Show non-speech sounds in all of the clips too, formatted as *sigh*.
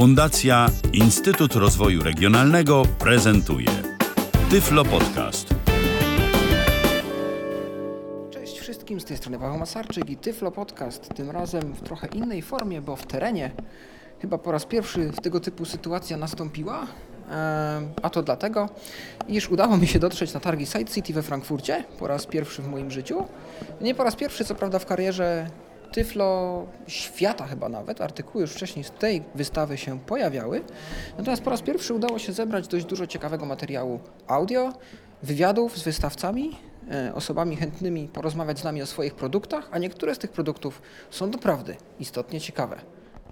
Fundacja Instytut Rozwoju Regionalnego prezentuje Tyflo Podcast. Cześć wszystkim, z tej strony Paweł Masarczyk i Tyflo Podcast. Tym razem w trochę innej formie, bo w terenie. Chyba po raz pierwszy tego typu sytuacja nastąpiła. A to dlatego, iż udało mi się dotrzeć na targi Side City we Frankfurcie po raz pierwszy w moim życiu. Nie po raz pierwszy, co prawda, w karierze Tyflo świata chyba nawet. Artykuły już wcześniej z tej wystawy się pojawiały. Natomiast po raz pierwszy udało się zebrać dość dużo ciekawego materiału audio, wywiadów z wystawcami, e, osobami chętnymi porozmawiać z nami o swoich produktach, a niektóre z tych produktów są doprawdy istotnie ciekawe.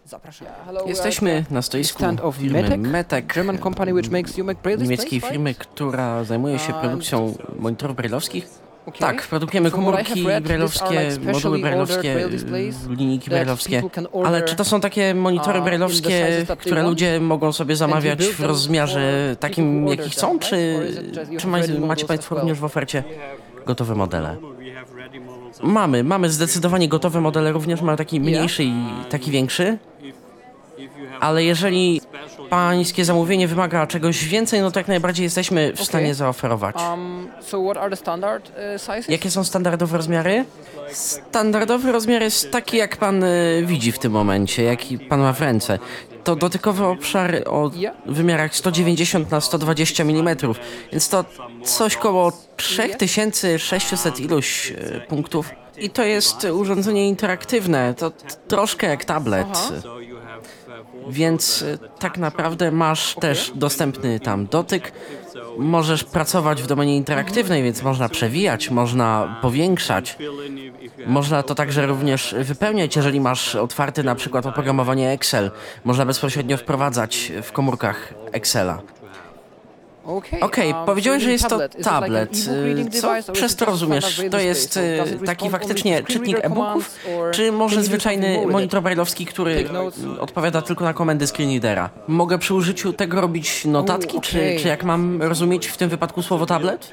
Zapraszam. Jesteśmy na stoisku stand of firmy Metec, Metec, German company which makes UMAC braille niemieckiej firmy, która zajmuje się produkcją monitorów brailleowskich. Okay. Tak, produkujemy komórki brailleowskie, moduły brailleowskie, linijki brailleowskie. Ale czy to są takie monitory uh, brailleowskie, które ludzie mogą sobie zamawiać w rozmiarze takim, jaki chcą, czy, czy macie Państwo również w ofercie gotowe modele? Mamy, mamy zdecydowanie gotowe modele, również mamy taki mniejszy i taki większy. Ale jeżeli pańskie zamówienie wymaga czegoś więcej, no to jak najbardziej jesteśmy w stanie zaoferować. Um, uh? Jakie są standardowe rozmiary? Standardowy rozmiar jest taki, jak pan y, widzi w tym momencie, jaki pan ma w ręce. To dotykowy obszar o wymiarach 190 na 120 mm, więc to coś koło 3600 iluś y, punktów. I to jest urządzenie interaktywne, to t- troszkę jak tablet. Więc y, tak naprawdę masz też dostępny tam dotyk. Możesz pracować w domenie interaktywnej, więc można przewijać, można powiększać. Można to także również wypełniać, jeżeli masz otwarty na przykład oprogramowanie Excel. Można bezpośrednio wprowadzać w komórkach Excela. Okay, Okej, um, powiedziałeś, że jest to tablet. Co przez to rozumiesz? To jest it taki faktycznie screen czytnik e-booków, czy może zwyczajny monitor brailleowski, który odpowiada tylko na komendy screenreadera? Mogę przy użyciu tego robić notatki, czy, czy jak mam rozumieć w tym wypadku słowo tablet?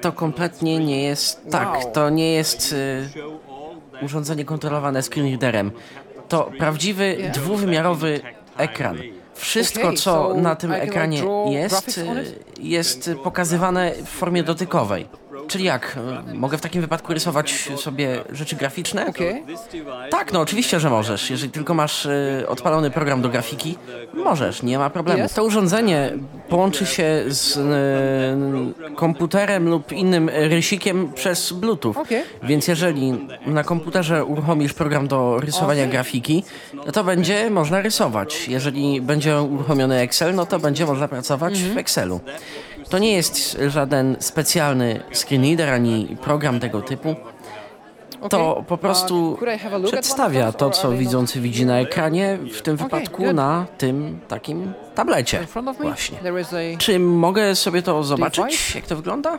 To kompletnie nie jest tak. To nie jest y, urządzenie kontrolowane screenreaderem. To prawdziwy dwuwymiarowy ekran. Wszystko, co na tym ekranie jest, jest pokazywane w formie dotykowej. Czyli jak? y, Mogę w takim wypadku rysować sobie rzeczy graficzne? Okej. Tak, no oczywiście, że możesz. Jeżeli tylko masz y, odpalony program do grafiki, możesz, nie ma problemu. Jest? To urządzenie połączy się z y, komputerem lub innym rysikiem przez Bluetooth. Okej. Więc jeżeli na komputerze uruchomisz program do rysowania grafiki, no to będzie można rysować. Jeżeli będzie uruchomiony Excel, no to będzie można pracować Mhm. w Excelu. To nie jest żaden specjalny screenreader ani program tego typu. To po prostu przedstawia to, co widzący widzi na ekranie, w tym wypadku na tym takim tablecie. Właśnie. Czy mogę sobie to zobaczyć, jak to wygląda?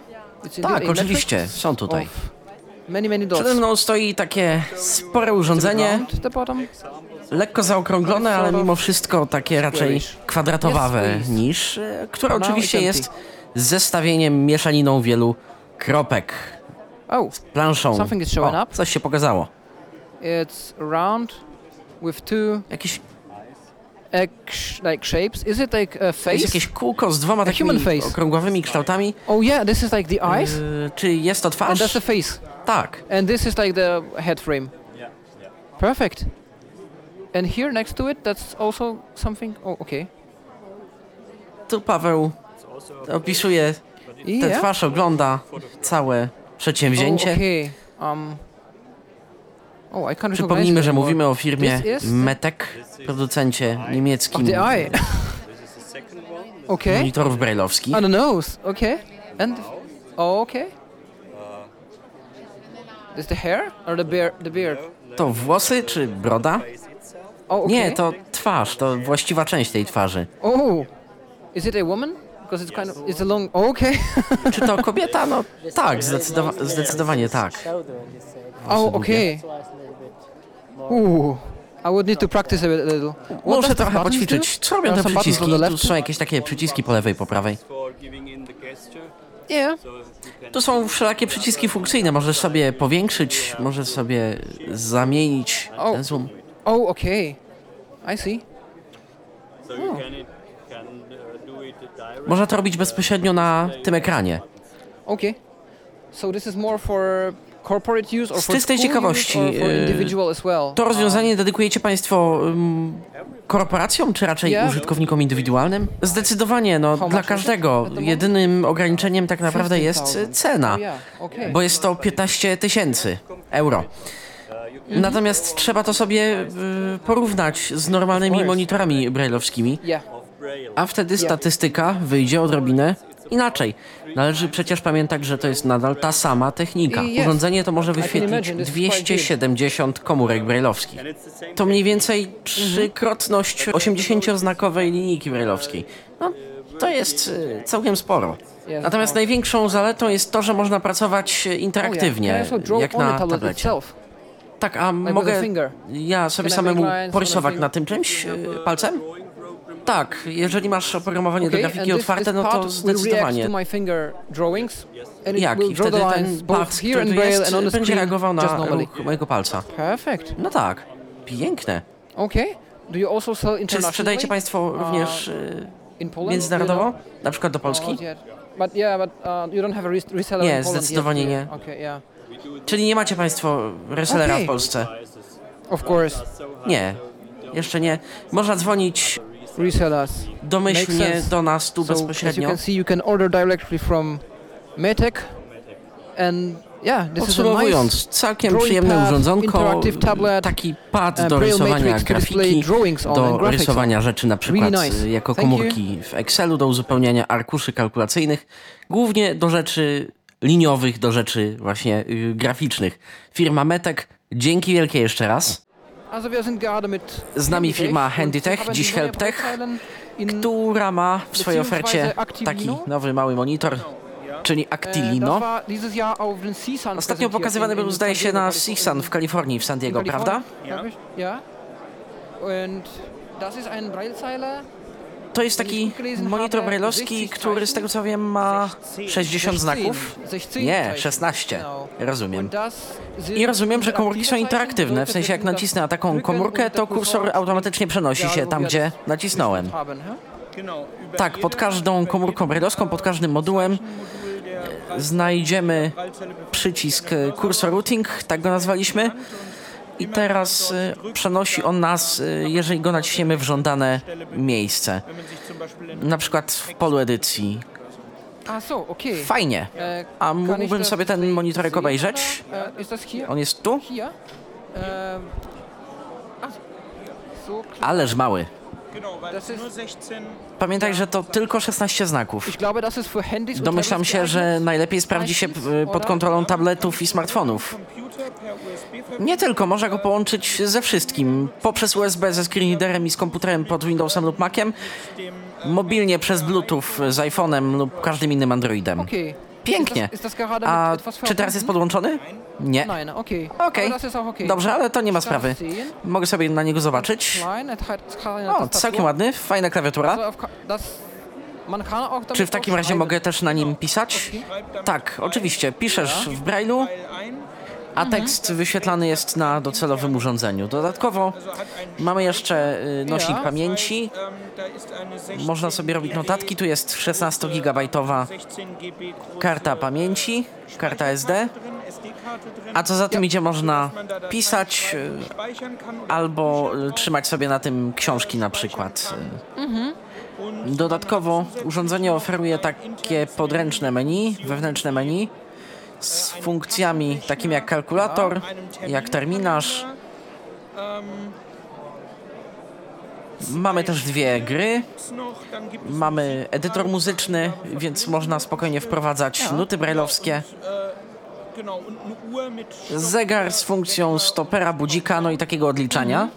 Tak, oczywiście, są tutaj. Przede mną stoi takie spore urządzenie, lekko zaokrąglone, ale mimo wszystko takie raczej kwadratowawe niż, e, które oczywiście it's jest zestawieniem, mieszaniną wielu kropek, Oh, planszą. Something is showing O, up. coś się pokazało. it's round with two Jakieś, ex- like shapes. Is it like a jest face? jakieś kółko z dwoma A takimi human face. okrągłowymi kształtami. Oh yeah, this is like the eyes, E, czy jest to and twarz? that's the face, Tak. and this is like the head frame. Perfect. And here next to it, that's also something. Oh, okay. Tu Paweł opisuje tę twarz, ogląda całe Oh, przedsięwzięcie. okay. Um. Oh, I can't recognize Przypomnijmy, że mówimy o firmie Metec, producencie niemieckim *laughs* okay. monitorów brailleowskich. On the nose. Okay. And. Oh, okay. Is the hair or the beard? The beard. To włosy czy broda? Oh, okay. Nie, to twarz, to właściwa część tej twarzy. Oh, is it a woman? Because it's kind of it's a long. Oh, okay. *laughs* Czy to kobieta? No tak, zdecydowa- zdecydowanie tak. oh, okay. Ooh, I would need to practice a, bit, little. What Muszę trochę poćwiczyć. Co robią te przyciski? Tu są jakieś takie przyciski po lewej, po prawej. Yeah. Tu są wszelakie przyciski funkcyjne. Możesz sobie powiększyć, możesz sobie zamienić O. ten zoom. Oh, okay. I see. Można to robić bezpośrednio na tym ekranie. Okay. So this is more for Z czystej ciekawości, well? To rozwiązanie dedykujecie Państwo korporacjom, czy raczej użytkownikom indywidualnym? Zdecydowanie, no dla każdego. Jedynym ograniczeniem tak naprawdę jest 50,000. cena, Oh, bo jest to 15 tysięcy euro. Natomiast trzeba to sobie y, porównać z normalnymi monitorami brailleowskimi. A wtedy statystyka wyjdzie odrobinę inaczej. Należy przecież pamiętać, że to jest nadal ta sama technika. Urządzenie to może wyświetlić imagine, this is quite good. 270 komórek brailleowskich. To mniej więcej trzykrotność 80-znakowej linijki brailleowskiej. No, to jest y, całkiem sporo. Natomiast no. największą zaletą jest to, że można pracować y, Oh, interaktywnie, draw jak na tablecie. Tak, a mogę ja sobie samemu porysować na tym czymś y, palcem? Tak, jeżeli masz oprogramowanie do Okay, grafiki and this- otwarte, no part to zdecydowanie. drawings, Jak? I wtedy ten here który tu jest, będzie reagował na ruch mojego palca. Perfect. No tak, piękne. Okay. Do you also sell Czy sprzedajecie Państwo Uh, również Poland? międzynarodowo? Na przykład do Polski? Not yet. But yeah, but uh, you don't have a res- reseller Nie, zdecydowanie yet, nie. Okay, yeah. Czyli nie macie Państwo resellera Okej. w Polsce? Of course, Nie, jeszcze nie. Można dzwonić resellers. domyślnie do nas tu So as you bezpośrednio. can see, you can order directly from Metec, and yeah, this is a Podsumowując, nice całkiem przyjemne pad, urządzonko, tablet, taki pad uh, do rysowania grafiki, do rysowania rzeczy na przykład Really nice. jako komórki w Excelu, do uzupełniania arkuszy kalkulacyjnych, głównie do rzeczy liniowych, do rzeczy właśnie y, graficznych. Firma Metek, dzięki wielkie jeszcze raz. Z nami firma Handytech, dziś Helptech, która ma w swojej ofercie taki nowy mały monitor, czyli Äh, Actilino. Ostatnio pokazywany był, zdaje się, na CSUN w Kalifornii, w San Diego, prawda? Ja. To jest taki monitor brailleowski, który z tego co wiem ma 60 znaków. 16 Nie, Zeichen. 16. Genau. Rozumiem. I rozumiem, że komórki są interaktywne, w sensie jak nacisnę na taką komórkę, to kursor automatycznie przenosi się tam, gdzie nacisnąłem. Tak, pod każdą komórką brailleowską, pod każdym modułem znajdziemy przycisk Cursor Routing, tak go nazwaliśmy. I teraz e, przenosi on nas, e, jeżeli go naciśniemy w żądane miejsce. Na przykład w polu edycji. Fajnie. Äh, A mógłbym sobie ten monitorek obejrzeć? hier? On jest tu? Klein. Ależ mały. Genau, weil Das es ist- nur 16 Pamiętaj, że to tylko 16 znaków. Domyślam się, że najlepiej sprawdzi się e, pod kontrolą tabletów i smartfonów. Nie tylko, można go połączyć ze wszystkim. Poprzez USB ze screenreaderem i z komputerem pod Windowsem lub Maciem, mobilnie przez Bluetooth z iPhone'em lub każdym innym Androidem. Okay. Pięknie. A czy teraz jest podłączony? Nie. Nein, okay. Okej. Okay. Dobrze, ale to nie ma sprawy. Mogę sobie na niego zobaczyć. O, całkiem ładny, fajna klawiatura. Czy w takim razie mogę też na nim pisać? Tak, oczywiście. Piszesz w Braille'u, a tekst wyświetlany jest na docelowym urządzeniu. Dodatkowo mamy jeszcze y, nośnik Ja. pamięci. da ist eine 16 Można sobie robić notatki. Tu jest 16-gigabajtowa 16 GB große karta pamięci, karta SD. A co za tym idzie, można pisać y, albo y, trzymać sobie na tym książki na przykład. Dodatkowo urządzenie oferuje takie podręczne menu, wewnętrzne menu z funkcjami takimi jak kalkulator, jak terminarz. Mamy też dwie gry. Mamy edytor muzyczny, więc można spokojnie wprowadzać nuty brajlowskie. Zegar z funkcją stopera, budzika, no i takiego odliczania.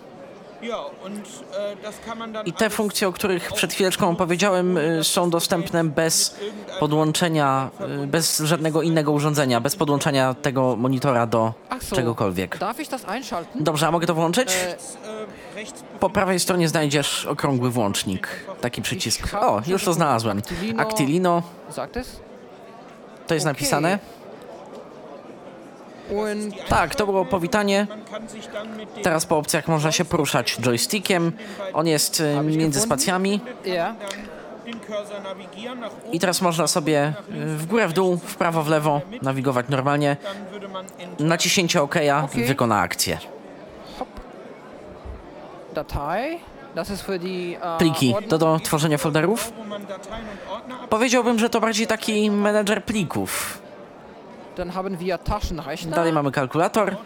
I te funkcje, o których przed chwileczką powiedziałem, y, są dostępne bez podłączenia, y, bez żadnego innego urządzenia, bez podłączenia tego monitora do czegokolwiek. Dobrze, a mogę to włączyć? Po prawej stronie znajdziesz okrągły włącznik, taki przycisk. O, już to znalazłem. Actilino, to jest napisane. Tak, to było powitanie. Teraz po opcjach można się poruszać joystickiem. On jest y, między spacjami. I teraz można sobie y, w górę, w dół, w prawo, w lewo nawigować normalnie. Naciśnięcie OK wykona akcję. Datei. Pliki to do tworzenia folderów. Powiedziałbym, że to bardziej taki menedżer plików. Dann haben wir Taschenrechner. Dalej mamy kalkulator.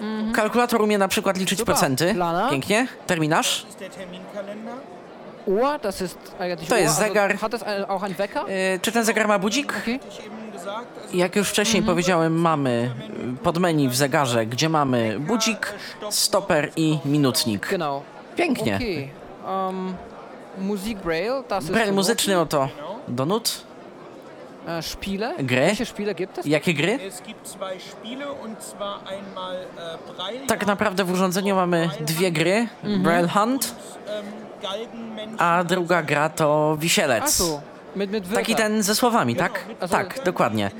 Mhm. Kalkulator umie na przykład liczyć Super. procenty. Plana. Pięknie. Terminarz. Uhr, das ist eigentlich To Uhr. jest zegar. hat das ein, auch einen Wecker? Y, Czy ten zegar ma budzik? Okay. Also Jak już wcześniej powiedziałem, mamy pod menu w zegarze, gdzie mamy budzik, stoper i minutnik. Genau. Pięknie. Okay. Ähm, Musik Braille, das ist Braille muzyczny oto do nut. Äh, Spiele. Gry. Welche Spiele gibt es? Jakie gry? äh, Tak naprawdę w urządzeniu mamy dwie gry. Braille Hunt, ähm, a druga gra to Wisielec. Taki ten ze słowami, tak? Tak, dokładnie.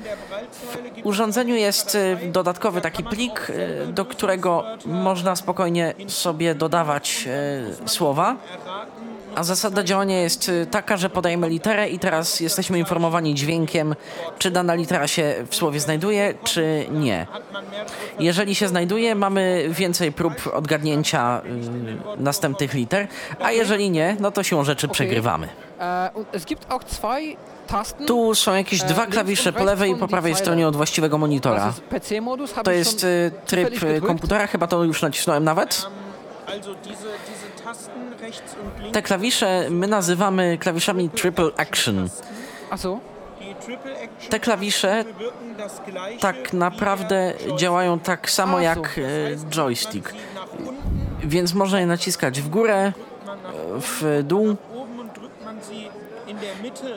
W urządzeniu jest y, dodatkowy taki plik, y, do którego można spokojnie sobie dodawać y, słowa. A zasada działania jest y, taka, że podajemy literę i teraz jesteśmy informowani dźwiękiem, czy dana litera się w słowie znajduje, czy nie. Jeżeli się znajduje, mamy więcej prób odgadnięcia y, następnych liter, a jeżeli nie, no to siłą rzeczy przegrywamy. Tasten. Tu są jakieś E, dwa klawisze po lewej i rechts po prawej stronie od właściwego monitora. To jest y, tryb y, komputera, chyba to już nacisnąłem nawet. Te klawisze my nazywamy klawiszami Triple Action. Triple Action Te klawisze tak naprawdę działają tak samo A, jak e, joystick. unten, Więc można je naciskać w górę, nach w dół.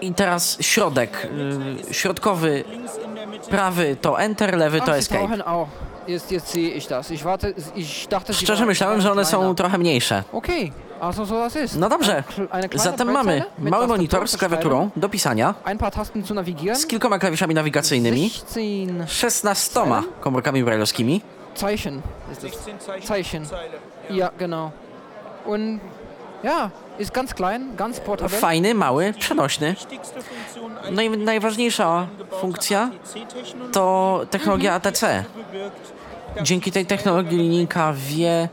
i teraz środek, środkowy, prawy to Enter, lewy to Escape. Brauchen auch. Jetzt, jetzt sehe ich das. Ich warte, ich dachte, Sie Szczerze waren- myślałem, że one są trochę mniejsze. Okay, also so das ist. No dobrze, Eine kleine zatem mamy Breitzeile mit mały monitor z klawiaturą do pisania, Schreibung, Ein paar Tasten zu navigieren. z kilkoma klawiszami nawigacyjnymi, 16 16 komórkami brajlowskimi. Zeichen ist es. 16 Zeichen. Ja, genau. Und ja, ist ganz klein, ganz portabel. Fajny, mały, przenośny. I najważniejsza funkcja to technologia ATC. bewirkt, Dzięki tej technologii linijka wie,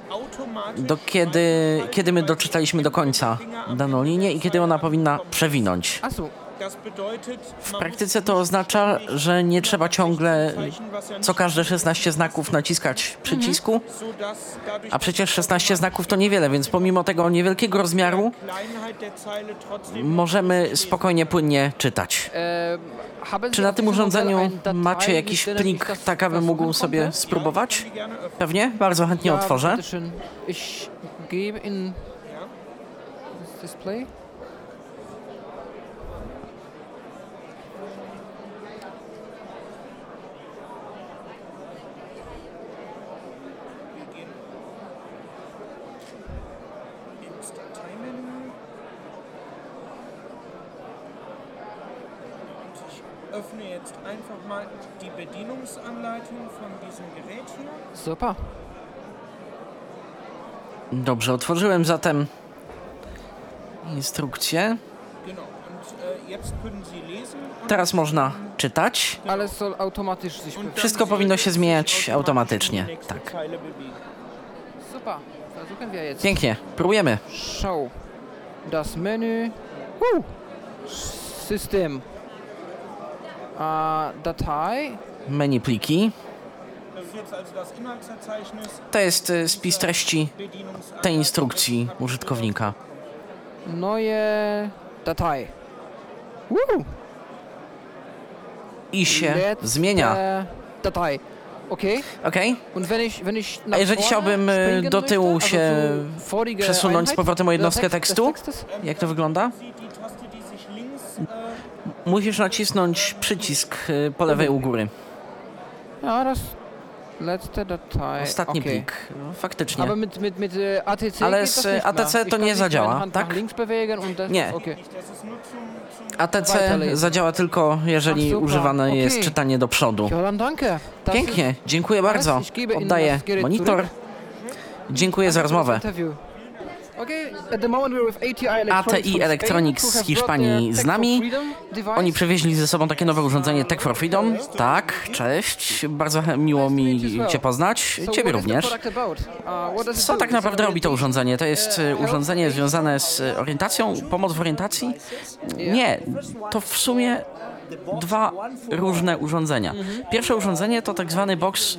do kiedy, kiedy my doczytaliśmy do końca daną linię i kiedy ona powinna przewinąć. W praktyce to oznacza, że nie trzeba ciągle co każde 16 znaków naciskać przycisku, sodass dadurch a przecież 16 znaków to niewiele, więc pomimo tego niewielkiego rozmiaru możemy spokojnie, płynnie czytać. haben Czy na tym urządzeniu macie jakiś plik, tak abym das mógł sobie spróbować? Pewnie, bardzo chętnie otworzę. Display. Wir gehen ins Dateimenü. Und ich öffne jetzt einfach mal die Bedienungsanleitung von diesem Gerät hier. Super. Dobrze, otworzyłem zatem instrukcję. Genau. Und äh, jetzt können Sie lesen. Und Teraz można czytać. Sich bewegen. Wszystko powinno się zmieniać automatycznie. Tak. Super. Versuchen wir jetzt. Pięknie, próbujemy. Schau. Das Menü. System. Datei. Menu pliki. To jest y, spis treści tej instrukcji użytkownika. Neue Datei. Uh. I się Letzte zmienia. Datei. Okay. Ok? Und wenn ich, wenn ich A jeżeli chciałbym springen do tyłu się przesunąć z powrotem o jednostkę tekstu, jak to wygląda? Musisz nacisnąć przycisk y, po lewej u góry. Das Letzte Datei. Ostatni okay. plik. Faktycznie. Aber mit, mit, mit ATC Ale z, ATC to nie zadziała, tak? Nie. Okay. ATC zadziała tylko, jeżeli Ach, używane jest Okay. czytanie do przodu. Pięknie, dziękuję bardzo. Oddaję monitor. Dziękuję za rozmowę. ATI Electronics z Hiszpanii z nami. Oni przywieźli ze sobą takie nowe urządzenie Tech for Freedom. Tak, cześć. Bardzo miło mi Cię poznać. Ciebie również. Uh, Co tak naprawdę robi to urządzenie? To jest e, urządzenie związane z e, orientacją, pomoc w orientacji? Nie, to w sumie dwa różne urządzenia. Pierwsze urządzenie to tak zwany box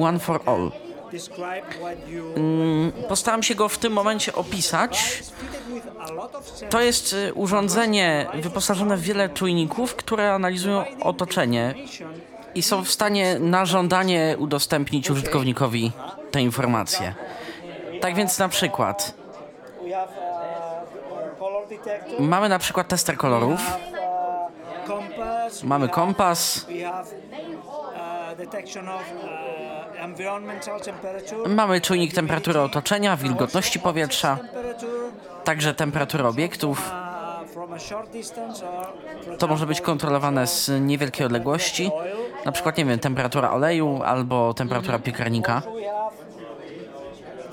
One for All. Mm, Postaram się go w tym momencie opisać. To jest e, urządzenie wyposażone w wiele czujników, które analizują otoczenie i są w stanie na żądanie udostępnić użytkownikowi te informacje. Tak więc na przykład uh, mamy na przykład tester kolorów, uh, mamy kompas, mamy czujnik temperatury otoczenia, wilgotności powietrza, także temperatury obiektów. uh, To może być kontrolowane z niewielkiej odległości, na przykład, nie wiem, temperatura oleju albo temperatura piekarnika. we have the detection of uh, light detection,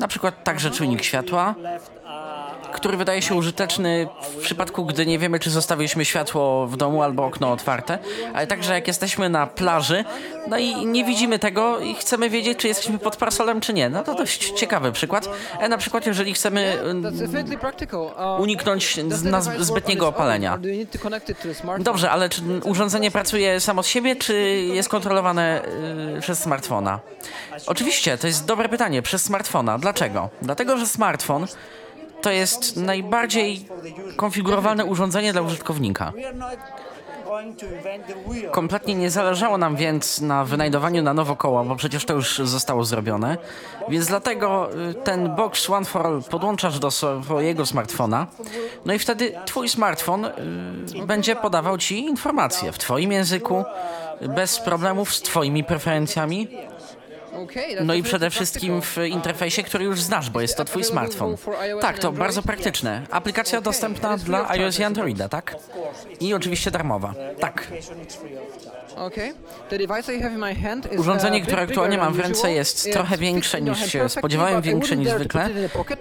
Na przykład także czujnik światła, left uh, który wydaje się użyteczny w przypadku, gdy nie wiemy, czy zostawiliśmy światło w domu albo okno otwarte, ale także jak jesteśmy na plaży, no i nie widzimy tego i chcemy wiedzieć, czy jesteśmy pod parasolem, czy nie. No to dość ciekawy przykład. E, na przykład, jeżeli chcemy practical. Uh, uniknąć zbytniego opalenia. Dobrze, ale czy urządzenie pracuje samo z siebie, czy jest kontrolowane y, przez smartfona? Oczywiście, to jest dobre pytanie. Przez smartfona. Dlaczego? Dlatego, że smartfon to jest najbardziej konfigurowalne urządzenie dla użytkownika. Kompletnie nie zależało nam więc na wynajdowaniu na nowo koła, bo przecież to już zostało zrobione. Więc dlatego y, ten Box One for All podłączasz do swojego smartfona. No i wtedy twój smartfon y, będzie podawał ci informacje w twoim języku, bez problemów z twoimi preferencjami. No i przede wszystkim w interfejsie, który już znasz, bo jest to twój smartfon. Tak, to bardzo praktyczne. Aplikacja dostępna dla iOS i Androida, tak? I oczywiście darmowa. Tak. Urządzenie, uh, które aktualnie mam w ręce jest trochę większe niż się spodziewałem, większe niż zwykle.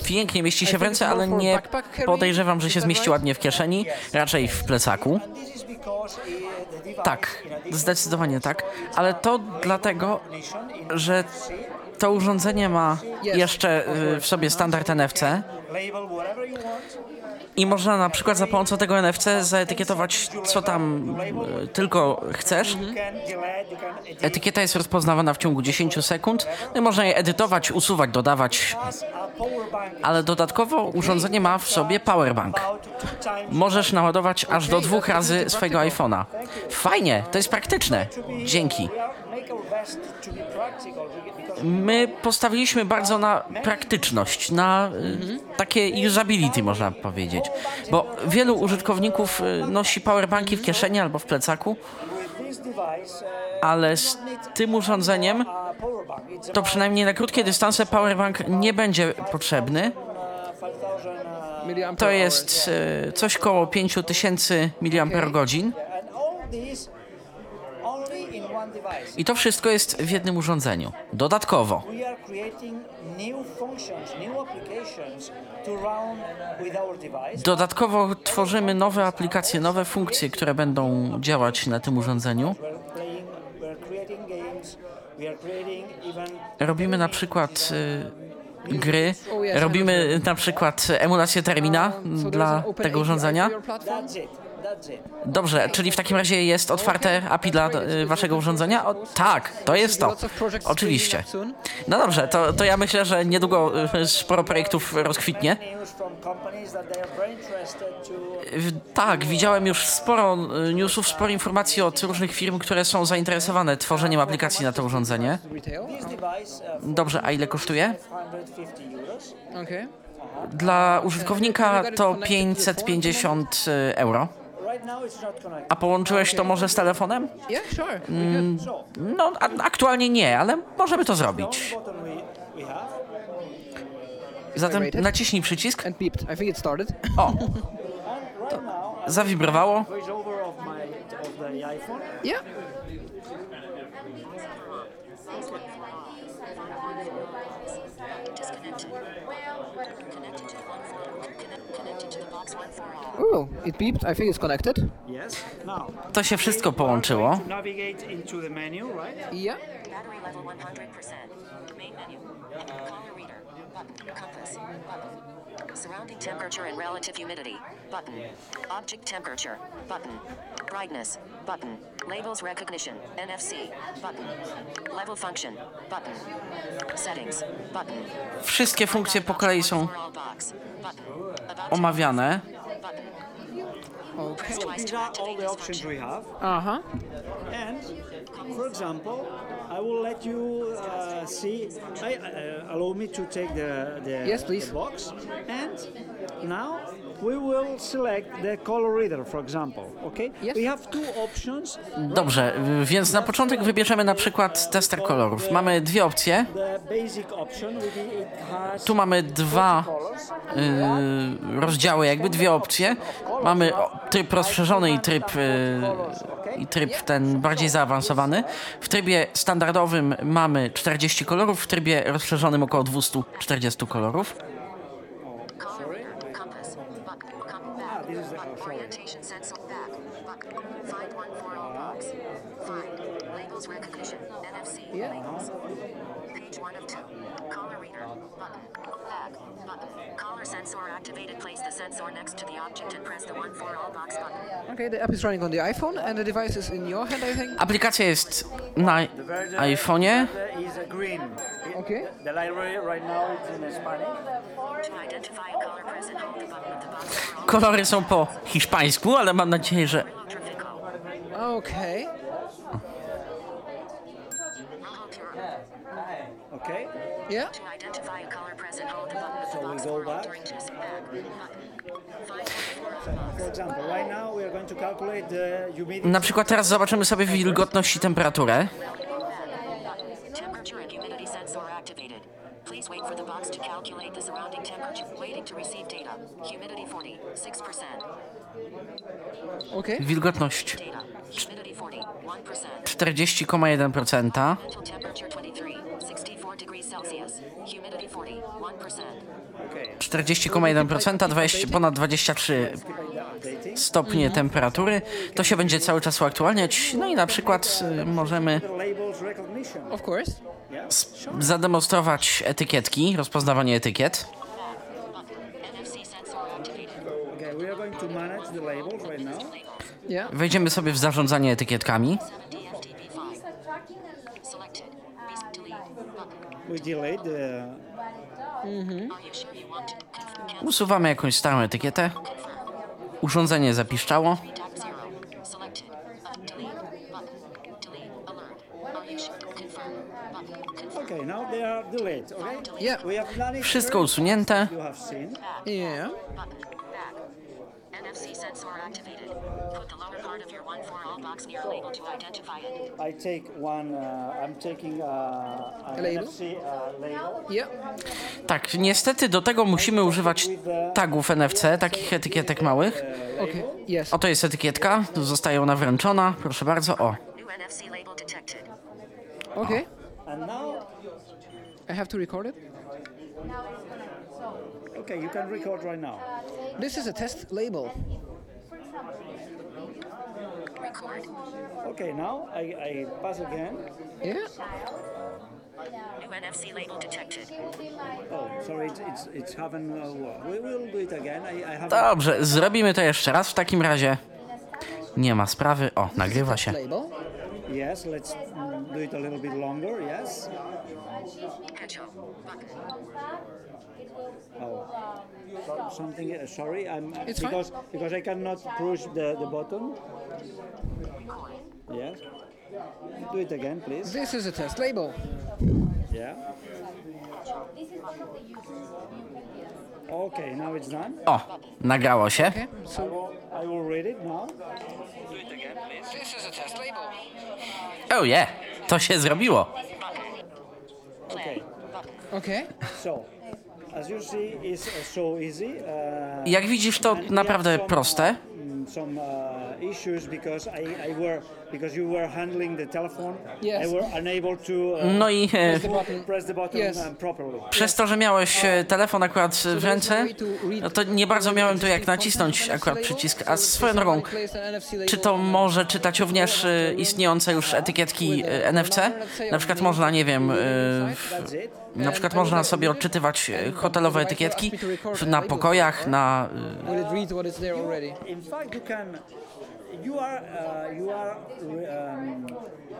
Pięknie mieści się w ręce, ale nie podejrzewam, że się zmieści ładnie w kieszeni, raczej w plecaku. Tak, zdecydowanie tak, ale to dlatego, że to urządzenie ma jeszcze y, w sobie standard NFC i można na przykład za pomocą tego NFC zaetykietować, co tam y, tylko chcesz. Etykieta jest rozpoznawana w ciągu 10 sekund, no i można je edytować, usuwać, dodawać, ale dodatkowo urządzenie ma w sobie powerbank. Możesz naładować aż do dwóch razy swojego iPhone'a. Fajnie, to jest praktyczne. Dzięki. My postawiliśmy bardzo na praktyczność, na y, takie usability można powiedzieć, bo wielu użytkowników y, nosi powerbanki w kieszeni albo w plecaku, ale z tym urządzeniem to przynajmniej na krótkie dystanse powerbank nie będzie potrzebny. 5000 Milliampere To jest y, coś koło 5000 mAh and all this only in one device. I to wszystko jest w jednym urządzeniu. Dodatkowo. Dodatkowo tworzymy nowe aplikacje, nowe funkcje, które będą działać na tym urządzeniu. Robimy na przykład y, gry, robimy na przykład emulację termina there's dla tego urządzenia. Dobrze, czyli w takim razie jest otwarte API dla y, waszego urządzenia? O, tak, to jest to. Oczywiście. No dobrze, to, to ja myślę, że niedługo y, sporo projektów rozkwitnie. Tak, widziałem już sporo y, newsów, sporo informacji od różnych firm, które są zainteresowane tworzeniem aplikacji na to urządzenie. Dobrze, a ile kosztuje? 550 euros. Okay. Dla użytkownika to 550 euro. A połączyłeś to może z telefonem? Mm. No, a, aktualnie nie, ale możemy to zrobić. Zatem naciśnij przycisk. And beeped. I think it started. O, *laughs* zawibrowało. voice over of my of the iPhone. Yeah. Ooh, it beeped. I think it's connected. Yes. Now, To się wszystko połączyło. to navigate into the menu, right? Yeah. Battery level 100%. Main menu. Caller reader. Button. Compass. Button. Surrounding temperature and relative humidity. Button. Object temperature. Button. Brightness. Button. Labels recognition. NFC. Button. Level function. Button. Settings. Button. Wszystkie funkcje po kolei są omawiane. Okay. Press twice These to are all activate the this options function. we have. Huh. And for example, I will let you uh, see. I, uh, allow me to take the the, Yes, please. the box, and now we will select the color reader, for example. Okay. Yes. We have two options. Dobrze, więc na początek wybierzemy na przykład tester kolorów. Mamy dwie opcje. Tu mamy dwa y, rozdziały, jakby dwie opcje. Mamy tryb rozszerzony i tryb, y, i tryb ten bardziej zaawansowany. W trybie standardowym mamy 40 kolorów, w trybie rozszerzonym około 240 kolorów. Caller Back. Button. Caller sensor activated. Place the sensor next to the object and press the one for all box button. Okay, the app is running on the iPhone and the device is in your hand, I think. Aplikacja jest na iPhone'ie. Is a green. Okay. The library right now is in Spanish. To identify a color present, hold the button of the box for all Kolory są po hiszpańsku, ale mam nadzieję, że Electrifico. Okay. Okay. Yeah. To identify a color back. na przykład teraz zobaczymy sobie wilgotność i temperaturę. Temperature and humidity sensor activated. Please wait for the box to calculate the surrounding temperature. Waiting to receive data. Humidity 46%. Okay. Wilgotność Data. Humidity 40. 1%. 40,1%. Mental temperature 23. 64 degrees Celsius. Humidity 40. 1%. 40,1%, 20, ponad 23 stopnie temperatury. To się będzie cały czas uaktualniać. No i na przykład y, możemy zademonstrować etykietki, rozpoznawanie etykiet. Wejdziemy sobie w zarządzanie etykietkami. 70 FTP5. Selected. Beast delete. Button. We delete the. Cancel. Usuwamy jakąś starą etykietę. Urządzenie zapiszczało. Yeah. Wszystko usunięte. Yeah. NFC sensor activated. Put the lower part of your one for all box near a label to identify it. I take one. Uh, I'm taking uh, an label? NFC uh, label. Yeah. Tak, niestety do tego musimy używać tagów NFC, takich etykietek małych. Okay. Yes. Oto jest etykietka, tu zostaje ona wręczona. Proszę bardzo, o. New NFC label detected. Okay. And now, I have to record it. Okay, you can record right now. This is a test label. Record. Okay, now I, I pass again. Yeah. New NFC label detected. Oh, sorry, it's it's, it's haven't uh. We will do it again. I, I have. Dobrze, zrobimy to jeszcze raz w takim razie. Nie ma sprawy. O, nagrywa się. Yes, let's do it a little bit longer. Yes. Button. Oh, so, something. Uh, sorry, I'm It's fine. because because I cannot push the the button. Yes. Do it again, please. This is a test label. Yeah. Okay, now it's done. O, nagrało się. Okay, so I will read it now. this is a test label. Oh yeah, to się zrobiło. Okay. Okay. So, Jak widzisz, to naprawdę have some, proste. Some issues because I, I were because you were handling the telephone. Yes. I were unable to No i the button. press the button Yes. properly. przez to, że miałeś e, telefon akurat w ręce, no to nie bardzo miałem tu jak nacisnąć akurat przycisk. A swoją drogą, czy to może czytać również e, istniejące już etykietki e, NFC? Na przykład można, nie wiem, na przykład można sobie odczytywać hotelowe etykietki na pokojach, na... you are uh, you are um,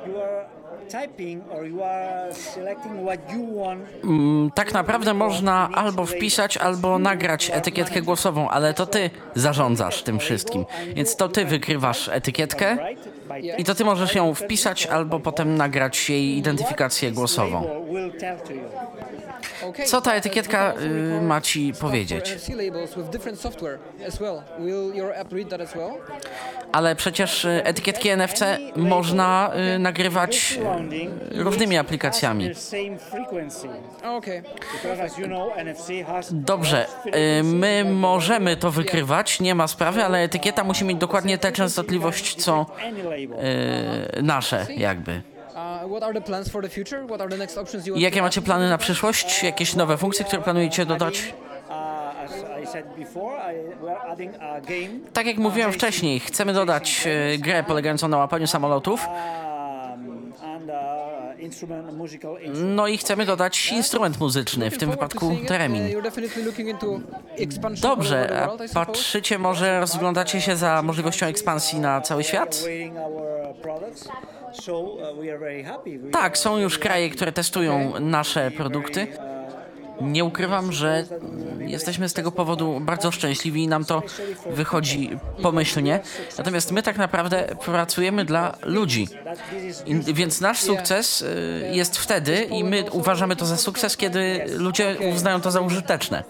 you are typing or you are selecting what you want. Mm, Tak naprawdę można albo wpisać, albo nagrać etykietkę głosową, ale to ty zarządzasz tym wszystkim. Więc to ty wykrywasz etykietkę i to ty możesz ją wpisać, albo potem nagrać jej identyfikację głosową. Co ta etykietka y, ma ci powiedzieć? As well? Ale przecież y, etykietki NFC można y, nagrywać y, różnymi aplikacjami. has Dobrze, y, my możemy to wykrywać, nie ma sprawy, ale etykieta musi mieć dokładnie tę częstotliwość, co y, nasze jakby. Uh, what are the plans for the future? What are the next options you I jakie macie plany na przyszłość? Jakieś nowe funkcje, które planujecie dodać? Uh, as I said before, I, we are adding a game Tak jak mówiłem wcześniej, chcemy dodać y, grę polegającą na łapaniu samolotów, um, uh, no i chcemy dodać instrument muzyczny, w tym wypadku teremin. Uh, Dobrze, patrzycie może, rozglądacie się za możliwością ekspansji na cały świat? Uh, Tak, są już kraje, które testują nasze produkty. Nie ukrywam, że jesteśmy z tego powodu bardzo szczęśliwi i nam to wychodzi pomyślnie. Natomiast my tak naprawdę pracujemy dla ludzi. I, więc nasz sukces y, jest wtedy i my uważamy to za sukces, kiedy ludzie uznają to za użyteczne.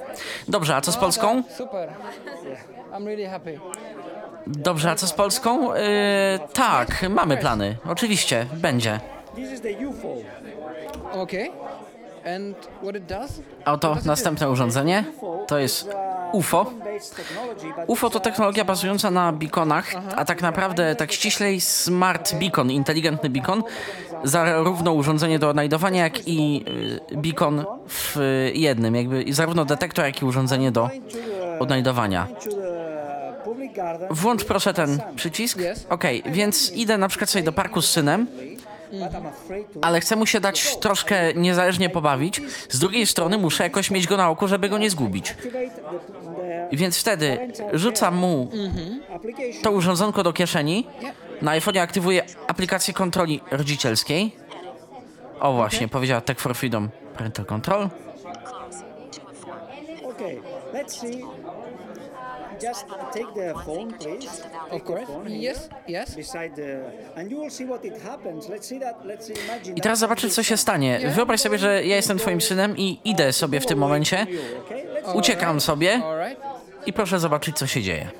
Dobrze, a co z Polską? Super. I'm really happy. Dobrze, a co z Polską? Y, tak, mamy plany. Oczywiście, będzie. A oto następne urządzenie. To jest UFO. UFO to technologia bazująca na beaconach, a tak naprawdę tak ściślej smart beacon, inteligentny beacon, zarówno urządzenie do odnajdowania, jak i y, beacon w jednym, jakby zarówno detektor, jak i urządzenie do odnajdowania. to the public garden. Włącz proszę ten przycisk. Okej, więc idę na przykład sobie do parku z synem, ale chcę mu się dać troszkę niezależnie pobawić. Z drugiej strony muszę jakoś mieć go na oku, żeby go nie zgubić. Więc wtedy rzucam mu to urządzonko do kieszeni. Na iPhone'ie aktywuję aplikację kontroli rodzicielskiej. O właśnie, powiedziała Tech for Freedom Parental Control. Close. Two of four. Okay, let's see. Just take the phone, please. Of course. Yes. Yes. Beside the, and you will see what it happens. Let's see that. Let's imagine. I teraz zobaczcie, co się stanie. Wyobraź sobie, że ja jestem twoim synem i idę sobie w tym momencie, uciekam sobie i proszę zobaczyć, co się dzieje.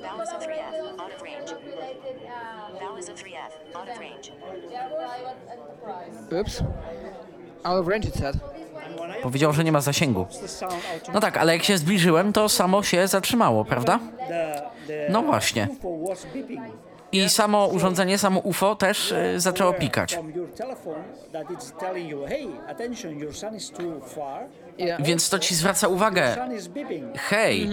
Val is a 3F. Out of range. Val is a 3F. Out of range. Oops. Out of range it said. Powiedział, że nie ma zasięgu. No tak, ale jak się zbliżyłem, to samo się zatrzymało, prawda? No właśnie. I samo urządzenie, samo UFO też y, zaczęło pikać. Więc to ci zwraca uwagę. Hej,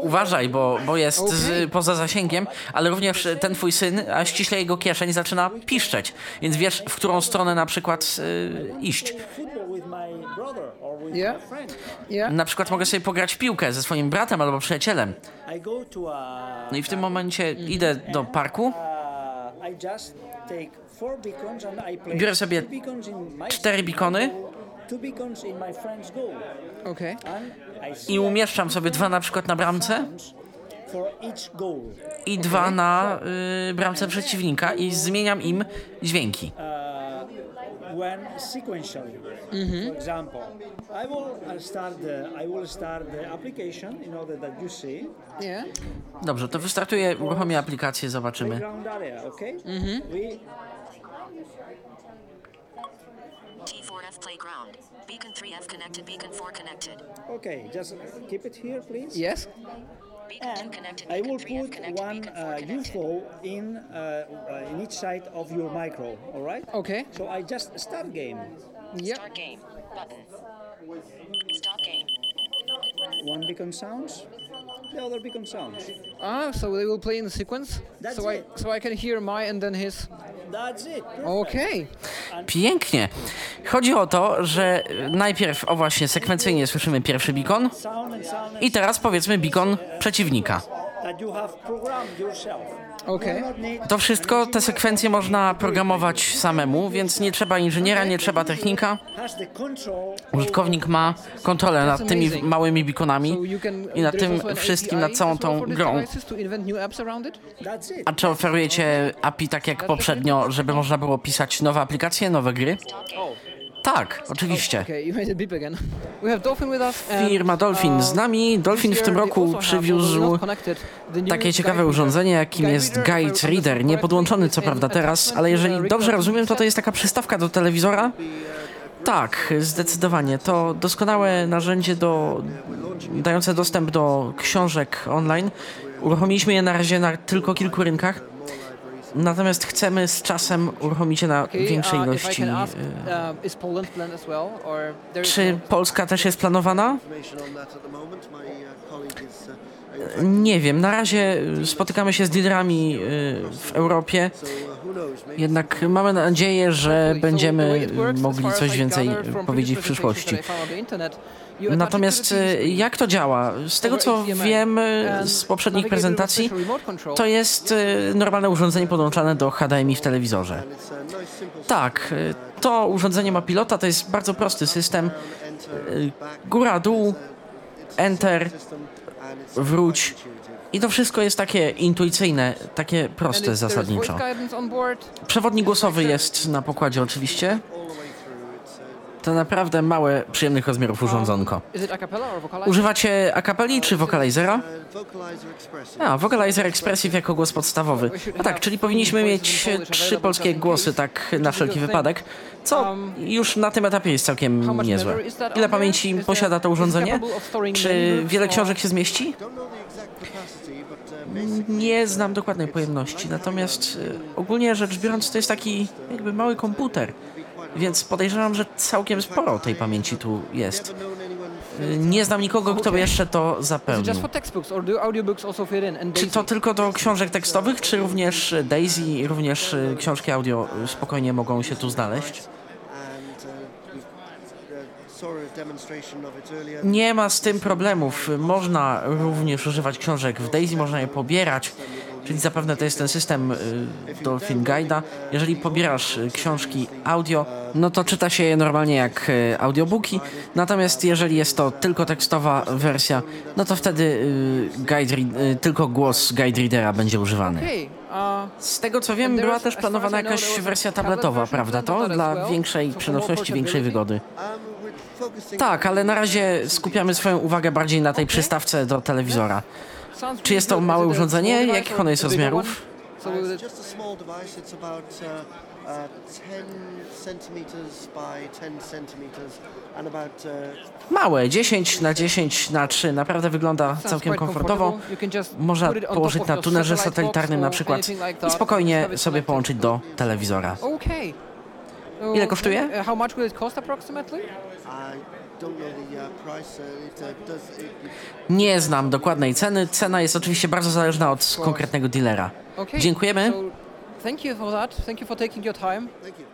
uważaj, bo, bo jest z, poza zasięgiem, ale również ten twój syn, a ściśle jego kieszeń zaczyna piszczeć. Więc wiesz, w którą stronę na przykład y, iść. Na przykład mogę sobie pograć w piłkę ze swoim bratem albo przyjacielem. No i w tym momencie idę do parku, Biorę sobie cztery beacony. I umieszczam sobie dwa na przykład na bramce? i dwa na y, bramce przeciwnika i zmieniam im dźwięki. Dobrze, to wystartuję, uruchomię aplikację, zobaczymy. Playground. Beacon 3F connected. Beacon 4 connected. okay. Just keep it here, please. Yes. And. I will put one Beacon 4 uh. UFO in uh, uh, in each side of your micro. All right. Okay. So I just start game. Yep. Start game. Button. Stop game. One beacon sounds, the other beacon sounds. Ah, so they will play in sequence. That's so I it. so I can hear my and then his. That's it. Perfect. Okay. Pięknie. Chodzi o to, że najpierw, o właśnie, sekwencyjnie słyszymy pierwszy beacon i teraz powiedzmy beacon przeciwnika. Okay. To wszystko, te sekwencje można programować samemu, więc nie trzeba inżyniera, nie trzeba technika. Użytkownik ma kontrolę nad tymi małymi beaconami i nad tym wszystkim, nad całą tą grą. A czy oferujecie API tak jak poprzednio, żeby można było pisać nowe aplikacje, nowe gry? Tak, oczywiście. Okay, you made it beep again. We have Dolphin with us. and, Firma Dolphin z uh, nami. Dolphin w tym roku przywiózł takie ciekawe urządzenie, jakim jest Guide Reader. Nie podłączony co prawda teraz, ale jeżeli dobrze rozumiem, to to jest taka przystawka do telewizora. Tak, zdecydowanie. To doskonałe narzędzie do, dające dostęp do książek online. Uruchomiliśmy je na razie na tylko kilku rynkach. Natomiast chcemy z czasem uruchomić je na większej uh, I ilości. y, uh, Czy no- Polska też jest planowana? uh, Nie wiem, na razie y, spotykamy się z dealerami y, w Europie, jednak mamy nadzieję, że będziemy mogli coś więcej powiedzieć w przyszłości. Natomiast y, jak to działa? Z tego co wiem y, z poprzednich prezentacji, to jest y, normalne urządzenie podłączane do HDMI w telewizorze. Tak, to urządzenie ma pilota, to jest bardzo prosty system. Góra, dół, enter, wróć. I to wszystko jest takie intuicyjne, takie proste zasadniczo. Przewodnik głosowy jest na pokładzie oczywiście. To naprawdę małe, przyjemnych rozmiarów urządzonko. A? Używacie akapeli czy wokalizera? uh. A, Vocalizer Expressive jako głos podstawowy. No tak, czyli powinniśmy mieć trzy polskie głosy tak na wszelki wypadek, co już na tym etapie jest całkiem niezłe. Ile pamięci posiada to urządzenie? Czy wiele książek się zmieści? Uh, basically Nie znam dokładnej pojemności, natomiast y, ogólnie rzecz biorąc to jest taki jakby mały komputer, więc podejrzewam, że całkiem sporo tej pamięci tu jest. Y, Nie znam nikogo, kto by jeszcze to zapełnił. Czy to tylko do książek tekstowych, czy również Daisy również y, książki audio y, spokojnie mogą się tu znaleźć? Nie ma z tym problemów. Można również używać książek w Daisy, można je pobierać, czyli zapewne to jest ten system y, Dolphin Guide'a. Jeżeli pobierasz y, książki audio, no to czyta się je normalnie jak y, audiobooki, natomiast jeżeli jest to tylko tekstowa wersja, no to wtedy guide, tylko głos Guide Readera będzie używany. Z tego co wiem, była też planowana jakaś wersja tablet tabletowa, prawda? To dla większej przenośności, większej wygody. Tak, ale na razie skupiamy swoją uwagę bardziej na tej przystawce do telewizora. Czy jest to małe urządzenie? Jakich ono jest rozmiarów? Uh, uh, uh, 10 centimeters by 10 centimeters and about Małe, 10 na 10 na 3. Naprawdę wygląda całkiem komfortowo. Można położyć na tunerze satelitarnym na przykład i spokojnie sobie połączyć do telewizora. Ile kosztuje? Nie znam dokładnej ceny. Cena jest oczywiście bardzo zależna od konkretnego dealera. Okay. Dziękujemy. So, thank you for that. Thank you for taking your time. thank you.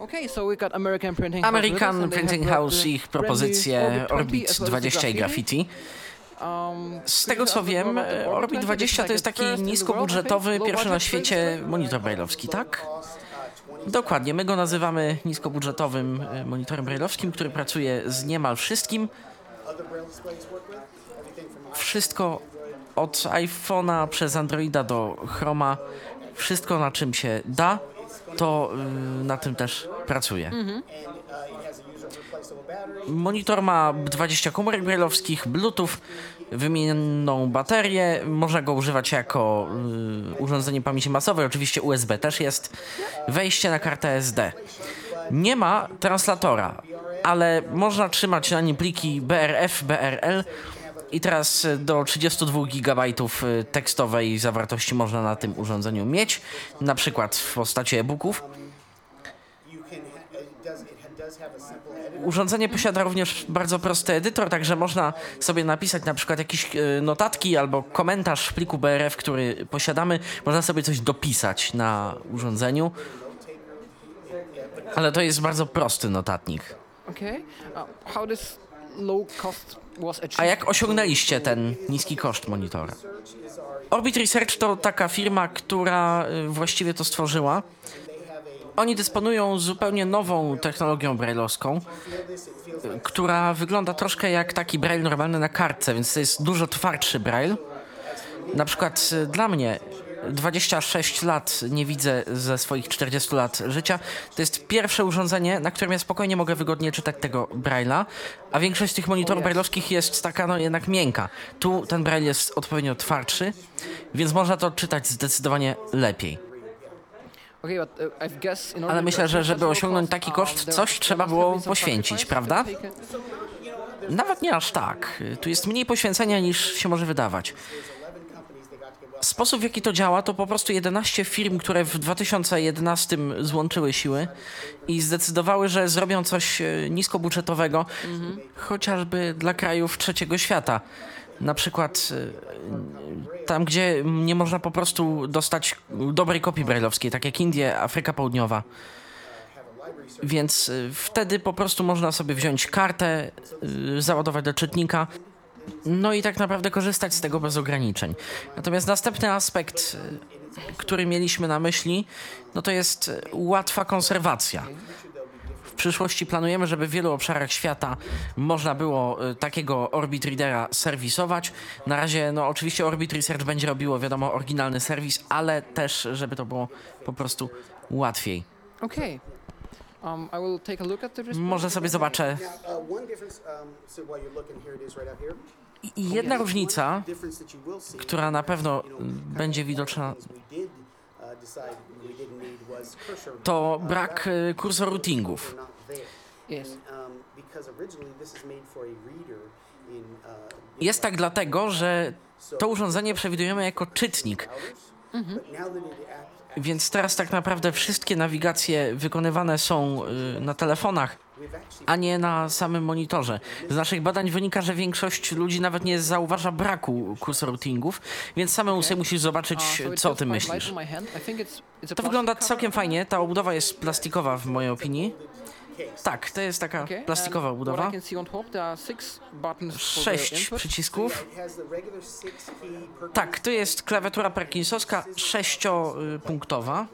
Okay, so we got American Printing House ich propozycje Orbit 20 Orbit as well as the 20 i Graffiti. Um, Z tego co wiem, Orbit Orbit 20 to jest taki niskobudżetowy, pierwszy na świecie monitor brailleowski, tak? Dokładnie, my go nazywamy niskobudżetowym e, monitorem brailleowskim, który pracuje z niemal wszystkim. Wszystko od iPhone'a przez Androida do Chroma, wszystko na czym się da. to y, na tym też pracuję. Monitor ma 20 komórek brailleowskich, Bluetooth, wymienną baterię. Można go używać jako y, urządzenie pamięci masowej. Oczywiście USB też jest. Wejście na kartę SD. Nie ma translatora, ale można trzymać na nim pliki BRF, BRL. I teraz y, do 32 GB y, tekstowej zawartości można na tym urządzeniu mieć, na przykład w postaci e-booków. Urządzenie posiada również bardzo prosty edytor, także można sobie napisać na przykład jakieś e, notatki albo komentarz w pliku BRF, który posiadamy. Można sobie coś dopisać na urządzeniu. Ale to jest bardzo prosty notatnik. Okay. How this low cost was achieved? A jak osiągnęliście ten niski koszt monitora? Orbit Research to taka firma, która y, właściwie to stworzyła. Oni dysponują zupełnie nową technologią brailleowską, która wygląda troszkę jak taki braille normalny na kartce, więc to jest dużo twardszy braille. Na przykład y, dla mnie 26 lat nie widzę ze swoich 40 lat życia. To jest pierwsze urządzenie, na którym ja spokojnie mogę wygodnie czytać tego Braille'a, a większość tych monitorów brailleowskich jest taka no jednak miękka. Tu ten Braille jest odpowiednio twardszy, więc można to czytać zdecydowanie lepiej. Okay, but, uh, I guess in Ale order myślę, że żeby osiągnąć taki uh, koszt, coś trzeba było poświęcić, prawda? Nawet nie aż tak. Tu jest mniej poświęcenia niż się może wydawać. Sposób w jaki to działa to po prostu 11 firm, które w 2011 złączyły siły i zdecydowały, że zrobią coś e, niskobudżetowego, chociażby dla krajów trzeciego świata. Na przykład e, tam, gdzie nie można po prostu dostać dobrej kopii brajlowskiej, tak jak Indie, Afryka Południowa. Więc y, wtedy po prostu można sobie wziąć kartę, y, załadować do czytnika, no i tak naprawdę korzystać z tego bez ograniczeń. Natomiast następny aspekt, y, który mieliśmy na myśli, no to jest y, łatwa konserwacja. W przyszłości planujemy, żeby w wielu obszarach świata można było y, takiego Orbit Readera serwisować. Na razie, no oczywiście Orbit Research będzie robiło, wiadomo, oryginalny serwis, ale też, żeby to było po prostu łatwiej. Okay. Um, I will take a look at the. Może sobie zobaczę. Uh, um. I jedna różnica, która na pewno będzie widoczna, to brak y, kursor routingów. Uh, Jest tak dlatego, że to urządzenie przewidujemy jako czytnik, act, więc teraz tak naprawdę wszystkie nawigacje wykonywane są y, na telefonach, a nie na samym monitorze. Z naszych badań wynika, że większość ludzi nawet nie zauważa braku kursor routingów, więc samemu sobie musisz zobaczyć, co o tym myślisz. To wygląda całkiem fajnie, ta obudowa jest plastikowa w mojej opinii. Tak, to jest taka plastikowa the Sześć przycisków. Tak, to jest klawiatura Parkinsowska sześciopunktowa.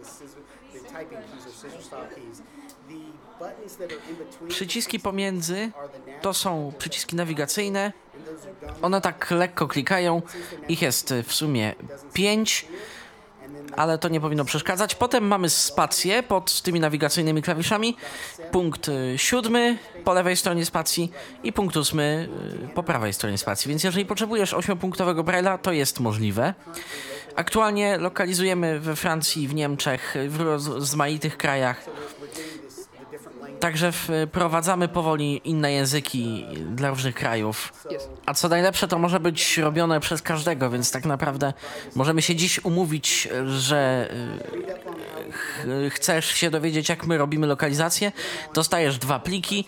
Przyciski pomiędzy to są przyciski nawigacyjne. One tak lekko klikają. Ich jest w sumie pięć, ale to nie powinno przeszkadzać. Potem mamy spację pod tymi nawigacyjnymi klawiszami. Punkt y, siódmy po lewej stronie spacji i punkt ósmy y, po prawej stronie spacji. Więc jeżeli potrzebujesz ośmiopunktowego Braille'a, to jest możliwe. Aktualnie lokalizujemy we Francji, w Niemczech, w rozmaitych krajach. Także wprowadzamy powoli inne języki dla różnych krajów. A co najlepsze, to może być robione przez każdego, więc tak naprawdę możemy się dziś umówić, że ch- chcesz się dowiedzieć, jak my robimy lokalizację, dostajesz dwa pliki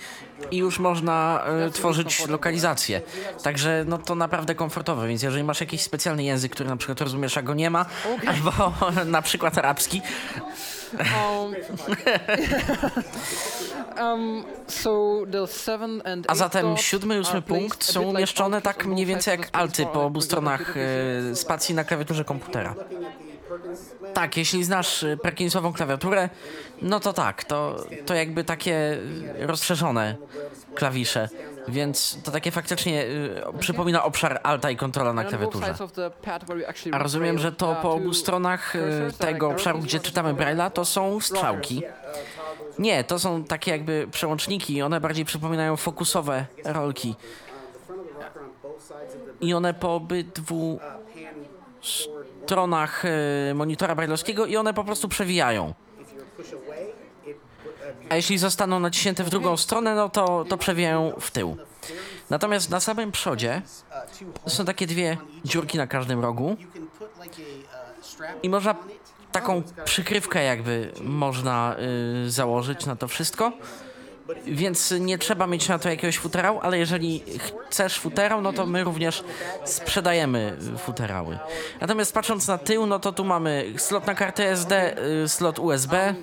i już można y, tworzyć lokalizację. Także no to naprawdę komfortowe, więc jeżeli masz jakiś specjalny język, który na przykład rozumiesz, a go nie ma, albo *laughs* na przykład arabski, Um, *laughs* um, so A zatem siódmy i ósmy punkt są umieszczone tak mniej więcej jak alty po obu stronach e, spacji na klawiaturze komputera. Tak, jeśli znasz y, Perkinsową klawiaturę, no to tak, to, to jakby takie rozszerzone klawisze, więc to takie faktycznie y, przypomina obszar alta i kontrola na klawiaturze. A rozumiem, że to po obu stronach y, tego obszaru, gdzie czytamy Braille'a, to są strzałki. Nie, to są takie jakby przełączniki, one bardziej przypominają fokusowe rolki. I one po obydwu stronach y, monitora brailleowskiego i one po prostu przewijają. A jeśli zostaną naciśnięte w drugą stronę, no to, to przewijają w tył. Natomiast na samym przodzie są takie dwie dziurki na każdym rogu i można taką przykrywkę jakby można y, założyć na to wszystko. Więc nie trzeba mieć na to jakiegoś futerału, ale jeżeli chcesz futerał, no to my również sprzedajemy futerały. Natomiast patrząc na tył, no to tu mamy slot na kartę SD, y, slot USB.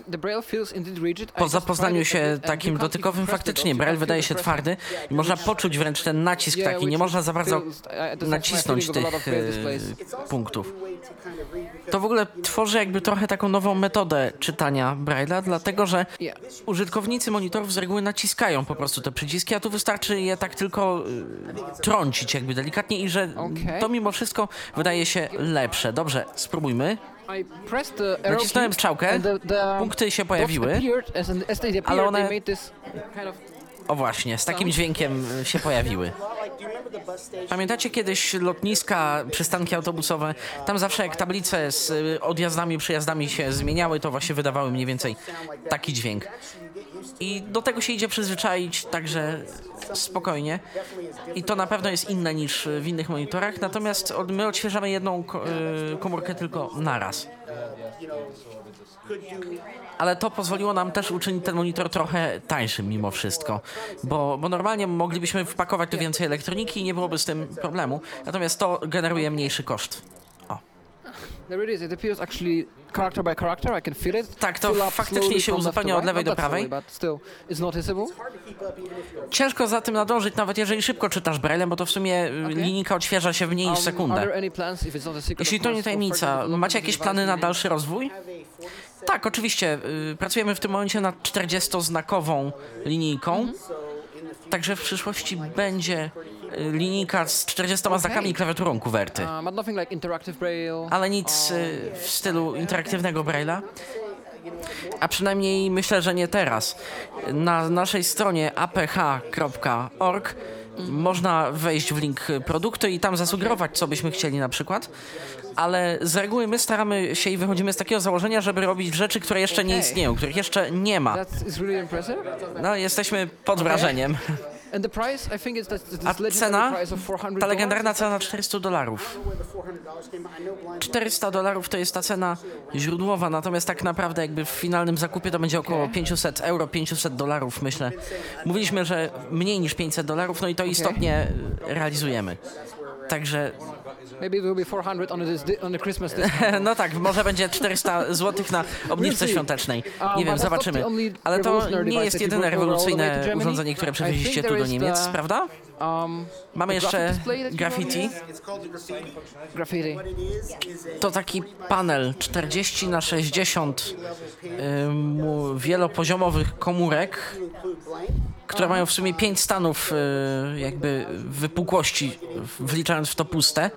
Po zapoznaniu się takim dotykowym faktycznie Braille wydaje się twardy i można poczuć wręcz ten nacisk taki. Nie można za bardzo my nacisnąć tych displays. punktów. To w ogóle tworzy jakby trochę taką nową metodę czytania Braille'a, dlatego że użytkownicy monitorów z reguły naciskają po prostu te przyciski, a tu wystarczy je tak tylko y, trącić jakby delikatnie i że to mimo wszystko wydaje się lepsze. Dobrze, spróbujmy. Nacisnąłem strzałkę, punkty się pojawiły. Ale one- O właśnie, z takim dźwiękiem y, się pojawiły. Pamiętacie kiedyś lotniska, przystanki autobusowe? Tam zawsze jak tablice z y, odjazdami, przyjazdami się zmieniały, to właśnie wydawały mniej więcej taki dźwięk. I do tego się idzie przyzwyczaić, także spokojnie. I to na pewno jest inne niż w innych monitorach, natomiast my odświeżamy jedną y, komórkę tylko naraz. Ale to pozwoliło nam też uczynić ten monitor trochę tańszym mimo wszystko, bo, bo normalnie moglibyśmy wpakować tu więcej elektroniki i nie byłoby z tym problemu, natomiast to generuje mniejszy koszt. O. There it is. It appears actually character by character. I can feel it. Tak, to faktycznie się uzupełnia od lewej do prawej. Ciężko za tym nadążyć, nawet jeżeli szybko czytasz Braille'em, bo to w sumie y, linijka odświeża się w mniej niż Um, sekundę. Jeśli to nie tajemnica, macie jakieś plany na dalszy rozwój? Tak, oczywiście. y, Pracujemy w tym momencie nad 40-znakową linijką. Także w przyszłości będzie linijka z 40 znakami i klawiaturą kuwerty. Braille. Ale nic y, w stylu interaktywnego Braille'a. A przynajmniej myślę, że nie teraz. Na naszej stronie aph.org można wejść w link produktu i tam zasugerować, co byśmy chcieli na przykład. Ale z reguły my staramy się i wychodzimy z takiego założenia, żeby robić rzeczy, które jeszcze nie istnieją, których jeszcze nie ma. No, jesteśmy pod wrażeniem. A cena? price of 400 Ta legendarna cena 400 dolarów. 400 dolarów to jest ta cena źródłowa, natomiast tak naprawdę jakby w finalnym zakupie to będzie około 500 euro, 500 dolarów myślę. Mówiliśmy, że mniej niż 500 dolarów, no i to istotnie realizujemy. Także, Maybe it will be 400 on a, dis- on a Christmas *laughs* discount. no tak, może będzie 400 zł na obniżce świątecznej. Um, Nie wiem, zobaczymy. Ale to nie jest jedyne rewolucyjne urządzenie, które think tu do Niemiec, the- prawda? Um, Mamy jeszcze graffiti. graffiti. To taki panel 40 na 60 ym, wielopoziomowych komórek, które mają w sumie 5 stanów y, jakby wypukłości, wliczając w to puste.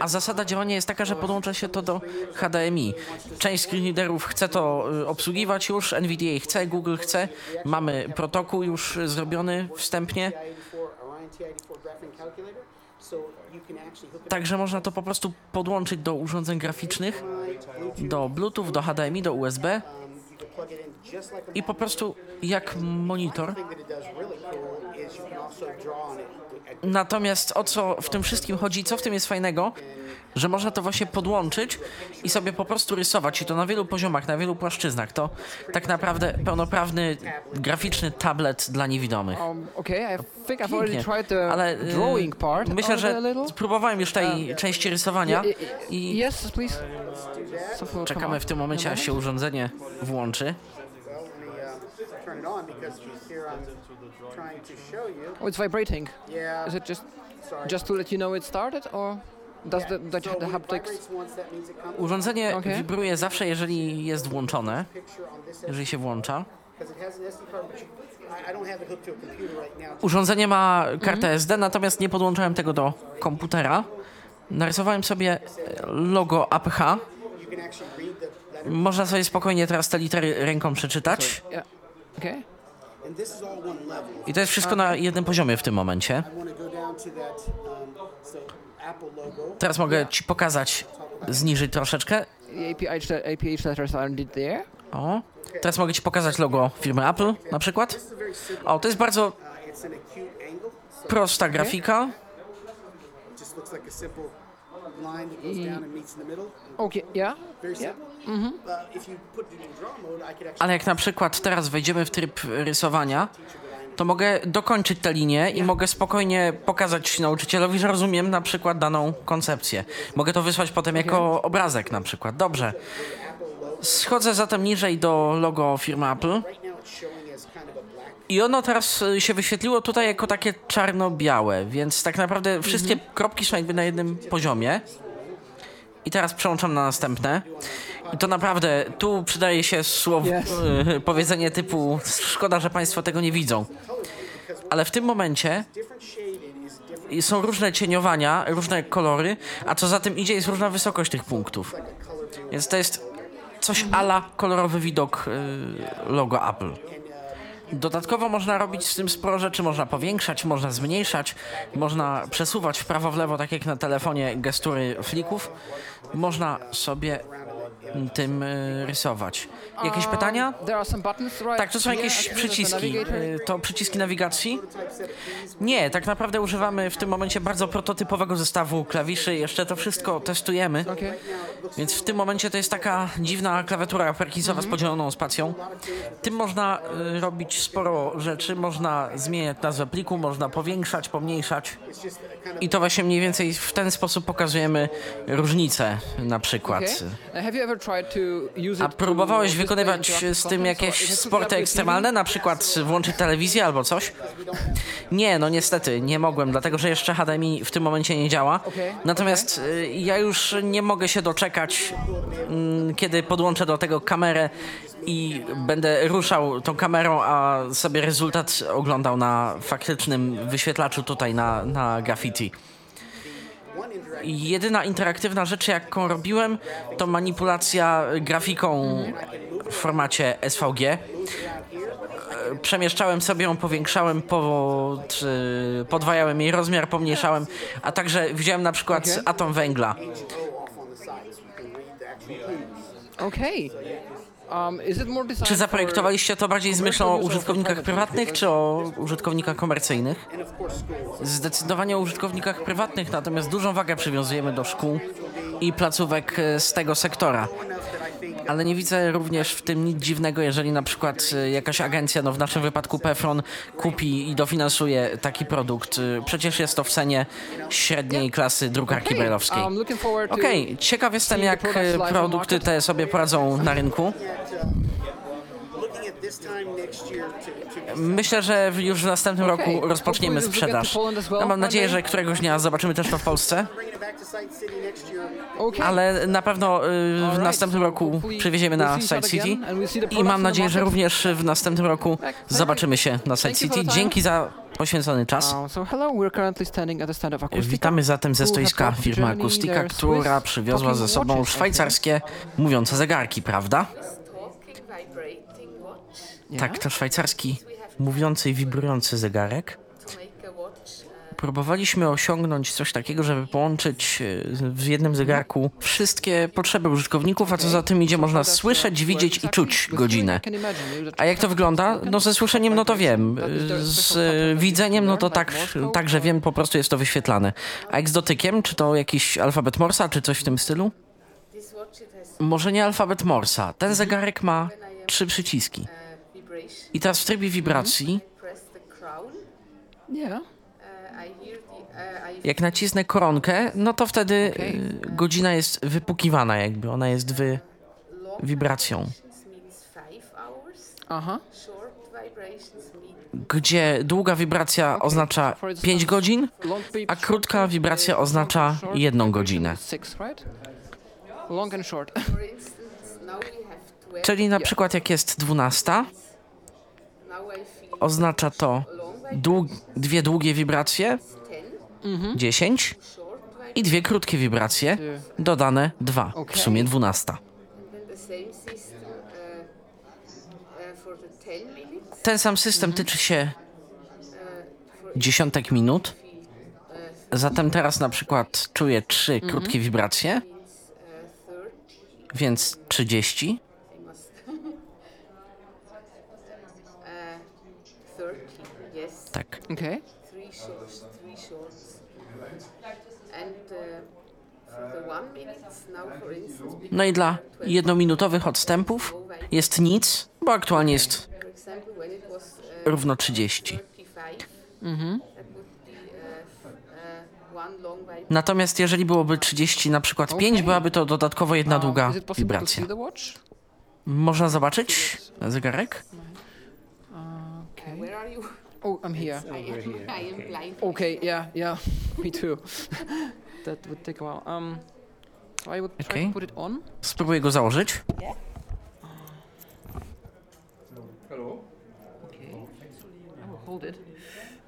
A zasada działania jest taka, że podłącza się to do HDMI. Część screen readerów chce to y, obsługiwać już, NVDA chce, Google chce. Mamy protokół już zrobiony wstępnie. Także można to po prostu podłączyć do urządzeń graficznych, do Bluetooth, do HDMI, do USB i po prostu jak monitor. Natomiast o co w tym wszystkim chodzi, co w tym jest fajnego, że można to właśnie podłączyć i sobie po prostu rysować i to na wielu poziomach, na wielu płaszczyznach. To tak naprawdę pełnoprawny graficzny tablet dla niewidomych. Um, Pięknie. Ale y, myślę, że spróbowałem już tej części rysowania Yeah, i- i czekamy w tym momencie, aż się urządzenie włączy. Turn it on because here I'm trying to show you. Oh, it's vibrating. Yeah. Is it just Sorry. just to let you know it started, or Does the, the, haptics... vibrates once, that means it comes Urządzenie wibruje zawsze, jeżeli jest włączone, jeżeli się włącza. Urządzenie ma kartę SD, natomiast nie podłączałem tego do komputera. Narysowałem sobie logo APH. Można sobie spokojnie teraz te litery ręką przeczytać. Okay. I to jest wszystko na jednym poziomie w tym momencie. Teraz mogę Ci pokazać zniżyć troszeczkę. O. Teraz mogę Ci pokazać logo firmy Apple na przykład. O, to jest bardzo prosta grafika. Line that goes down and meets in the middle. Okay, yeah. Very Yeah. simple. Uh, if you put it in draw mode, I could actually Ale jak na przykład teraz wejdziemy w tryb rysowania, to mogę dokończyć tę linię i mogę spokojnie pokazać nauczycielowi, że rozumiem na przykład daną koncepcję. Mogę to wysłać potem jako obrazek na przykład. Dobrze. Schodzę zatem niżej do logo firmy Apple. right now it's showing as kind of a black. I ono teraz y, się wyświetliło tutaj jako takie czarno-białe, więc tak naprawdę wszystkie kropki są jakby na jednym poziomie. I teraz przełączam na następne. I to naprawdę, tu przydaje się słowo, Yes. y, *laughs* powiedzenie typu szkoda, że Państwo tego nie widzą. Ale w tym momencie są różne cieniowania, różne kolory, a co za tym idzie jest różna wysokość tych punktów. Więc to jest coś ala kolorowy widok y, logo Apple. Dodatkowo można robić z tym sporo rzeczy, można powiększać, można zmniejszać, można przesuwać w prawo, w lewo, tak jak na telefonie gestury flików. Można sobie tym y, rysować. Jakieś pytania? Right Tak, to są jakieś przyciski. Y, To przyciski nawigacji? Nie, tak naprawdę używamy w tym momencie bardzo prototypowego zestawu klawiszy. Jeszcze to wszystko testujemy. Więc w tym momencie to jest taka dziwna klawiatura Perkinsowa z podzieloną spacją. Tym można y, robić sporo rzeczy. Można zmieniać nazwę pliku, można powiększać, pomniejszać. I to właśnie mniej więcej w ten sposób pokazujemy różnice na przykład. Okay. A próbowałeś wykonywać z tym jakieś sporty ekstremalne, na przykład włączyć telewizję albo coś? Nie, no niestety nie mogłem, dlatego że jeszcze HDMI w tym momencie nie działa. Natomiast y, ja już nie mogę się doczekać, mm, kiedy podłączę do tego kamerę i będę ruszał tą kamerą, a sobie rezultat oglądał na faktycznym wyświetlaczu tutaj na, na graffiti. Jedyna interaktywna rzecz, jaką robiłem, to manipulacja grafiką w formacie SVG. E, Przemieszczałem sobie ją, powiększałem, e, podwajałem jej rozmiar, pomniejszałem, a także widziałem na przykład Okej. atom węgla. Okay. Um, Czy zaprojektowaliście to bardziej z myślą o użytkownikach prywatnych, czy o użytkownikach komercyjnych? Zdecydowanie o użytkownikach prywatnych, natomiast dużą wagę przywiązujemy do szkół i placówek e, z tego sektora. Ale nie widzę również w tym nic dziwnego, jeżeli na przykład e, jakaś agencja, no w naszym wypadku Pefron, kupi i dofinansuje taki produkt. E, Przecież jest to w cenie średniej klasy drukarki Okay. brajlowskiej. Okej, ciekaw jestem jak on produkty te sobie poradzą na rynku. Looking at this time next year to, to Myślę, że już w następnym roku rozpoczniemy sprzedaż. Ja mam nadzieję, że któregoś dnia zobaczymy też to w Polsce, ale na pewno y, w następnym roku przywieziemy na Side City i mam nadzieję, że również w następnym roku zobaczymy się na Side City. Dzięki za poświęcony czas. Acoustica. Witamy zatem ze stoiska firmy Akustika, która przywiozła ze sobą szwajcarskie mówiące zegarki, prawda? talking, vibrating watch Yeah. Tak, to szwajcarski mówiący i wibrujący zegarek. Próbowaliśmy osiągnąć coś takiego, żeby połączyć e, w jednym zegarku wszystkie potrzeby użytkowników, a co za tym idzie, można słyszeć, widzieć i czuć godzinę. A jak to wygląda? No ze słyszeniem no to wiem, z e, widzeniem no to tak, także wiem, po prostu jest to wyświetlane. A jak z dotykiem, czy to jakiś alfabet Morsa, czy coś w tym stylu? Może nie alfabet Morsa. Ten zegarek ma trzy przyciski. I teraz w trybie wibracji. Yeah. Jak nacisnę koronkę, no to wtedy y, godzina jest wypukiwana jakby, ona jest wy... wibracją. mean gdzie długa wibracja oznacza 5 godzin, a krótka wibracja oznacza short jedną vibration godzinę. is Six, right? Long and short. for instance now we have 12 Czyli na przykład jak jest 12, now I feel oznacza to dług, dwie długie wibracje, 10 10 short vibration i dwie krótkie wibracje, dodane 2, w sumie 12. and then the same system uh, uh, for the 10 minutes Ten sam system tyczy się dziesiątek minut. Zatem teraz na przykład czuję trzy krótkie wibracje, means 30 więc 30. I must uh, 30 yes Tak. Okay. three shorts three shorts and uh, for the one minutes now for instance No i dla jednominutowych odstępów jest nic, bo aktualnie jest równo 30. 35 that would be uh, f- uh, one long vibration Natomiast jeżeli byłoby 30 na przykład 5, byłaby to dodatkowo jedna długa wibracja. Można zobaczyć zegarek? Okay. Oh, I'm here. I am, I am blind Okay, yeah, yeah, *laughs* me too. *laughs* that would take a while. Um, so I would try Okay. to put it on. Spróbuję go założyć. Okay. I will hold it.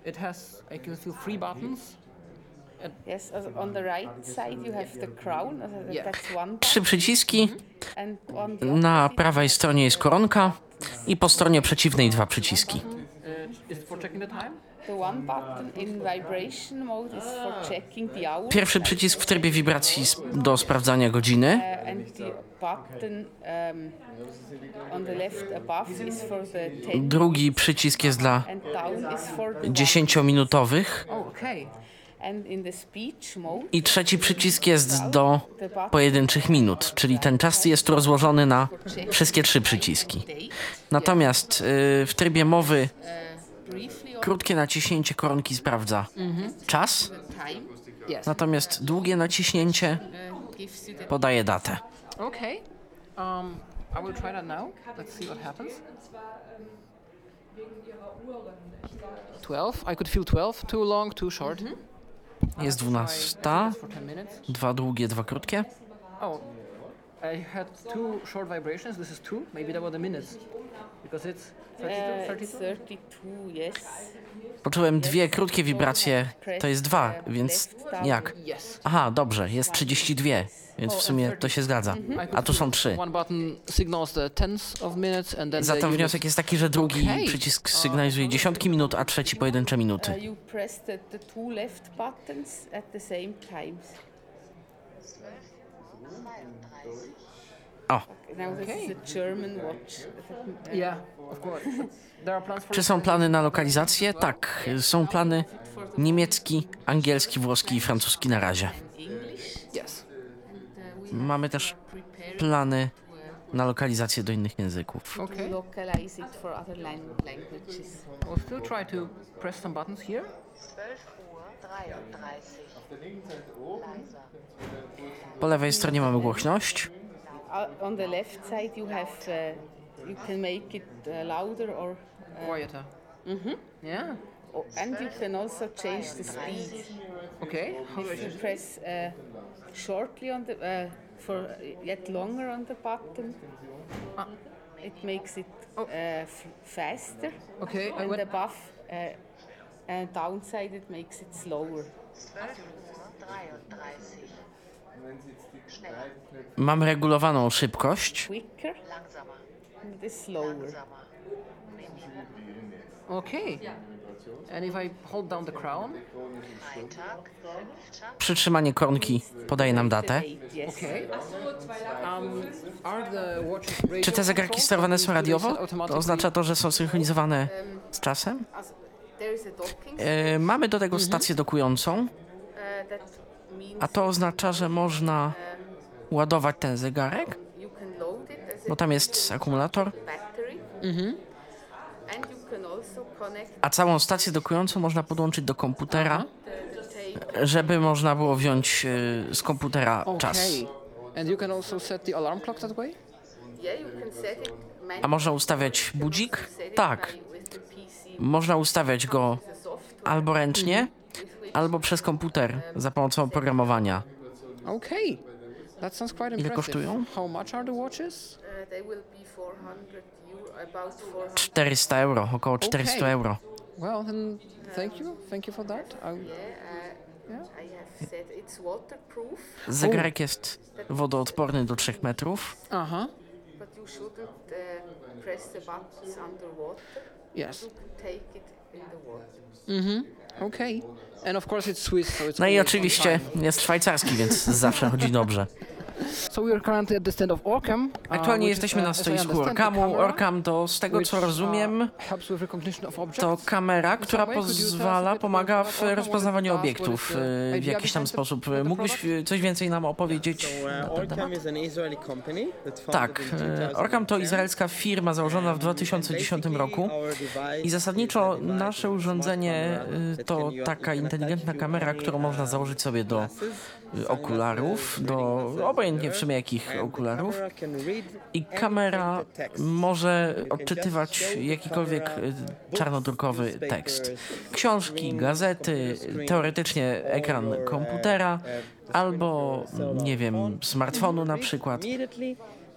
It has, I can feel three buttons. yes on the right side you have the crown Yeah. that's one Trzy przyciski. and on the Na prawej stronie jest koronka i po stronie przeciwnej dwa przyciski. Pierwszy przycisk w trybie wibracji do sprawdzania godziny. uh, and the button um, on the left above is for the 10 Drugi przycisk jest dla and down is for the one. dziesięciominutowych. Oh, okay. and in the speech mode I trzeci przycisk jest do pojedynczych minut, czyli ten czas jest rozłożony na wszystkie trzy przyciski. Natomiast y, w trybie mowy on krótkie naciśnięcie koronki sprawdza czas, natomiast długie naciśnięcie podaje datę. Okay. Um, I will try that now. Let's see what happens. 12. I could feel 12. Too long, too short. Jest Try 12, for 10 minutes. dwa długie, dwa krótkie. Oh, I had two short vibrations. This is two. Maybe that were the minutes. Because it's 32. uh, 32? 32 yes Poczułem dwie krótkie wibracje, to jest dwa, więc jak? Aha, dobrze, jest 32, więc w sumie to się zgadza. A tu są trzy. One button signals the tens of minutes and then the Zatem wniosek jest taki, że drugi Okej. przycisk sygnalizuje dziesiątki minut, a trzeci pojedyncze uh, minuty. you press the, the two left buttons at the same times O, now this is a German watch Yeah, of course. There are plans for czy są plany na lokalizację? Tak, są plany niemiecki, angielski, włoski i francuski na razie. Mamy też plany na lokalizację do innych języków. Okay. localize it for other lang- languages We'll still try to press some buttons here. 12 Uhr 33. Leiser. Po lewej stronie mamy głośność. Uh, on the left side you have uh, you can make it uh, louder or uh, Quieter. Mm-hmm. Yeah. o- and you can also change the speed Okay. How do I if you change? press uh, shortly on the uh, for yet longer on the button Ah. it makes it Oh. uh, f- faster Okay. And went. above uh, and downside it makes it slower 12 Uhr 33. Schneller. Mamy regulowaną szybkość. quicker Langsamer. and it is slower Langsamer. Weniger. Okay. And if I hold down the crown. Freitag 5. Przytrzymanie koronki podaje nam datę. Okay. Um, are the watches radio Czy te zegarki controlled? sterowane są radiowo? To oznacza to, że są synchronizowane z czasem? As- there is a docking E, mamy do tego stację dokującą, uh, that means a to oznacza, że można ładować ten zegarek, bo tam jest akumulator, connect a całą stację dokującą można podłączyć do komputera, żeby można było wziąć e, z komputera czas. Okay. And you can also set the alarm clock that way? yeah you can set it A można ustawiać budzik? Tak. Można ustawiać go albo ręcznie, albo przez komputer za pomocą oprogramowania. Okay. Ile kosztują? How much are the watches? Uh, they will be 400 euro, about 400. 400 euro, około 400 Okej. euro. Well, then thank you. Thank you for that. I, Yeah, Zegarek jest wodoodporny do 3 metrów. underwater. Yes. Mm-hmm. Okay. And of course it's Swiss, so it's No i oczywiście jest szwajcarski, więc zawsze chodzi dobrze. *laughs* So we are currently at the stand of Orcam. uh, Aktualnie which jesteśmy na uh, as I stoisku understand, the Orkamu. camera, Orkam to, z tego which, co uh, rozumiem, helps with recognition of objects. to kamera, która pozwala, pomaga w rozpoznawaniu obiektów e, w jakiś tam sposób. Mógłbyś e, coś więcej nam opowiedzieć So, na ten temat? Orcam is an Israeli company that founded Tak, in e, 2010. Orkam to izraelska firma założona w 2010 roku. I zasadniczo nasze urządzenie to taka inteligentna kamera, którą można założyć sobie do okularów, do obojętnie w sumie jakich okularów. I kamera może odczytywać jakikolwiek y, czarnodrukowy tekst. Książki, gazety, teoretycznie ekran komputera albo, nie wiem, smartfonu na przykład.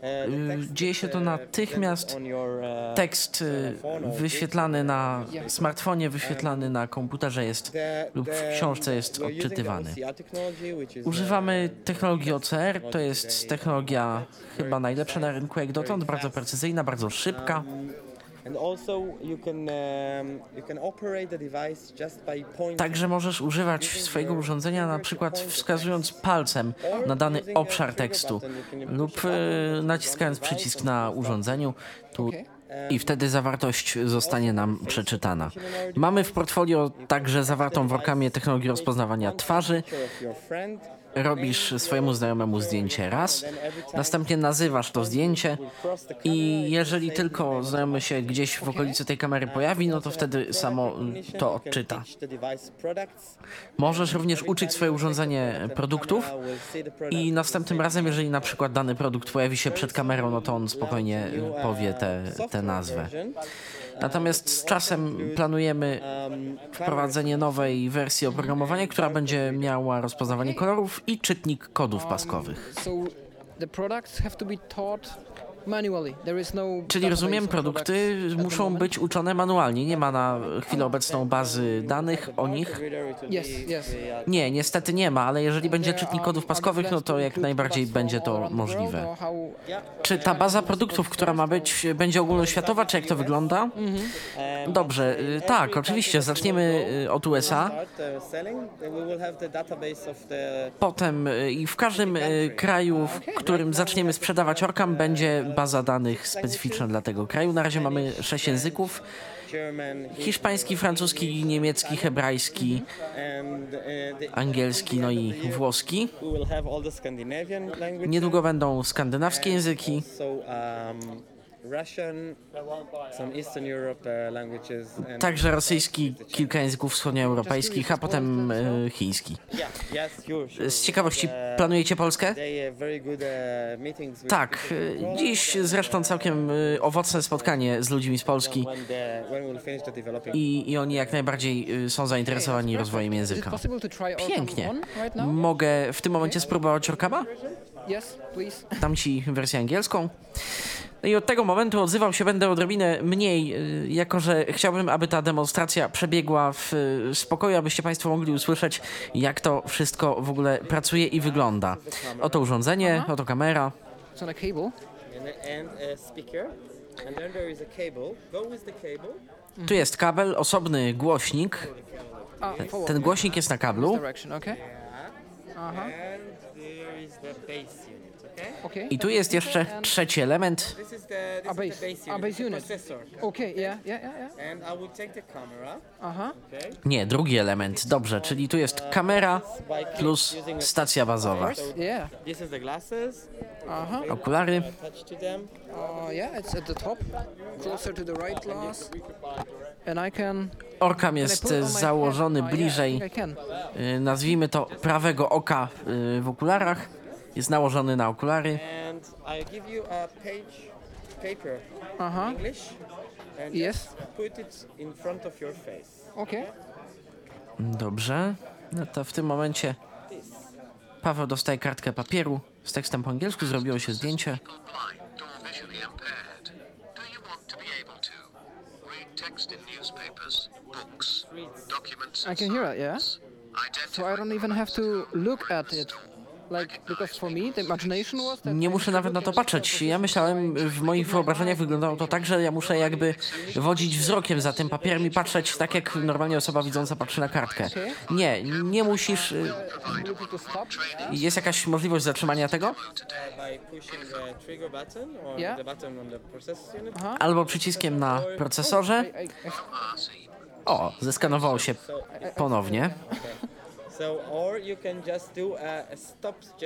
Y, Dzieje się to natychmiast. Tekst y, wyświetlany na smartfonie, wyświetlany na komputerze jest lub w książce jest odczytywany. Używamy technologii OCR, to jest technologia chyba najlepsza na rynku jak dotąd, bardzo precyzyjna, bardzo szybka. Także możesz używać swojego urządzenia na przykład wskazując palcem na dany obszar tekstu lub e, naciskając przycisk na urządzeniu. Tu i wtedy zawartość zostanie nam przeczytana. Mamy w portfolio także zawartą w Orkamie technologię rozpoznawania twarzy. Robisz swojemu znajomemu zdjęcie raz, następnie nazywasz to zdjęcie i jeżeli tylko znajomy się gdzieś w okolicy tej kamery pojawi, no to wtedy samo to odczyta. Możesz również uczyć swoje urządzenie produktów i następnym razem, jeżeli na przykład dany produkt pojawi się przed kamerą, no to on spokojnie powie tę te, te nazwę. Natomiast z czasem planujemy wprowadzenie nowej wersji oprogramowania, która będzie miała rozpoznawanie kolorów i czytnik kodów paskowych. No Czyli rozumiem, produkty muszą być uczone manualnie. Nie ma na chwilę obecną bazy danych o nich. Nie, niestety nie ma, ale jeżeli będzie czytnik kodów paskowych, no to jak najbardziej będzie to możliwe. Czy ta baza produktów, która ma być, będzie ogólnoświatowa, czy jak to wygląda? Dobrze, y, tak, oczywiście. Zaczniemy y, od USA. Potem y, i w każdym kraju, w którym zaczniemy sprzedawać Orkam, będzie baza danych specyficzna dla tego kraju. Na razie mamy sześć języków. Hiszpański, francuski, niemiecki, hebrajski, angielski, no i włoski. Niedługo będą skandynawskie języki. Także rosyjski, kilka języków wschodnioeuropejskich, a potem e, chiński. Z ciekawości, planujecie Polskę? Tak, e, dziś zresztą całkiem e, owocne spotkanie z ludźmi z Polski i, i oni jak najbardziej e, są zainteresowani rozwojem języka. Pięknie. Mogę w tym momencie spróbować please. Dam ci wersję angielską. No i od tego momentu odzywał się będę odrobinę mniej, y, jako że chciałbym, aby ta demonstracja przebiegła w y, spokoju, abyście Państwo mogli usłyszeć, jak to wszystko w ogóle pracuje i wygląda. Oto urządzenie, oto kamera. Tu jest kabel, osobny głośnik. Ten głośnik jest na kablu. Direction, I tu jest jeszcze trzeci element. A base, unit, base. Okay, yeah, yeah, yeah, yeah. And I will take the camera, Uh-huh. okay? Nie, drugi element. Dobrze, czyli tu jest kamera plus stacja bazowa. Yeah. Okulary. Uh, Touch to them. Yeah, it's at the top, closer to the right glass. And I can... Orkam jest założony I bliżej y, nazwijmy to prawego oka y, w okularach. Jest nałożony na okulary. And I give you a page paper Aha. English and Yes. just put it in front of your face. Okay. Dobrze. No to w tym momencie Paweł dostaje kartkę papieru z tekstem po angielsku, zrobiło się zdjęcie. blind or visually impaired, do you want to be able to read text in newspapers, books, documents, I can hear it, yeah? So I don't even have to look at it. Nie muszę nawet na to patrzeć. Ja myślałem, w moich wyobrażeniach wyglądało to tak, że ja muszę jakby wodzić wzrokiem za tym papierem i patrzeć tak, jak normalnie osoba widząca patrzy na kartkę. Nie, nie musisz. y. Jest jakaś możliwość zatrzymania tego? Albo przyciskiem na procesorze. O, zeskanowało się ponownie.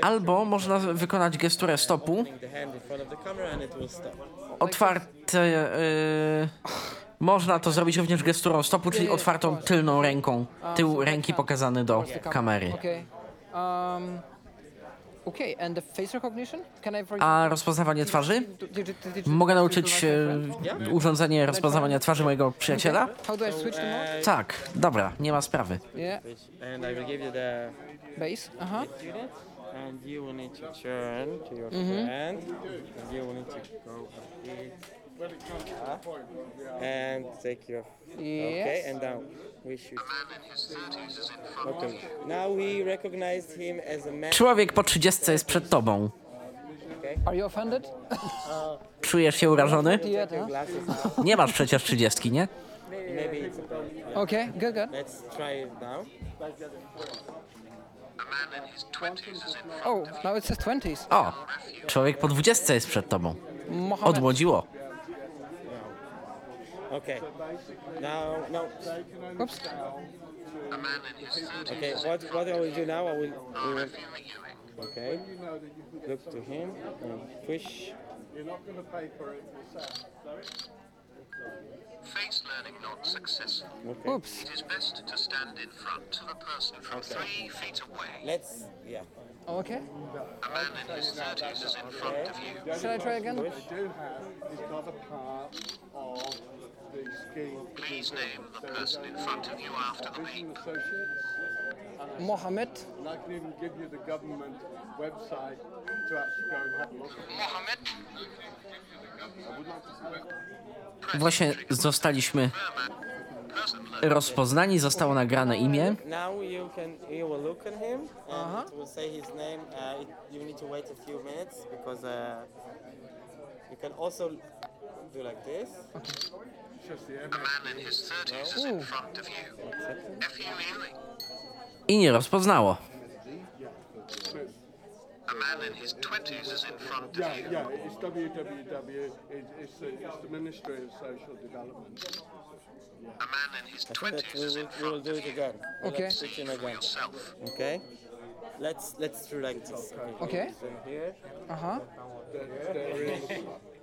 Albo można wykonać gesturę stopu. Otwarte. y, można to zrobić również gesturą stopu, czyli otwartą tylną ręką. Tył ręki pokazany do kamery. okay. A rozpoznawanie twarzy? Mogę nauczyć e, urządzenie rozpoznawania twarzy mojego przyjaciela? Tak, dobra, nie ma sprawy. Yeah, And I will give you the base. Uh huh. unit. And you will need to turn to your friend. And you will need to go up. And take your. Okay, Yes. and down. We should. man in his 30s is in front Okay. Now we recognized him as a man. Człowiek po 30 jest przed tobą. Are you offended? *laughs* Czujesz się urażony? Yet, huh? Glasses. Nie masz przecież 30, nie? Maybe it's a problem. Okay, good, good. Let's try it now. A man in his 20s is in front Oh, now it says 20s. O, człowiek po 20 jest przed tobą. Odmłodziło. Okay. Now, no. Oops. A man in his 30s Okay. What what I will do now? Oh, I will. We will okay. Look to him and push. You're not going to pay for it yourself. Sorry? Face learning not successful. Okay. Oops. It is best to stand in front of a person from three feet away. Let's. Yeah. Oh, okay. A man in his 30s is in front of you. Should I try again? Push. Please name the person in front of you after the beep. Mohammed. And I can even give you the government website to actually go and have a look at. Mohammed, Właśnie zostaliśmy rozpoznani, zostało nagrane imię. Now you can you will look at him and it will say his name. Uh, it, you need to wait a few minutes because uh, you can also do like this. Man in his 30s is in front of you. FUE. I nie rozpoznało. A man in his 20s is in front of you. yeah, it's www. It's, it's, the, it's the Ministry of Social Development. A man in his I think that 20s we is in front do of it you. again. Okay. In For again. yourself. Okay. Let's let's do like this. Okay. Here. Uh huh.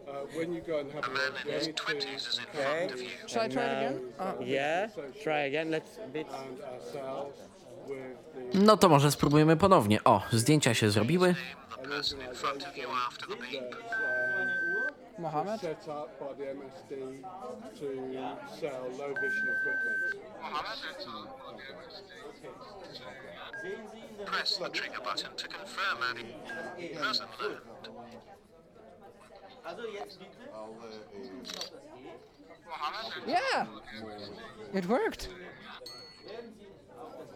Is, uh, when you go and have a A man look, in his there 20s is in Okay. front of you. Should I try it again? Uh, Yeah. Try again. Let's bit. No to może spróbujemy ponownie. O, zdjęcia się zrobiły. Name the person in front of you after the beep. Mohammed. set up by the MSD to sell low vision equipment. Press the trigger button to confirm person learned. Yeah. It worked.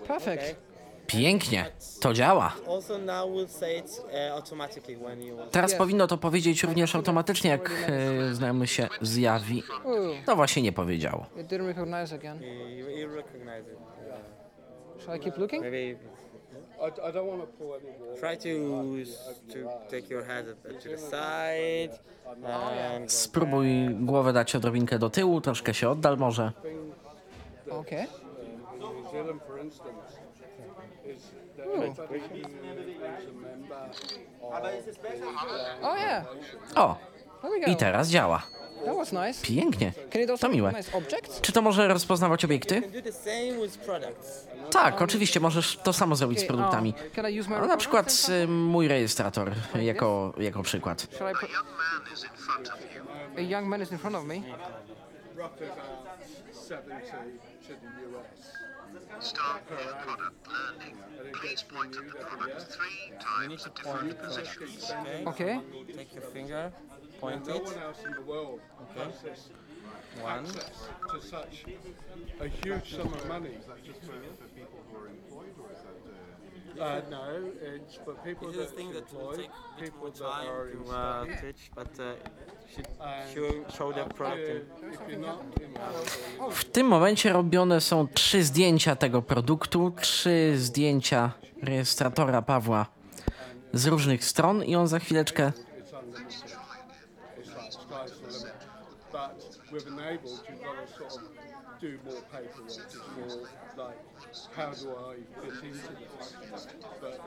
Perfect. Pięknie, to działa. Uh. Teraz powinno to powiedzieć również automatycznie, jak e, znajomy się zjawi. No właśnie nie powiedziało. it didn't recognize again. Shall I keep looking? Maybe I, I don't want to pull any water. try to to take your head to the side and Spróbuj głowę dać odrobinkę do tyłu, troszkę się oddal może. Okay. New Zealand, for instance, is that everybody who is a member of Oh yeah. O. I teraz działa. Pięknie. To miłe. Czy to może rozpoznawać obiekty? Tak, oczywiście, możesz to samo zrobić z produktami. um, No, na przykład y, mój rejestrator jako, jako przykład. Shall I put... young man is in front of you. A young man is in front of me. roughly about 70 to the US. Start new product learning. Please point at the product three times at different positions. Okay. Okay. Take your finger, No one else in the world has this One. access to such a huge sum of money. Uh, no, it's for people This is a that thing that employ, take a bit more people that time are in to uh, teach, but uh, should show, show the product. in W tym momencie robione są trzy zdjęcia tego produktu, trzy zdjęcia rejestratora Pawła z różnych stron i on za chwileczkę it's. Like sky's the limit. But with enabled, to sort of do more paperwork. It's more like, how do I fit into? But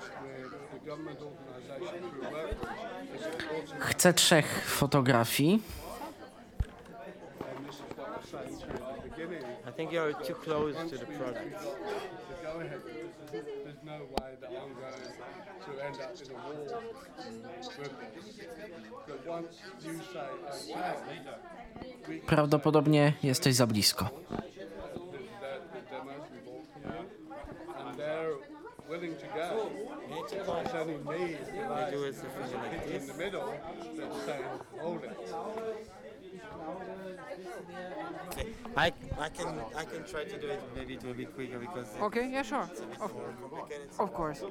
the government through important, chce trzech fotografii. and this is what I was saying to you at the beginning, I think you're too close to the product. go ahead, there's, no way that I'm going to end up in a war with this. But once you say, okay, we can Prawdopodobnie jesteś za blisko. willing to go. It's only me like in the middle that's saying, hold it. Okay. I, I can I can try to do it. Maybe it will be quicker because it's Okay, yeah, sure. a bit Of, of course.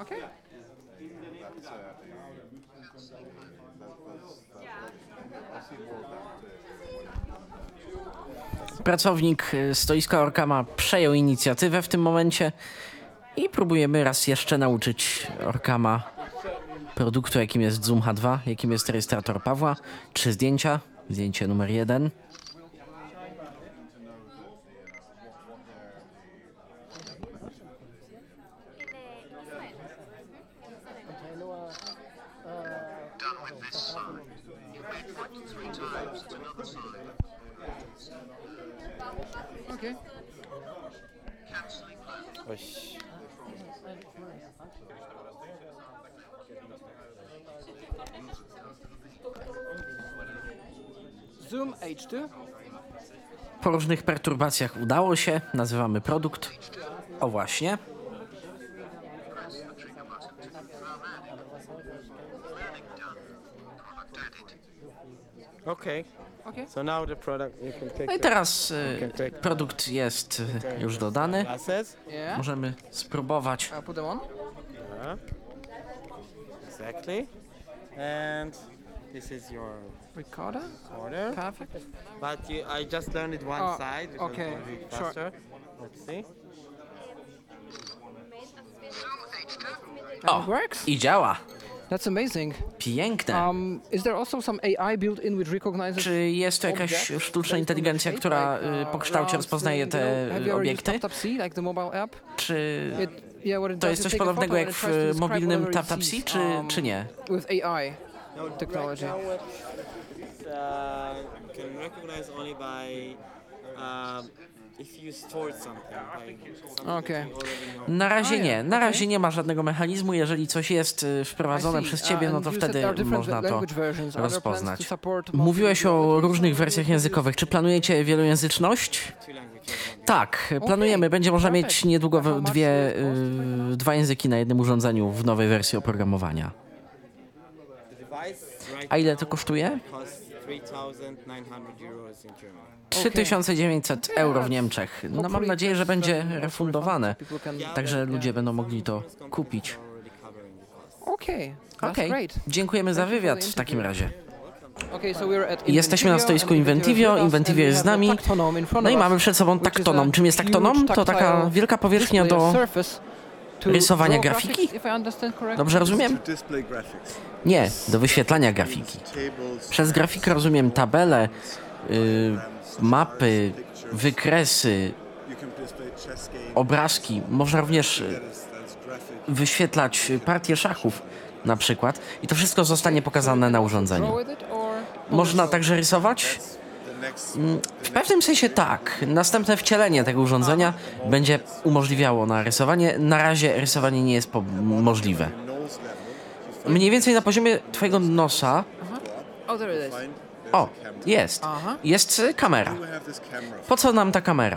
Okay. Pracownik y, stoiska Orkama przejął inicjatywę w tym momencie i próbujemy raz jeszcze nauczyć Orkama produktu, jakim jest Zoom H2, jakim jest rejestrator Pawła. Trzy zdjęcia. Zdjęcie numer jeden. Po różnych perturbacjach udało się. Nazywamy produkt. O właśnie. Okay. Okay. So now the product you can take No i the teraz y, produkt jest y, już dodany. glasses. Yeah. Możemy spróbować. I'll put them on. Yeah. Exactly. And this is your Recorder. order. Perfect. But you, I just learned it one Oh, side because okay, sure. faster. Let's see. That works. I działa. That's amazing. Piękne. Um, is there also some AI built in which recognizes Czy jest to jakaś sztuczna inteligencja, która y, po kształcie rozpoznaje te y, obiekty? TapTapC, like the mobile app? Czy It, yeah, what it to jest coś podobnego jak w describe mobilnym sees, czy, um, czy nie? With AI technology. Uh, can recognize only by um, if you stored something. By something that Okay. Na razie nie. Na razie nie ma żadnego mechanizmu. Jeżeli coś jest y, wprowadzone przez ciebie, no to wtedy można to rozpoznać. Mówiłeś o różnych wersjach językowych. Czy planujecie wielojęzyczność? Tak, planujemy. Będzie można mieć niedługo dwie, y, dwa języki na jednym urządzeniu w nowej wersji oprogramowania. A ile to kosztuje? Costs 3,900 euros in Germany. 3900 euro w Niemczech. No mam nadzieję, że będzie um, refundowane. Także ludzie będą mogli to kupić. Okay, Okej, great. dziękujemy za wywiad w takim razie. Okay, so we're at Jesteśmy na stoisku Inventivio, Inventivio jest z nami. No i mamy przed sobą taktonom. Czym jest taktonom? To taka wielka powierzchnia do rysowania grafiki? Dobrze rozumiem? Nie, do wyświetlania grafiki. Przez grafikę rozumiem tabele, y, mapy, wykresy, obrazki, można również y, wyświetlać partie szachów na przykład i to wszystko zostanie pokazane na urządzeniu. Można także rysować? Mm, W pewnym sensie tak. Następne wcielenie tego urządzenia będzie umożliwiało narysowanie. Na razie rysowanie nie jest możliwe. Mniej więcej na poziomie twojego nosa. Oh. O, jest. Jest kamera. Po co nam ta kamera?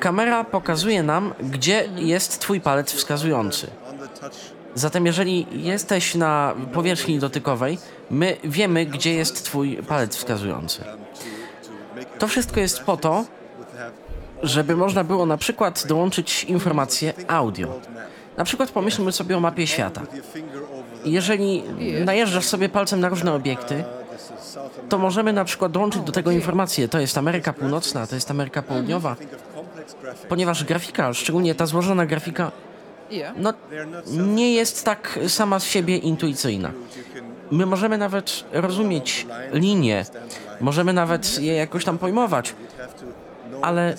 Kamera pokazuje nam, gdzie jest twój palec wskazujący. Zatem jeżeli jesteś na powierzchni dotykowej, my wiemy, gdzie jest twój palec wskazujący. To wszystko jest po to, żeby można było na przykład dołączyć informacje audio. Na przykład pomyślmy sobie o mapie świata. Jeżeli najeżdżasz sobie palcem na różne obiekty, to możemy na przykład dołączyć do tego informacje. To jest Ameryka Północna, to jest Ameryka Południowa. Ponieważ grafika, szczególnie ta złożona grafika. No, nie jest tak sama z siebie intuicyjna. My możemy nawet rozumieć linie, możemy nawet je jakoś tam pojmować, ale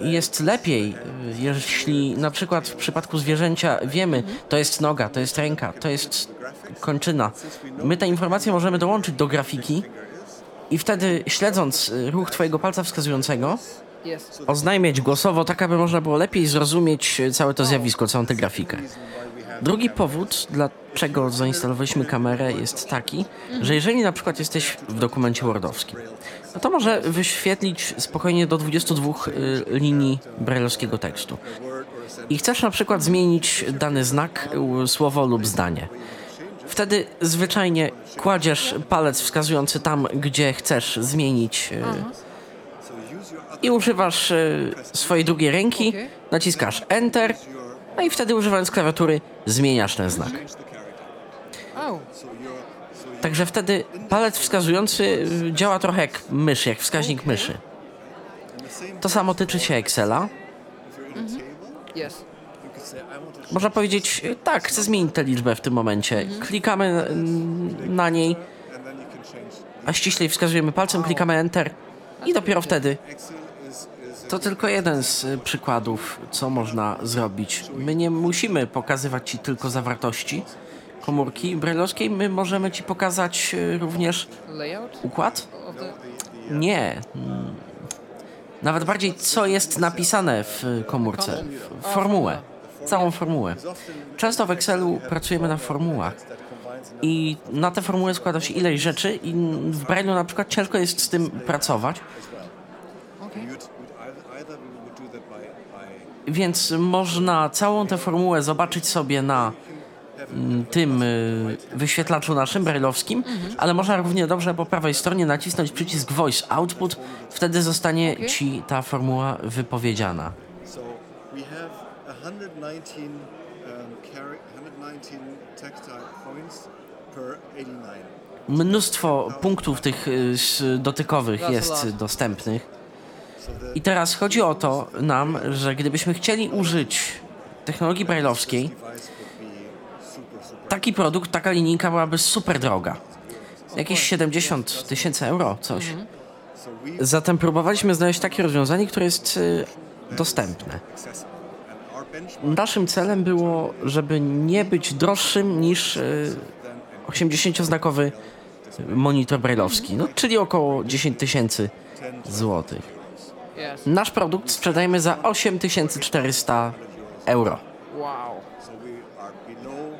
jest lepiej, jeśli na przykład w przypadku zwierzęcia wiemy, to jest noga, to jest ręka, to jest kończyna. My te informacje możemy dołączyć do grafiki i wtedy śledząc ruch twojego palca wskazującego. Oznajmiać głosowo, tak aby można było lepiej zrozumieć e, całe to zjawisko, całą tę grafikę. Drugi powód, dlaczego zainstalowaliśmy kamerę, jest taki, że jeżeli na przykład jesteś w dokumencie Wordowskim, no to może wyświetlić spokojnie do 22 y, linii brajlowskiego tekstu. I chcesz na przykład zmienić dany znak, słowo lub zdanie. Wtedy zwyczajnie kładziesz palec wskazujący tam, gdzie chcesz zmienić y, i używasz y, swojej drugiej ręki, naciskasz Enter, no i wtedy używając klawiatury zmieniasz ten znak. Także wtedy palec wskazujący y, działa trochę jak mysz, jak wskaźnik myszy. To samo tyczy się Excela. Yes. Można powiedzieć, y, tak, chcę zmienić tę liczbę w tym momencie. Klikamy mm, na niej, a ściślej wskazujemy palcem, klikamy Enter i dopiero wtedy. To tylko jeden z y, przykładów, co można zrobić. My nie musimy pokazywać Ci tylko zawartości komórki brajlowskiej, my możemy Ci pokazać y, również układ? Nie. Mm. Nawet bardziej, co jest napisane w komórce. W formułę. Całą formułę. Często w Excelu pracujemy na formułach. I na te formuły składa się ileś rzeczy i w Braille'u na przykład ciężko jest z tym pracować. Więc można całą tę formułę zobaczyć sobie na mm, tym y, wyświetlaczu naszym brajlowskim, ale można równie dobrze po prawej stronie nacisnąć przycisk Voice Output, wtedy zostanie ci ta formuła wypowiedziana. So we have 119 um, chari- 119 tactile points per 89. Mnóstwo punktów tych y, dotykowych jest dostępnych. I teraz chodzi o to nam, że gdybyśmy chcieli użyć technologii brajlowskiej, taki produkt, taka linijka byłaby super droga. Jakieś 70 tysięcy euro, coś. Zatem próbowaliśmy znaleźć takie rozwiązanie, które jest y, dostępne. Naszym celem było, żeby nie być droższym niż y, 80-znakowy monitor brajlowski, no, czyli około 10 tysięcy złotych. Nasz produkt sprzedajemy za 8400 euro. Wow. So we are below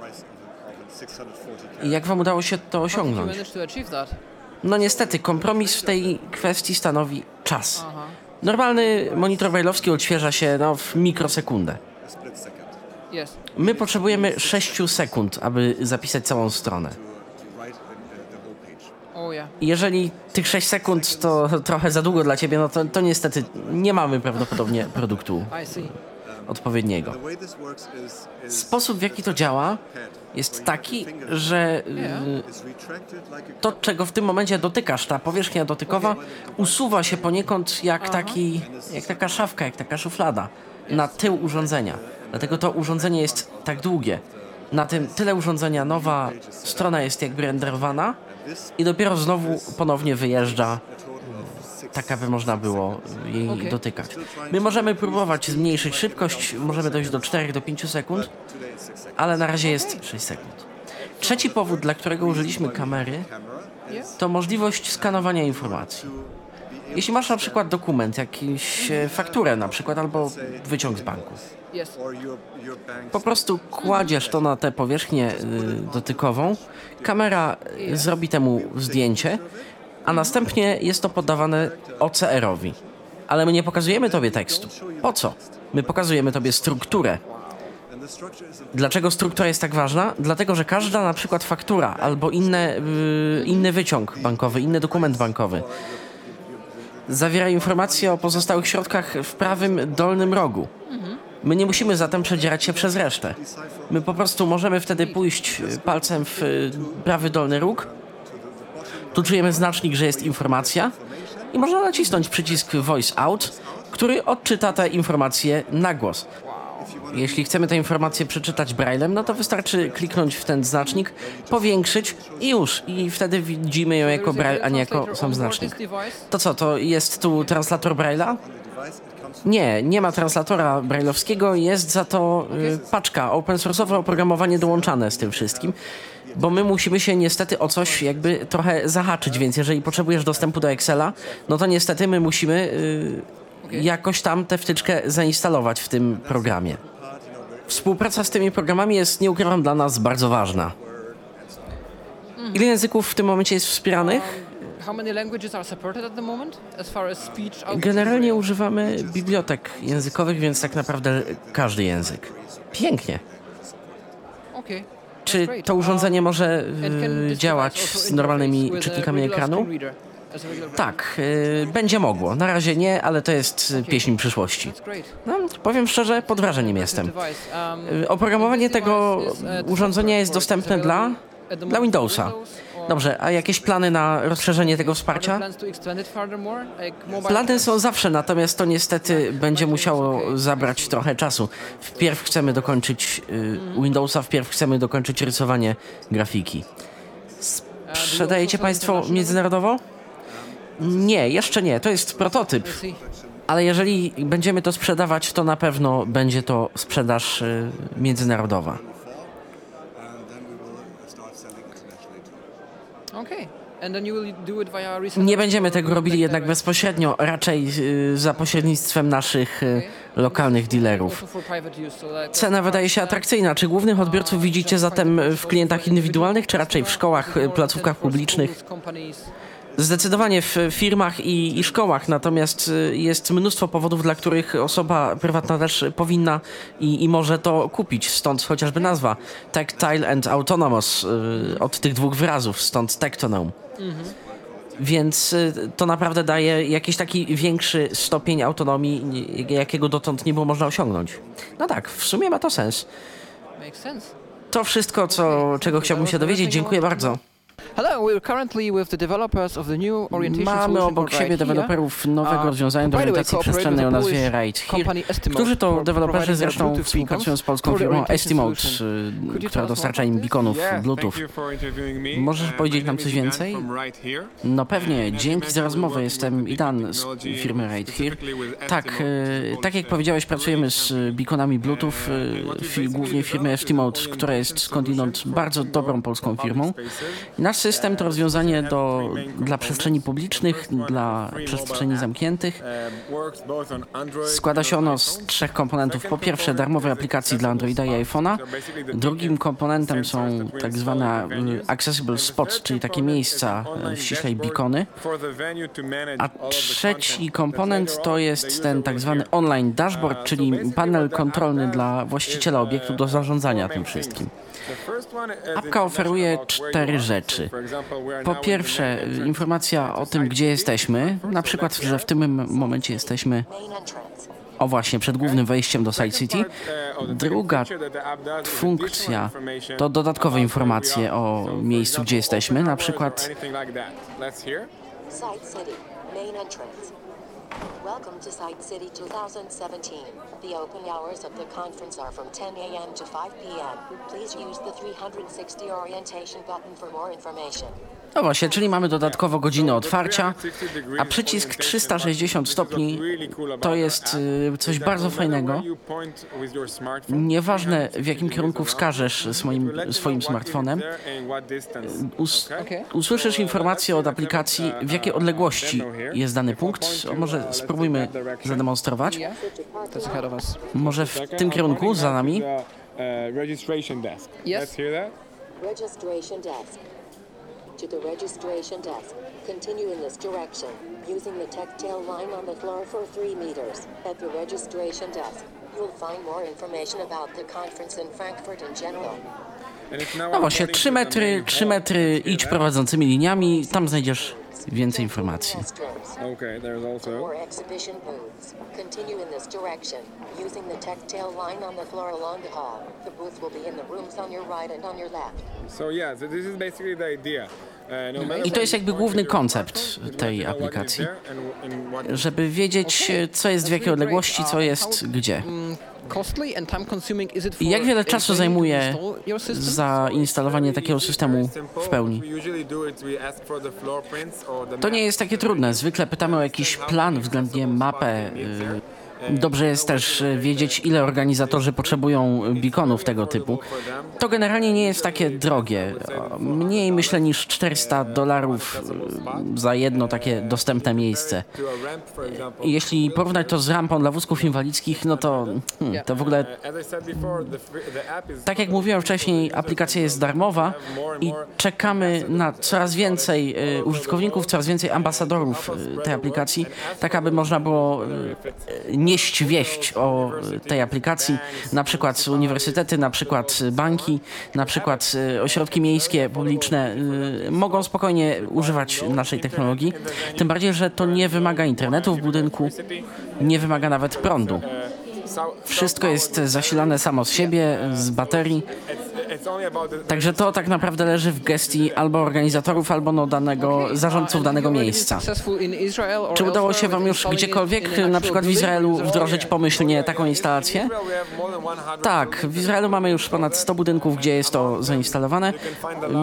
price of, of 640 I jak wam udało się to osiągnąć? No niestety, kompromis w tej kwestii stanowi czas. Normalny monitor brajlowski odświeża się no, w mikrosekundę. My potrzebujemy 6 sekund, aby zapisać całą stronę. to write the, the, the whole Jeżeli tych 6 sekund to trochę za długo dla ciebie, no to, to niestety nie mamy prawdopodobnie produktu I see. odpowiedniego. Sposób w jaki to działa jest taki, że y, to, czego w tym momencie dotykasz, ta powierzchnia dotykowa, usuwa się poniekąd jak, taki, jak taka szafka, jak taka szuflada na tył urządzenia. Dlatego to urządzenie jest tak długie. Na tym tyle urządzenia nowa strona jest jakby renderowana i dopiero znowu ponownie wyjeżdża tak aby można było jej Okej. dotykać. My możemy próbować zmniejszyć szybkość, możemy dojść do 4 do 5 sekund, ale na razie jest 6 sekund. Trzeci powód, dla którego użyliśmy kamery, to możliwość skanowania informacji. Jeśli masz na przykład dokument, jakąś e, fakturę na przykład, albo wyciąg z banku. Po prostu kładziesz to na tę powierzchnię y, dotykową, kamera y, zrobi temu zdjęcie, a następnie jest to poddawane OCR-owi. Ale my nie pokazujemy tobie tekstu. Po co? My pokazujemy tobie strukturę. Dlaczego struktura jest tak ważna? Dlatego, że każda na przykład faktura albo inne, y, inny wyciąg bankowy, inny dokument bankowy zawiera informacje o pozostałych środkach w prawym dolnym rogu. My nie musimy zatem przedzierać się przez resztę. My po prostu możemy wtedy pójść y, palcem w y, prawy dolny róg. Tu czujemy znacznik, że jest informacja i można nacisnąć przycisk Voice Out, który odczyta te informacje na głos. Jeśli chcemy tę informację przeczytać braillem, no to wystarczy kliknąć w ten znacznik, powiększyć i już. I wtedy widzimy ją jako braille, a nie jako sam znacznik. To co, to jest tu translator braille'a? Nie, nie ma translatora brailleowskiego, jest za to y, paczka, open source'owe oprogramowanie dołączane z tym wszystkim, bo my musimy się niestety o coś jakby trochę zahaczyć, więc jeżeli potrzebujesz dostępu do Excela, no to niestety my musimy y, jakoś tam tę wtyczkę zainstalować w tym programie. Współpraca z tymi programami jest, nie ukrywam, dla nas bardzo ważna. Ile języków w tym momencie jest wspieranych? Generalnie używamy bibliotek językowych, więc tak naprawdę każdy język. Pięknie. Czy to urządzenie może y, działać z normalnymi czytnikami ekranu? Tak, y, będzie mogło. Na razie nie, ale to jest y, pieśń przyszłości. No, powiem szczerze, pod wrażeniem jestem. Y, Oprogramowanie tego urządzenia jest dostępne dla, dla Windowsa. Dobrze, a jakieś plany na rozszerzenie tego wsparcia? Plany są zawsze, natomiast to niestety będzie musiało zabrać trochę czasu. Wpierw chcemy dokończyć y, Windowsa, wpierw chcemy dokończyć rysowanie grafiki. Sprzedajecie Państwo międzynarodowo? Nie, jeszcze nie. To jest prototyp. Ale jeżeli będziemy to sprzedawać, to na pewno będzie to sprzedaż y, międzynarodowa. Okay. And then you will do it via resellers Nie będziemy tego robili jednak bezpośrednio, raczej y, za pośrednictwem naszych y, lokalnych dealerów. Cena wydaje się atrakcyjna. Czy głównych odbiorców widzicie zatem w klientach indywidualnych, czy raczej w szkołach, y, placówkach publicznych? Zdecydowanie w firmach i, i szkołach, natomiast y, jest mnóstwo powodów, dla których osoba prywatna też powinna i, i może to kupić. Stąd chociażby nazwa Tactile and Autonomous y, od tych dwóch wyrazów, stąd Tectonome. Więc y, to naprawdę daje jakiś taki większy stopień autonomii, jakiego dotąd nie było można osiągnąć. No tak, w sumie ma to sens. Makes sense. To wszystko, co, czego chciałbym się dowiedzieć. Dziękuję bardzo. Hello, we're currently with the developers of the new orientation Mamy obok siebie deweloperów nowego Uh, rozwiązania do orientacji przestrzennej o nazwie Ride Here, którzy to deweloperzy zresztą współpracują z polską firmą y, you która dostarcza im beaconów Yeah, Bluetooth. Możesz Uh, powiedzieć nam coś więcej? Right. No pewnie, dzięki za rozmowę. Jestem Idan z firmy Right Here. Tak, y, tak jak powiedziałeś, pracujemy z y, beaconami Bluetooth, y, głównie firmy Estimote, która jest skądinąd bardzo dobrą polską firmą. Nasz system to rozwiązanie do, dla przestrzeni publicznych, dla przestrzeni zamkniętych. Składa się ono z trzech komponentów. Po pierwsze, darmowej aplikacji dla Androida i iPhone'a. Drugim komponentem są tak zwane y, accessible spots, czyli takie miejsca, y, ściślej beacony. A trzeci komponent to jest ten tak zwany online dashboard, czyli panel kontrolny dla właściciela obiektu do zarządzania tym wszystkim. Apka oferuje cztery rzeczy. Po pierwsze, informacja o tym, gdzie jesteśmy, na przykład, że w tym momencie jesteśmy o właśnie, przed głównym wejściem do Side City. Druga funkcja to dodatkowe informacje o miejscu, gdzie jesteśmy, na przykład Side City, main entrance. Welcome to Site City 2017. The open hours of the conference are from 10 a.m. to 5 p.m. Please use the 360 orientation button for more information. No właśnie, czyli mamy dodatkowo godzinę otwarcia, a przycisk 360 stopni to jest y, coś bardzo fajnego. Nieważne w jakim kierunku wskażesz swoim, swoim smartfonem, us usłyszysz informację od aplikacji, w jakiej odległości jest dany punkt. O, może spróbujmy zademonstrować. Może w tym kierunku, za nami. registration desk. Yes. Let's hear that. Registration desk. To the registration desk. Continue in this direction, using the tactile line on the floor for 3 meters. At the registration desk, you'll find more information about the conference in Frankfurt in general. No właśnie, 3 metry, 3 metry, idź prowadzącymi liniami, tam znajdziesz więcej informacji. Restrooms. Okay, there's also. Or exhibition booths. Continue in this direction, using the tactile line on the floor along the hall. The booth will be in the rooms on your right and on your left. So yeah, so this is basically the idea. I to jest jakby główny koncept tej aplikacji, żeby wiedzieć, co jest w jakiej odległości, co jest gdzie. I jak wiele czasu zajmuje zainstalowanie takiego systemu w pełni? To nie jest takie trudne. Zwykle pytamy o jakiś plan, względnie mapę. y, Dobrze jest też y, wiedzieć, ile organizatorzy potrzebują beaconów tego typu. To generalnie nie jest takie drogie. Mniej myślę niż 400 dolarów y, za jedno takie dostępne miejsce. Jeśli porównać to z rampą dla wózków inwalidzkich, no to, hmm, to w ogóle tak jak mówiłem wcześniej, aplikacja jest darmowa i czekamy na coraz więcej użytkowników, coraz więcej ambasadorów tej aplikacji, tak aby można było y, nieść wieść o tej aplikacji, na przykład uniwersytety, na przykład banki, na przykład y, ośrodki miejskie, publiczne y, mogą spokojnie używać naszej technologii, tym bardziej, że to nie wymaga internetu w budynku, nie wymaga nawet prądu. Wszystko jest zasilane samo z siebie, z baterii. Także to tak naprawdę leży w gestii albo organizatorów, albo no danego zarządców danego miejsca. Czy udało się wam już gdziekolwiek, na przykład w? Izraelu, wdrożyć pomyślnie taką instalację? Tak, w Izraelu mamy już ponad 100 budynków, gdzie jest to zainstalowane.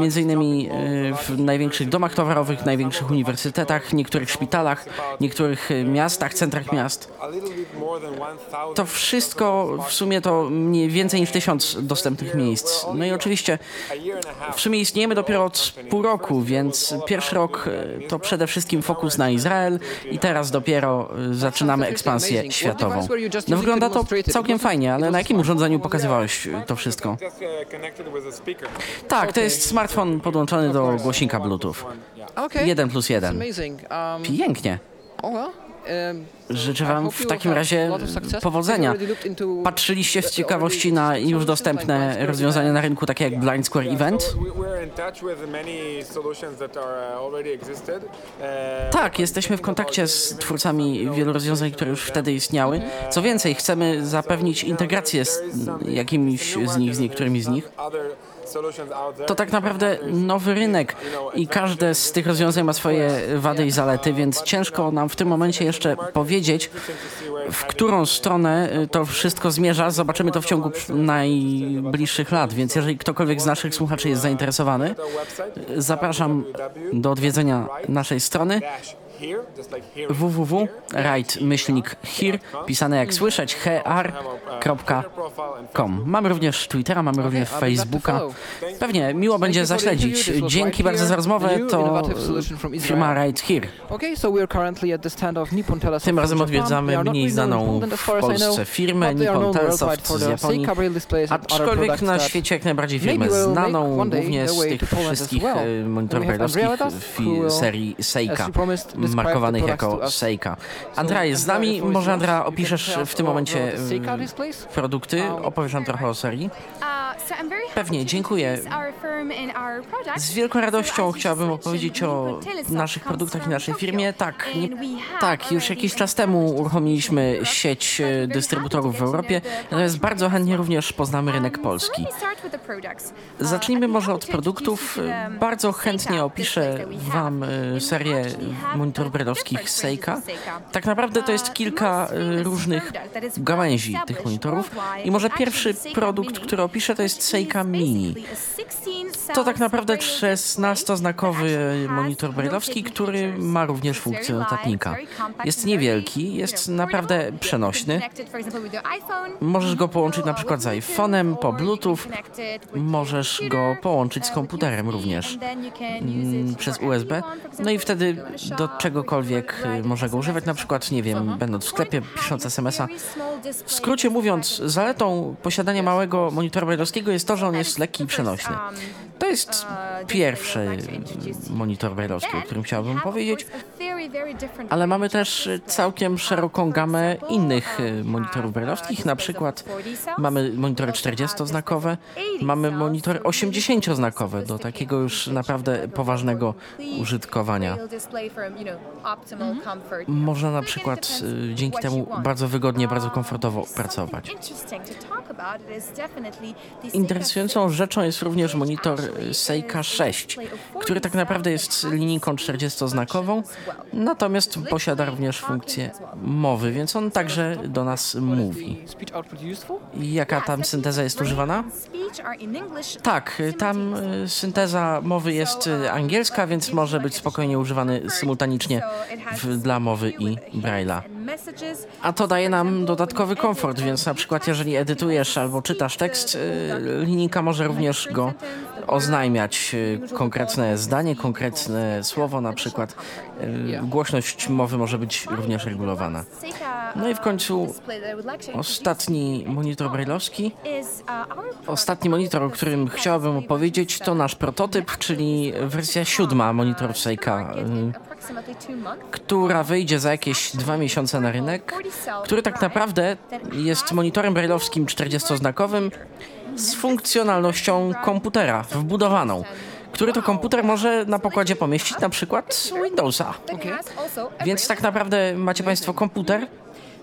Między innymi y, w największych domach towarowych, największych uniwersytetach, niektórych szpitalach, niektórych y, miastach, centrach miast. To wszystko w sumie to mniej więcej niż tysiąc dostępnych miejsc. No i oczywiście w sumie istniejemy dopiero od pół roku, więc pierwszy rok y, to przede wszystkim fokus na Izrael i teraz dopiero y, zaczynamy ekspansję światową. No wygląda to całkiem fajnie, ale na jakim urządzeniu pokazywałeś to wszystko? Tak, to jest smartfon podłączony do głośnika Bluetooth. Jeden plus jeden. Um, Pięknie. Życzę wam w takim razie powodzenia. Patrzyliście z ciekawości na już dostępne rozwiązania na rynku, takie jak Blind Square Event? Uh. Uh, Tak, jesteśmy w kontakcie z twórcami wielu rozwiązań, które już wtedy istniały. Co więcej, chcemy zapewnić integrację z jakimiś z nich, z niektórymi z nich. To tak naprawdę nowy rynek i każde z tych rozwiązań ma swoje wady i zalety, więc ciężko nam w tym momencie jeszcze powiedzieć, w którą stronę y, to wszystko zmierza. Zobaczymy to w ciągu najbliższych lat, więc jeżeli ktokolwiek z naszych słuchaczy jest zainteresowany, zapraszam do odwiedzenia naszej strony www.right-here, pisane jak słyszeć, hr.com. Mamy również Twittera, mamy również Facebooka. Pewnie, miło będzie zaśledzić. Dzięki bardzo za rozmowę, to firma Right Here. Tym razem odwiedzamy mniej znaną w Polsce firmę Nippon for z Japonii, aczkolwiek na świecie jak najbardziej firmę znaną głównie z tych wszystkich e, monitorów serii Seika, markowanych jako. Seika. Andra jest z nami, może. Andra opiszesz w tym momencie e, produkty, opowiesz nam trochę o serii. Pewnie, dziękuję. Z wielką radością chciałabym opowiedzieć o naszych produktach i naszej firmie. Tak, nie, tak, już jakiś czas temu uruchomiliśmy sieć e, dystrybutorów w Europie, natomiast bardzo chętnie również poznamy rynek polski. Zacznijmy może od produktów. Bardzo chętnie opiszę Wam e, serię monitorów brailleowskich Seika. Tak naprawdę to jest kilka e, różnych gałęzi tych monitorów i może pierwszy produkt, który opiszę to jest Seika Mini. To tak naprawdę 16-znakowy monitor brailleowski, który ma również funkcję notatnika. Jest niewielki, jest naprawdę przenośny. Możesz go połączyć na przykład z iPhone'em po Bluetooth. Możesz go połączyć z komputerem również mm, przez USB. No i wtedy do czegokolwiek y, można go używać, na przykład, nie wiem, będąc w sklepie, pisząc SMS-a. W skrócie mówiąc, zaletą posiadania małego monitora brailleowskiego jest to, że on jest lekki i przenośny. To jest pierwszy monitor brailleowski, o którym chciałbym powiedzieć, ale mamy też całkiem szeroką gamę innych y, monitorów brailleowskich, na przykład mamy monitory 40-znakowe, mamy monitory 80-znakowe do takiego już naprawdę poważnego użytkowania. Można na przykład y, dzięki temu bardzo wygodnie, bardzo komfortowo pracować. Interesującą rzeczą jest również monitor Seika 6, który tak naprawdę jest linijką 40-znakową, natomiast posiada również funkcję mowy, więc on także do nas mówi. Jaka tam synteza jest używana? Tak, tam y, synteza mowy jest y, angielska, więc może być spokojnie używany symultanicznie w, dla mowy i Braille'a. A to daje nam dodatkowy komfort, więc na przykład jeżeli edytujesz albo czytasz tekst, y, linijka może również go oznajmiać y, konkretne zdanie, konkretne słowo na przykład. Y, Głośność mowy może być również regulowana. No i w końcu ostatni monitor brailleowski. Ostatni monitor, o którym chciałabym opowiedzieć, to nasz prototyp, czyli wersja siódma monitorów Seika, y, która wyjdzie za jakieś dwa miesiące na rynek, który tak naprawdę jest monitorem brailleowskim 40-znakowym z funkcjonalnością komputera wbudowaną który to komputer może na pokładzie pomieścić na przykład Windowsa. Więc tak naprawdę macie Państwo komputer,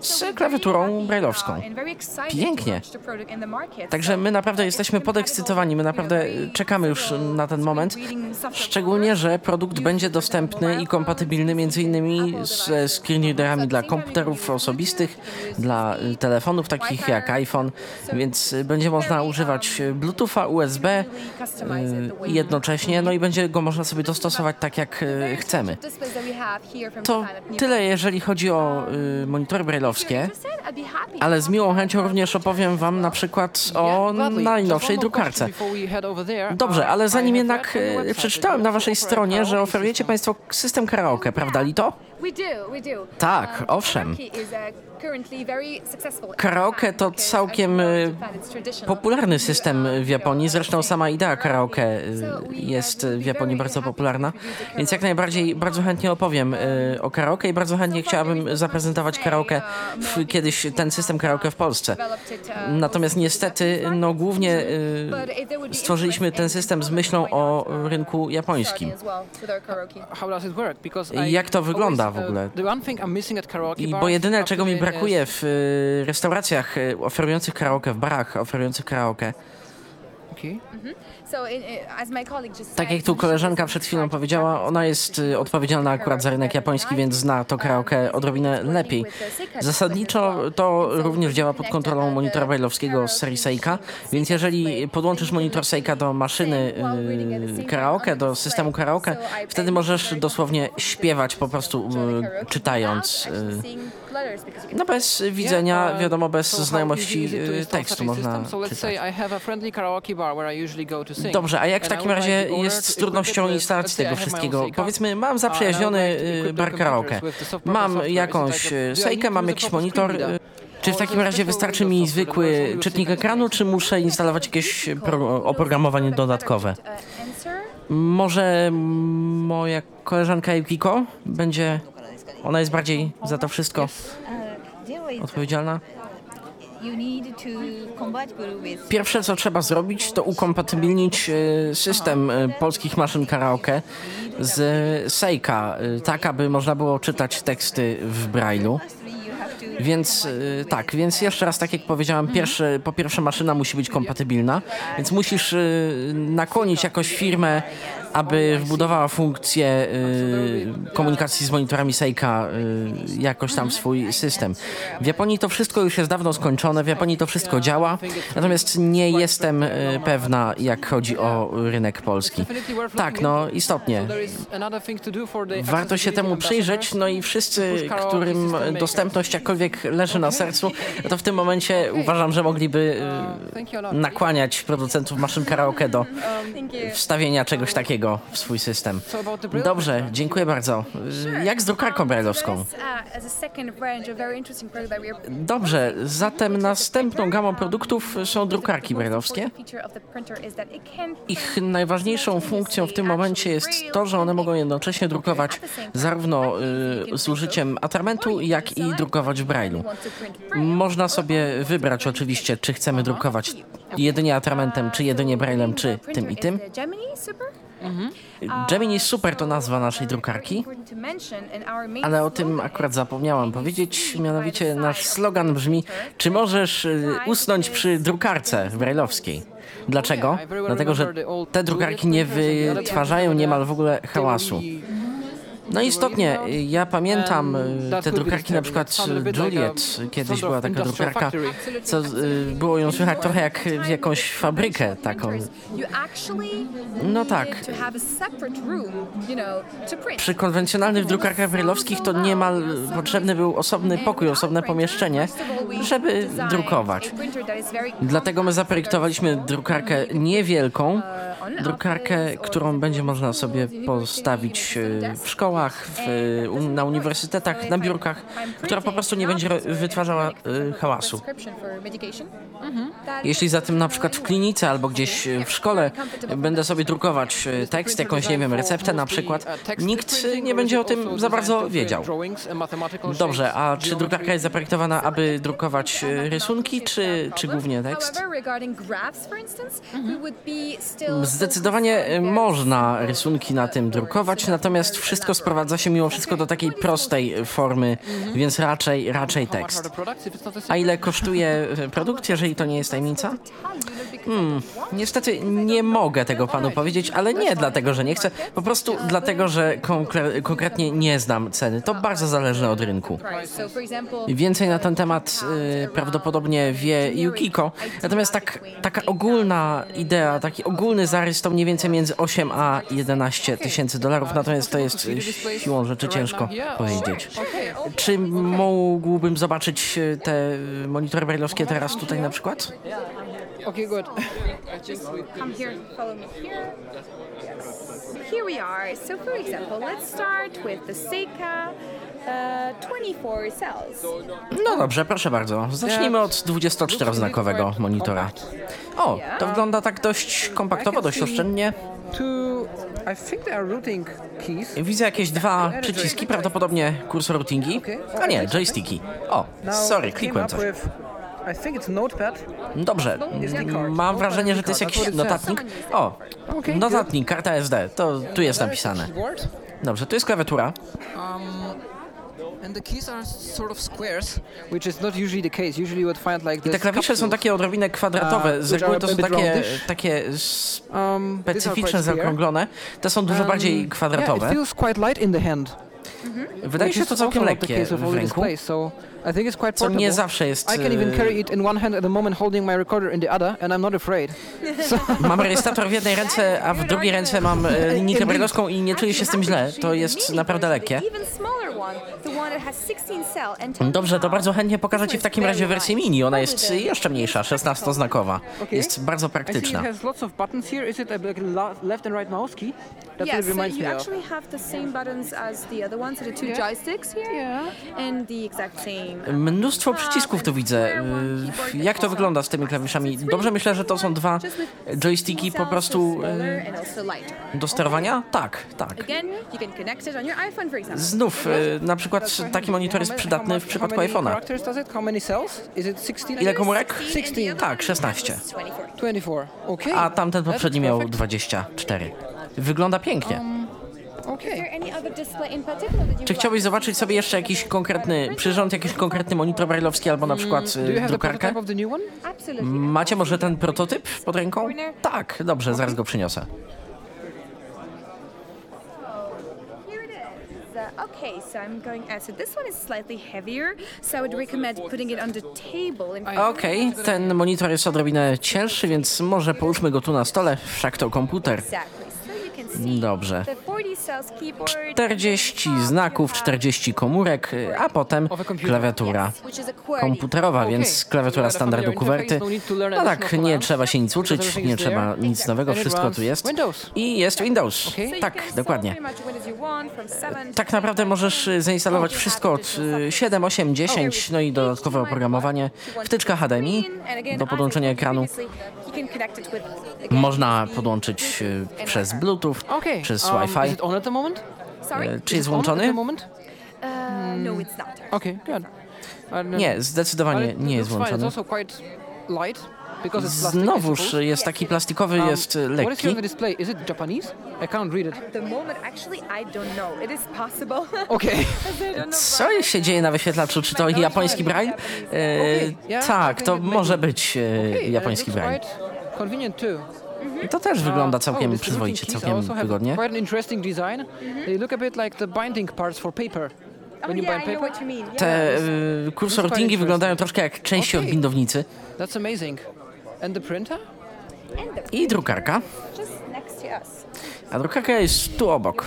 z klawiaturą brailleowską. Pięknie. Także my naprawdę jesteśmy podekscytowani, my naprawdę czekamy już na ten moment, szczególnie, że produkt będzie dostępny i kompatybilny innymi ze screenreaderami dla komputerów osobistych, dla telefonów takich jak iPhone, więc będzie można używać Bluetootha, USB i jednocześnie, no i będzie go można sobie dostosować tak jak chcemy. To tyle, jeżeli chodzi o monitory brailleowskie ale z miłą chęcią również opowiem Wam na przykład o najnowszej drukarce. Dobrze, ale zanim jednak e, przeczytałem na Waszej stronie, że oferujecie Państwo system karaoke, prawda Lito? Tak, owszem. Karaoke to całkiem y, popularny system w Japonii. Zresztą sama idea karaoke y, jest w Japonii bardzo popularna. Więc jak najbardziej bardzo chętnie opowiem o karaoke i bardzo chętnie chciałabym zaprezentować karaoke w, kiedyś ten system karaoke w Polsce. Natomiast niestety, no głównie stworzyliśmy ten system z myślą o rynku japońskim. Jak to wygląda w ogóle? I bo jedyne czego mi brakuje w y, restauracjach y, oferujących karaoke, w barach oferujących karaoke. Tak jak tu koleżanka przed chwilą powiedziała, ona jest y, odpowiedzialna akurat za rynek japoński, więc zna to karaoke odrobinę lepiej. Zasadniczo to również działa pod kontrolą monitora brailleowskiego z serii Seika, więc jeżeli podłączysz monitor Seika do maszyny y, karaoke, do systemu karaoke, wtedy możesz dosłownie śpiewać po prostu y, czytając. No bez widzenia, wiadomo, bez znajomości tekstu można czytać. Dobrze, a jak w takim razie jest z trudnością instalacji tego wszystkiego? Powiedzmy, mam zaprzyjaźniony bar karaoke, mam jakąś sejkę, mam jakiś monitor. Czy w takim razie wystarczy mi zwykły czytnik ekranu, czy muszę instalować jakieś oprogramowanie dodatkowe? Może moja koleżanka Yukiko będzie, ona jest bardziej za to wszystko odpowiedzialna? Pierwsze, co trzeba zrobić, to ukompatybilnić e, system e, polskich maszyn karaoke z Seika, e, tak aby można było czytać teksty w Braille'u. Więc tak, więc jeszcze raz, tak jak powiedziałem, po pierwsze maszyna musi być kompatybilna, więc musisz nakłonić jakoś firmę, aby wbudowała funkcję y, komunikacji z monitorami Seika y, jakoś tam w swój system. W Japonii to wszystko już jest dawno skończone, w Japonii to wszystko działa, natomiast nie jestem y, pewna, jak chodzi o rynek polski. Tak, no istotnie. Warto się temu przyjrzeć, no i wszyscy, którym dostępność jakkolwiek leży na sercu, to w tym momencie uważam, że mogliby y, nakłaniać producentów maszyn karaoke do wstawienia czegoś takiego w swój system. Dobrze, dziękuję bardzo. Jak z drukarką brajlowską? Dobrze, zatem następną gamą produktów są drukarki brajlowskie. Ich najważniejszą funkcją w tym momencie jest to, że one mogą jednocześnie drukować zarówno y, z użyciem atramentu, jak i drukować w brailu. Można sobie wybrać oczywiście, czy chcemy drukować jedynie atramentem, czy jedynie braillem, czy tym i tym. Gemini Super to nazwa naszej drukarki, ale o tym akurat zapomniałam powiedzieć. Mianowicie nasz slogan brzmi: Czy możesz y, usnąć przy drukarce brailleowskiej? Dlaczego? Dlatego, że te drukarki nie wytwarzają niemal w ogóle hałasu. No istotnie, ja pamiętam y, te drukarki, na przykład Juliet, kiedyś była taka drukarka, co y, było ją słychać trochę jak w jakąś fabrykę taką. No tak. Przy konwencjonalnych drukarkach brylowskich to niemal potrzebny był osobny pokój, osobne pomieszczenie, żeby drukować. Dlatego my zaprojektowaliśmy drukarkę niewielką, drukarkę, którą będzie można sobie postawić y, w szkołach, w, u- na uniwersytetach, na biurkach, która po prostu nie będzie ro- wytwarzała y, hałasu. Jeśli zatem na przykład w klinice albo gdzieś y, w szkole będę sobie drukować tekst, jakąś, nie wiem, receptę na przykład, nikt nie będzie o tym za bardzo wiedział. Dobrze, a czy drukarka jest zaprojektowana, aby drukować rysunki, czy, czy głównie tekst? Zdecydowanie y, można rysunki na tym drukować, natomiast wszystko sprowadza się mimo wszystko do takiej prostej formy, więc raczej, raczej tekst. A ile kosztuje produkt, jeżeli to nie jest tajemnica? Hmm, niestety nie mogę tego panu powiedzieć, ale nie dlatego, że nie chcę, po prostu dlatego, że konkre konkretnie nie znam ceny. To bardzo zależy od rynku. Więcej na ten temat y, prawdopodobnie wie Yukiko. Natomiast tak, taka ogólna idea, taki ogólny zarys to mniej więcej między 8 a 11 tysięcy dolarów, natomiast to jest siłą rzeczy ciężko powiedzieć. Czy mógłbym zobaczyć y, te y, monitory brailleowskie teraz tutaj na przykład? Okay, good. Come here, follow me here. Here we are. So, for example, let's start with the Seika 24 cells. No dobrze, proszę bardzo. Zacznijmy od 24-znakowego monitora. O, to wygląda tak dość kompaktowo, dość oszczędnie. Two, I think they are routing keys. Widzę jakieś dwa przyciski, prawdopodobnie kursor routingi. A nie, joysticki. O, sorry, klikłem coś. with, I think it's notepad. Dobrze, mam wrażenie, że to jest jakiś notatnik. O, notatnik, karta SD, to tu jest napisane. Dobrze, tu jest klawiatura. I te klawisze są takie odrobinę kwadratowe. Z reguły to są takie, takie Um, specyficzne, zaokrąglone. Te są dużo Um, bardziej Yeah, kwadratowe. it feels quite light in the hand. Wydaje się Which to całkiem also not the lekkie w ręku. I think it's quite Co nie portable. zawsze jest, I can even e, carry it in one hand at the moment, holding my recorder in the other, and I'm not afraid. *laughs* So *laughs* Mam rejestrator w jednej ręce, a w drugiej ręce mam e, *laughs* linijkę brailleowską i nie czuję się z tym źle. To jest naprawdę lekkie. Even smaller one, the one that has 16 cell and 10 Dobrze, to bardzo chętnie pokażę Ci w takim razie wersję mini. Ona jest jeszcze mniejsza, 16-znakowa. Jest bardzo praktyczna. That's it so you actually have the same buttons as the other ones, so the two Yeah. joysticks here, and the exact same. Mnóstwo przycisków tu widzę. Y, Jak to wygląda z tymi klawiszami? Dobrze myślę, że to są dwa joysticki po prostu y, do sterowania? Tak, tak. Znów y, na przykład taki monitor jest przydatny w przypadku iPhone'a. characters does it? How many cells? Is it 16? Ile komórek? 16. Tak, 16. 24. Okay. A tamten poprzedni miał 24. Wygląda pięknie. Czy chciałbyś zobaczyć sobie jeszcze jakiś konkretny przyrząd, jakiś konkretny monitor brajlowski albo na przykład y, the drukarkę? Macie może ten prototyp pod ręką? Tak, dobrze, zaraz go przyniosę. Uh, okay, so I'm going. Uh, so this one is slightly heavier, so I would recommend putting it on the table. In Okej, ten monitor jest odrobinę cięższy, więc może połóżmy go tu na stole, wszak to komputer. Exactly. Dobrze. the 40 cells keyboard. 40 znaków, 40 komórek, a potem klawiatura komputerowa, więc klawiatura standardu kuwerty. No tak, nie trzeba się nic uczyć, nie trzeba nic nowego, wszystko tu jest. I jest Windows. Tak, dokładnie. pretty much Windows you want, from 7 Tak naprawdę możesz y, zainstalować wszystko od y, 7, 8, 10, no i dodatkowe oprogramowanie. Wtyczka HDMI do podłączenia ekranu. Można podłączyć y, przez Bluetooth, Okay. przez Um, Wi-Fi. is it on at the moment? Sorry? E, Czy jest włączony? Uh, no, it's not. Okay, good. Uh, Nie, zdecydowanie nie jest włączony. Znowuż jest taki plastikowy, Um, jest What is here lekki. on the display? Is it Japanese? I can't read it. At the moment, actually, I don't know. It is possible. *laughs* Okay. Because I don't know *laughs* Co się dzieje na wyświetlaczu? Czy to japoński braille? E, tak, to może być e, japoński braille. quite convenient too. I to też wygląda Uh, całkiem oh, przyzwoicie, całkiem wygodnie. Quite an interesting design. They look a bit like the binding parts for paper. Oh, When you bind paper. what you mean. Yeah. Te e, kursortingi wyglądają troszkę jak części od bindownicy. That's amazing. And the printer? I drukarka. A drukarka jest tu obok.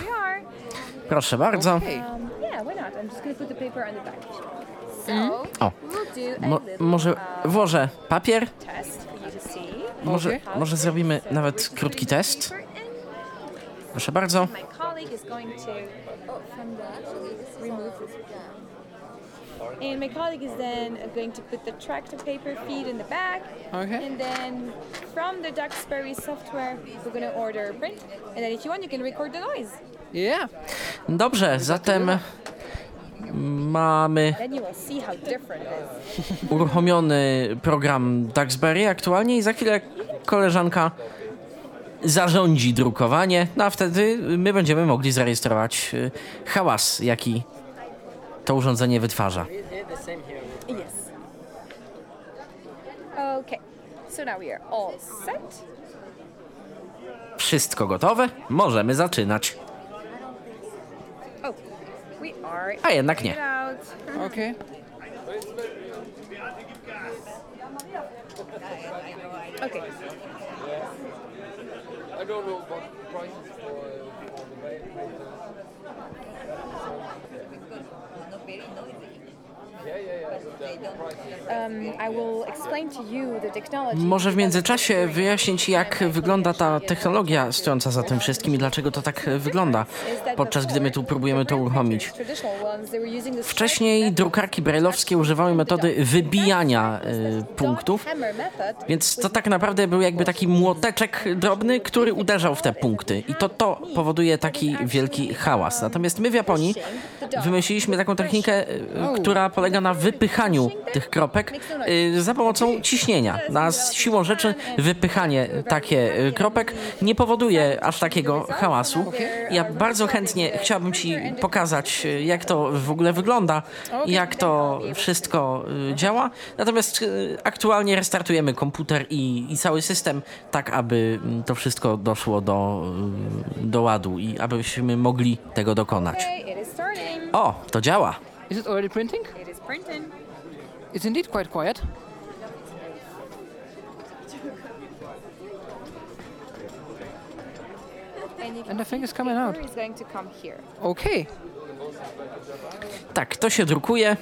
Proszę bardzo. So, O, mo może uh, włożę papier? test for you to see. Może, może zrobimy nawet krótki test? Proszę bardzo. And my colleague is then going to put the tractor paper feed in the back. Okay. And then from the Duxbury software, we're going to order a print. And then if you want, you can record the noise. Yeah. Dobrze, zatem mamy uruchomiony program Duxbury aktualnie i za chwilę koleżanka zarządzi drukowanie, no a wtedy my będziemy mogli zarejestrować y, hałas, jaki to urządzenie wytwarza. Yes. Okay. So now we are all set. Wszystko gotowe? Możemy zaczynać. We are. A jednak nie. Get out. *laughs* Okay. Może w międzyczasie wyjaśnić, jak wygląda ta technologia stojąca za tym wszystkim i dlaczego to tak wygląda, podczas gdy my tu próbujemy to uruchomić. Wcześniej drukarki brajlowskie używały metody wybijania y, punktów, więc to tak naprawdę był jakby taki młoteczek drobny, który uderzał w te punkty. I to to powoduje taki wielki hałas. Natomiast my w Japonii wymyśliliśmy taką technikę, y, która polega na wypychaniu tych kropek y, za pomocą ciśnienia. Na siłą rzeczy wypychanie takie y, kropek nie powoduje aż takiego hałasu. Ja bardzo chętnie chciałbym Ci pokazać, y, jak to w ogóle wygląda, jak to wszystko działa. Natomiast aktualnie restartujemy komputer i, i cały system, tak aby mm, to wszystko doszło do, do ładu i abyśmy mogli tego dokonać. O, to działa. Is it already printing? Printing. It's indeed quite quiet. And, the thing is coming out. paper is going to come here. Okay. Tak, to się drukuje.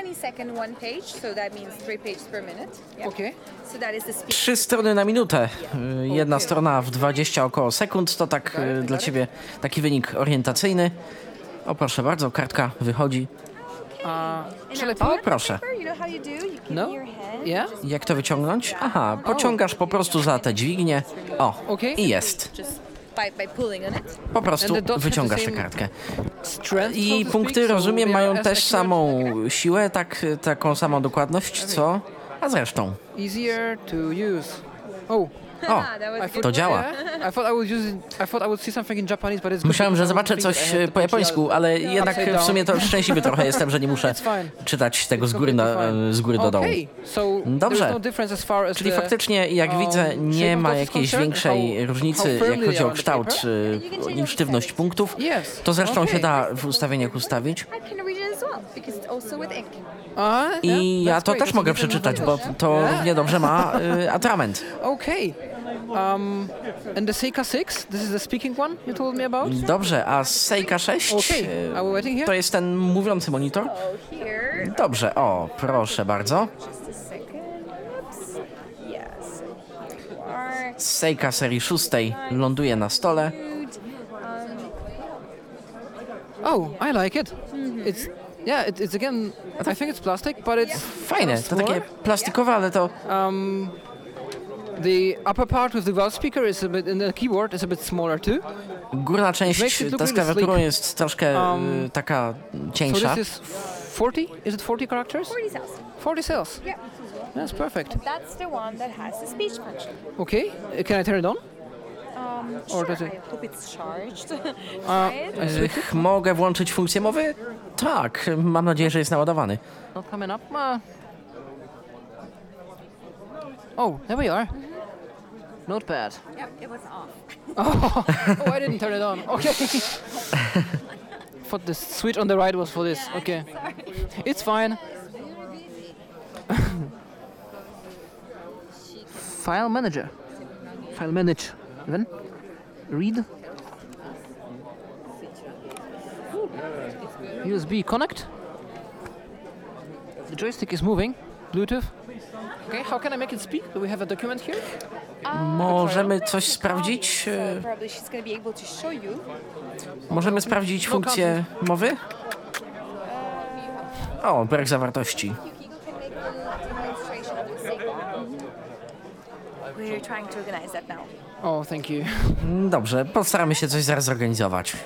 20 second one page, so that means three pages per minute. Yeah. Okay. So that is the speed. Trzy strony na minutę. Y, Jedna strona w 20 około sekund. To tak y, dla ciebie taki wynik orientacyjny. O proszę bardzo, kartka wychodzi. O proszę. You know how you do? You keep No? your hand. Yeah? Jak to wyciągnąć? Aha, pociągasz po prostu za te dźwignie. O, i jest. Just Po prostu wyciągasz tę kartkę. I punkty, rozumiem, mają też samą siłę, tak, taką samą dokładność, co? A zresztą. Easier to use. Oh. O, *laughs* to działa. Myślałem, że zobaczę coś e, po japońsku, ale jednak upside w sumie to szczęśliwy trochę jestem, że nie muszę czytać tego z góry, na, z góry do dołu. Dobrze. no Czyli faktycznie, jak um, widzę, nie ma jakiejś większej różnicy, jak chodzi o kształt e, i sztywność punktów. To zresztą się da w ustawieniach ustawić. I. Uh, I ja to też mogę przeczytać, bo to Yeah. równie dobrze ma atrament. Okay. Um, and the Seika 6, this is the speaking one you told me about? Dobrze, a Seika 6 Okay, y, are we waiting here? to jest ten mówiący monitor? Here. Dobrze, o, proszę bardzo. Just a second. Oops. Yes. So here you are. Seika serii 6 ląduje na stole. Oh, I like it. It's yeah, it, it's again. I think it's plastic, but it's Fajne, to takie plastikowe, ale to Um, the upper part with the valve speaker is a bit, and the keyboard is a bit smaller too. górna część, ta z klawiaturą jest troszkę Um, y, taka So cieńsza. this is 40. Is it 40 characters? 40 cells. 40 cells. Yeah. That's perfect. That's the one that has the speech function. Okay, uh, can I turn it on? Um, Or sure. does it- I hope it's charged. Uh, *laughs* it. Switch it. Ch- Mogę włączyć funkcję mowy? Tak, mam nadzieję, że jest naładowany. Not coming up. Uh, oh, there we are. Not bad. Yep, it was off. *laughs* Oh, oh, I didn't turn it on. *laughs* Okay. *laughs* Thought the switch on the right was for this. Okay. It's fine. File manager. File manage. Then read. USB connect. The joystick is moving. Bluetooth. Okay, how can I make it speak? Do we have a document here? Możemy coś sprawdzić? Możemy sprawdzić funkcję mowy? O, brak zawartości. We're trying to organize that now. Oh, thank you. Dobrze, postaramy się coś zaraz zorganizować.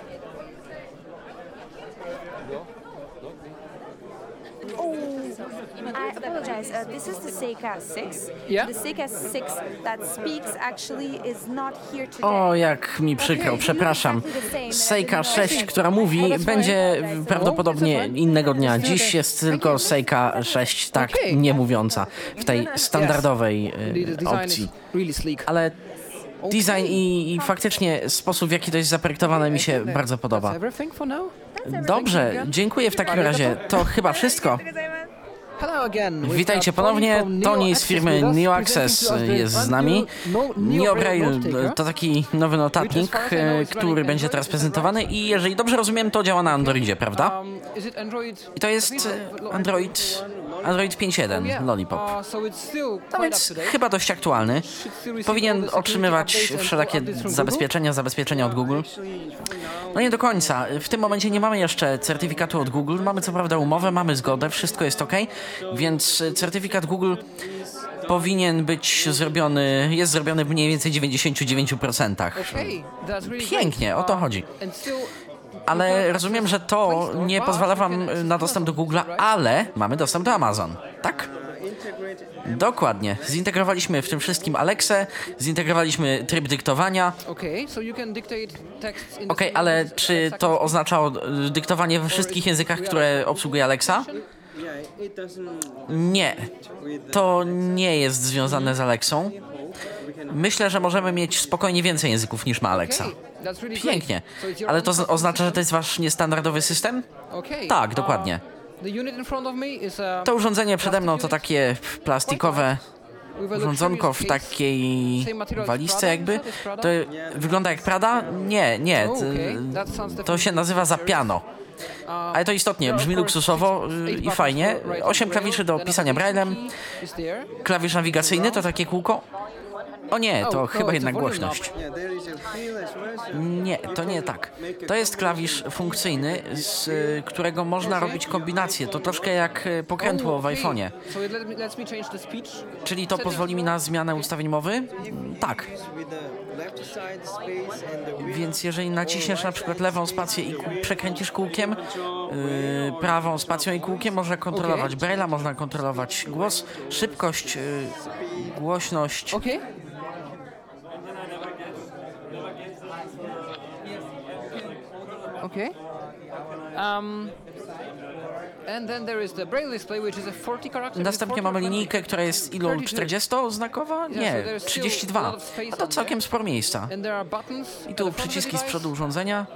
I apologize. Uh, this is the Seika 6. Yeah. The Seika 6 that speaks actually is not here today. O, jak mi przykro, przepraszam. Seika 6, która mówi, będzie prawdopodobnie innego dnia. Dziś jest tylko Seika 6, tak, nie mówiąca w tej standardowej design opcji. is really sleek. Ale design i, i faktycznie sposób, w jaki to jest zaprojektowane mi się bardzo podoba. Dobrze, dziękuję w takim razie. To chyba wszystko. Witajcie ponownie. Tony z firmy New Access jest z nami. new No- Neo Neo Braille Braille Note Taker. to taki nowy notatnik, który będzie teraz prezentowany i jeżeli dobrze rozumiem, to działa na Androidzie, prawda? Um? I to jest Android, Android 5.1 Lollipop. Still No więc chyba dość aktualny. Powinien otrzymywać wszelakie zabezpieczenia, zabezpieczenia od Google. No nie do końca. W tym momencie nie mamy jeszcze certyfikatu od Google. Mamy co prawda umowę, mamy zgodę, wszystko jest ok, więc e, certyfikat Google powinien być zrobiony, jest zrobiony w mniej więcej 99%. Okay, that's really Pięknie, o to chodzi. Ale rozumiem, że to nie pozwala wam na dostęp do Google'a, ale mamy dostęp do Amazon, tak? Dokładnie. Zintegrowaliśmy w tym wszystkim Alexę, zintegrowaliśmy tryb dyktowania. same ale czy to oznaczało y, dyktowanie we wszystkich językach, które obsługuje Alexa? Nie. To nie jest związane z Alexą. Myślę, że możemy mieć spokojnie więcej języków niż ma Alexa. Pięknie. Ale to oznacza, że to jest wasz niestandardowy system? Tak, dokładnie. Uh, a To urządzenie przede mną to takie plastikowe urządzonko w takiej walizce jakby. To wygląda jak Prada? Nie, nie. Oh, To się nazywa za piano. Ale to istotnie, brzmi luksusowo i fajnie. Osiem klawiszy do pisania braillem. Klawisz nawigacyjny to takie kółko. O nie, to chyba jednak głośność. Nie, to nie tak. To jest klawisz funkcyjny, z którego można robić kombinacje. To troszkę jak y, pokrętło w iPhone'ie. Czyli to pozwoli mi na zmianę ustawień mowy? Tak. Więc jeżeli naciśniesz na przykład lewą spację i przekręcisz kółkiem, yy, prawą spacją i kółkiem, można kontrolować Braille'a, można kontrolować głos, szybkość, yy, głośność. Okay. Okay. Um, and then there is the braille display, which is a 40 character. Następnie 40 mamy linijkę, która jest ilą 40-znakowa? Nie, 32. A to całkiem sporo miejsca. I tu przyciski z przodu urządzenia,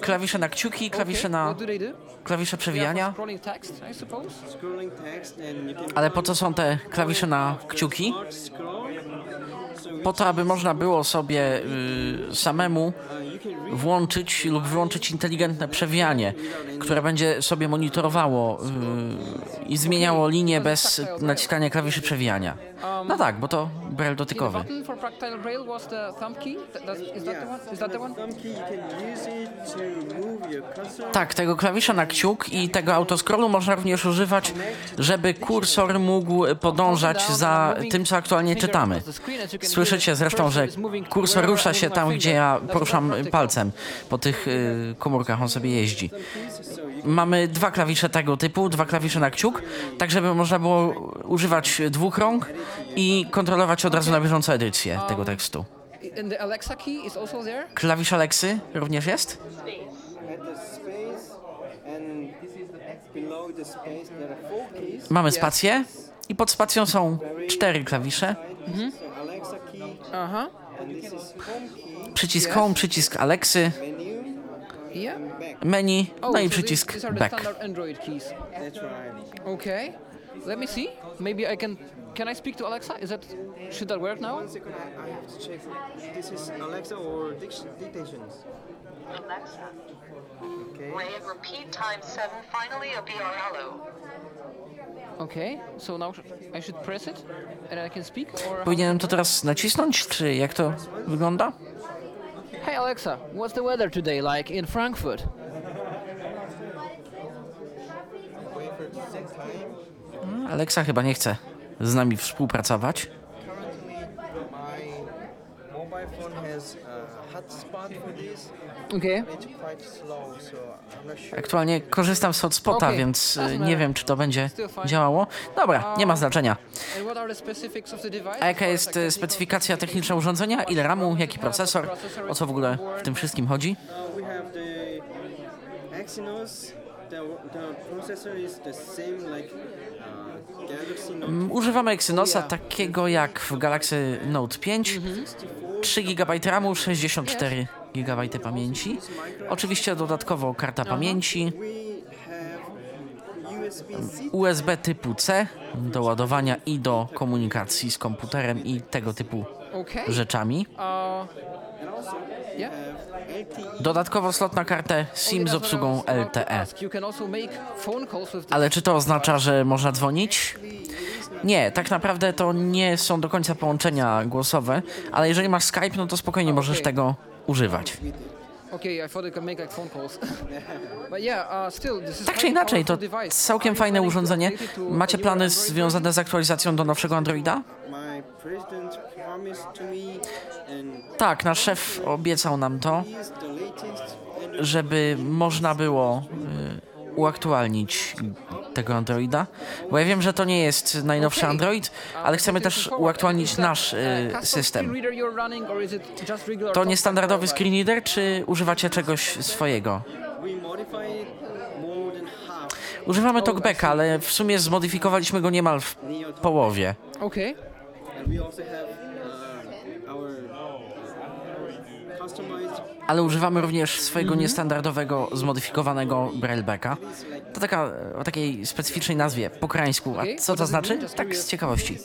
klawisze na kciuki, klawisze na klawisze przewijania. Ale po co są te klawisze na kciuki? Po to, aby można było sobie y, samemu włączyć lub wyłączyć inteligentne przewijanie, które będzie sobie monitorowało y, i zmieniało linię bez naciskania klawiszy przewijania. No tak, bo to braille dotykowy. Tak, tego klawisza na kciuk i tego autoscrollu można również używać, żeby kursor mógł podążać za tym, co aktualnie czytamy. Słyszycie zresztą, że kursor rusza się tam, gdzie ja poruszam palcem po tych y, komórkach, on sobie jeździ. Mamy dwa klawisze tego typu, dwa klawisze na kciuk, tak żeby można było używać dwóch rąk i kontrolować od razu na bieżąco edycję tego tekstu. Klawisz Alexy również jest? Mamy spację i pod spacją są cztery klawisze. Aha. Przycisk Home, przycisk Alexy. Menu, Oh, no i przycisk these, these are the Back. standard Android keys. Okay. Let me see. Maybe I can. Can I speak to Alexa? Is that should that work now? One second, I, I have to check. This is Alexa or dic- dictations? Alexa. Okay. Repeat time seven. Finally a BRLO. Okay. So now I should press it, and I can speak. Or Powinienem to teraz nacisnąć, czy jak to wygląda? Hey Alexa, what's the weather today like in Frankfurt? Time. Alexa chyba nie chce z nami współpracować. Okay. Aktualnie korzystam z hotspota, Okej, więc y, nie wiem, czy to będzie działało. Dobra, nie ma znaczenia. The device? A jaka jest y, specyfikacja techniczna urządzenia? Ile RAMu, jaki procesor? O co w ogóle w tym wszystkim chodzi? Uh, uh. Mm, Używamy Exynosa takiego jak w Galaxy Note 5. 3 GB RAMu, 64 GB pamięci. Oczywiście dodatkowo karta pamięci. USB typu C do ładowania i do komunikacji z komputerem i tego typu rzeczami. Dodatkowo slot na kartę SIM z obsługą LTE. Ale czy to oznacza, że można dzwonić? Nie, tak naprawdę to nie są do końca połączenia głosowe, ale jeżeli masz Skype, no to spokojnie możesz tego używać. *laughs* Uh, Tak czy inaczej, to powerful device. całkiem fajne to urządzenie. to Macie plany związane z aktualizacją do nowszego Androida? To Tak, nasz szef obiecał nam to, żeby można było y, uaktualnić tego Androida. Bo ja wiem, że to nie jest najnowszy. Android, ale chcemy też uaktualnić nasz y, system. To niestandardowy screen reader, czy używacie czegoś swojego? Używamy talkbacka, ale w sumie zmodyfikowaliśmy go niemal w połowie. Okay. And we also have uh, our customized Ale używamy również swojego niestandardowego, zmodyfikowanego braillebacka. To taka, o takiej specyficznej nazwie, po krańsku. A co to znaczy? Tak z ciekawości.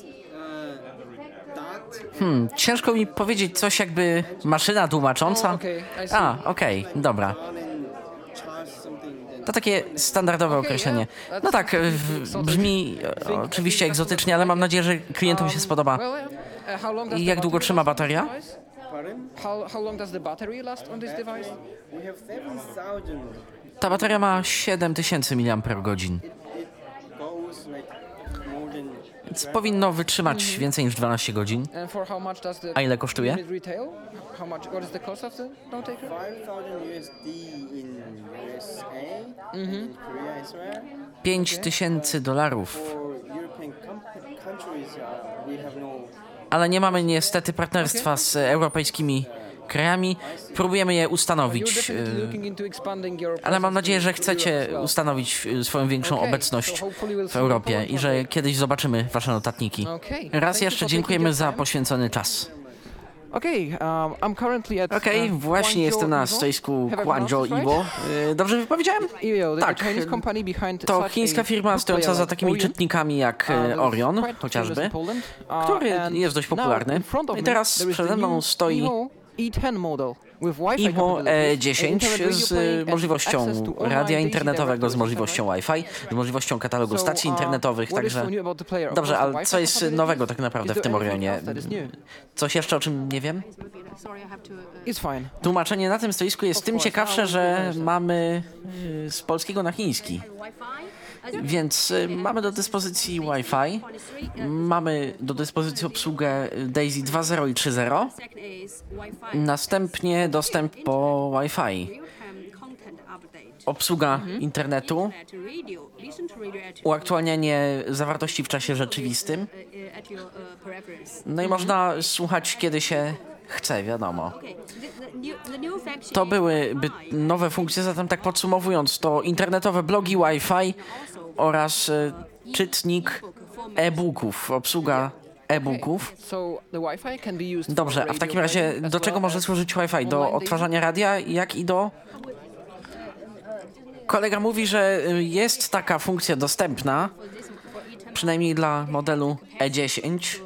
Hmm, ciężko mi powiedzieć coś jakby maszyna tłumacząca. Okay. A, okej, dobra. on in To takie standardowe określenie. No tak, w- brzmi e, oczywiście egzotycznie, ale mam nadzieję, że klientom się spodoba. Does I jak długo trzyma bateria? Device? How, how long does the battery last on this device? We have 7,000. Ta bateria ma 7000 mAh, Goes like more than więc powinno wytrzymać więcej niż 12 godzin. And for how much does the A ile kosztuje? unit retail? How much? What is the cost of the note taker? 5,000 USD in USA and in Korea as well. 5000 dolarów. For European com- countries, uh, we have no Ale nie mamy niestety partnerstwa z europejskimi krajami. Próbujemy je ustanowić. e, Ale mam nadzieję, że chcecie ustanowić e, swoją większą obecność w Europie i że kiedyś zobaczymy wasze notatniki. Raz jeszcze dziękujemy za poświęcony czas. Okej, uh, właśnie Guangzhou jestem na stoisku Guangzhou Iwo. E, Dobrze wypowiedziałem? Tak, To chińska firma stojąca za takimi czytnikami jak Uh, e, Orion, chociażby. Uh, który jest dość popularny. of I teraz przede mną stoi Evo E10 model with Wi-Fi Iwo capabilities, E10 internet radio z możliwością radia internetowego, z możliwością Wi-Fi, z możliwością katalogu stacji uh, internetowych, także... Dobrze, ale co jest nowego tak naprawdę w tym Orionie? Coś jeszcze, o czym nie wiem? Tłumaczenie na tym stoisku jest tym ciekawsze, że mamy z polskiego na chiński. Więc y, mamy do dyspozycji Wi-Fi, mamy do dyspozycji obsługę Daisy 2.0 i 3.0, następnie dostęp po Wi-Fi, obsługa internetu, uaktualnianie zawartości w czasie rzeczywistym, no i można słuchać kiedy się chce, wiadomo. To byłyby nowe funkcje, zatem tak podsumowując, to internetowe blogi Wi-Fi oraz e, czytnik e-booków, obsługa e-booków. Dobrze, a w takim razie do czego może służyć Wi-Fi? Do odtwarzania radia, jak i do... Kolega mówi, że y, jest taka funkcja dostępna, przynajmniej dla modelu E E10.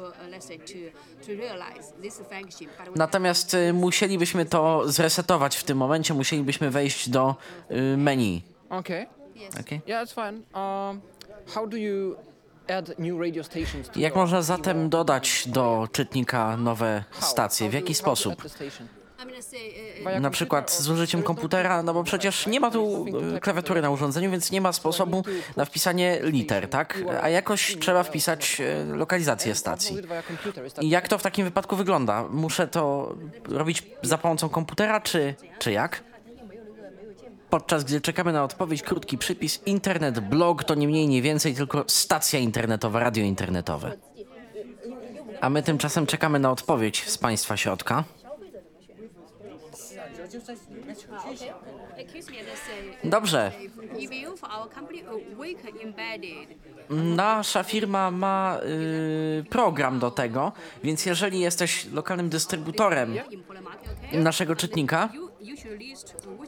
Natomiast y, musielibyśmy to zresetować w tym momencie, musielibyśmy wejść do y, menu. Okay. Yeah, it's fine. Um, how do you add new radio stations to Jak your można zatem dodać do czytnika nowe How? stacje? W How jaki do- how to sposób? add the station? Na przykład z użyciem komputera, no bo przecież nie ma tu y, klawiatury na urządzeniu, więc nie ma sposobu na wpisanie liter, tak? A jakoś trzeba wpisać y, lokalizację stacji. Computer, is that I jak to w takim wypadku wygląda? Muszę to robić za pomocą komputera, czy, czy jak? Podczas gdy czekamy na odpowiedź, krótki przypis. Internet, blog to nie mniej, nie więcej, tylko stacja internetowa, radio internetowe. A my tymczasem czekamy na odpowiedź z Państwa środka. Dobrze. Nasza firma ma y, program do tego, więc jeżeli jesteś lokalnym dystrybutorem naszego czytnika,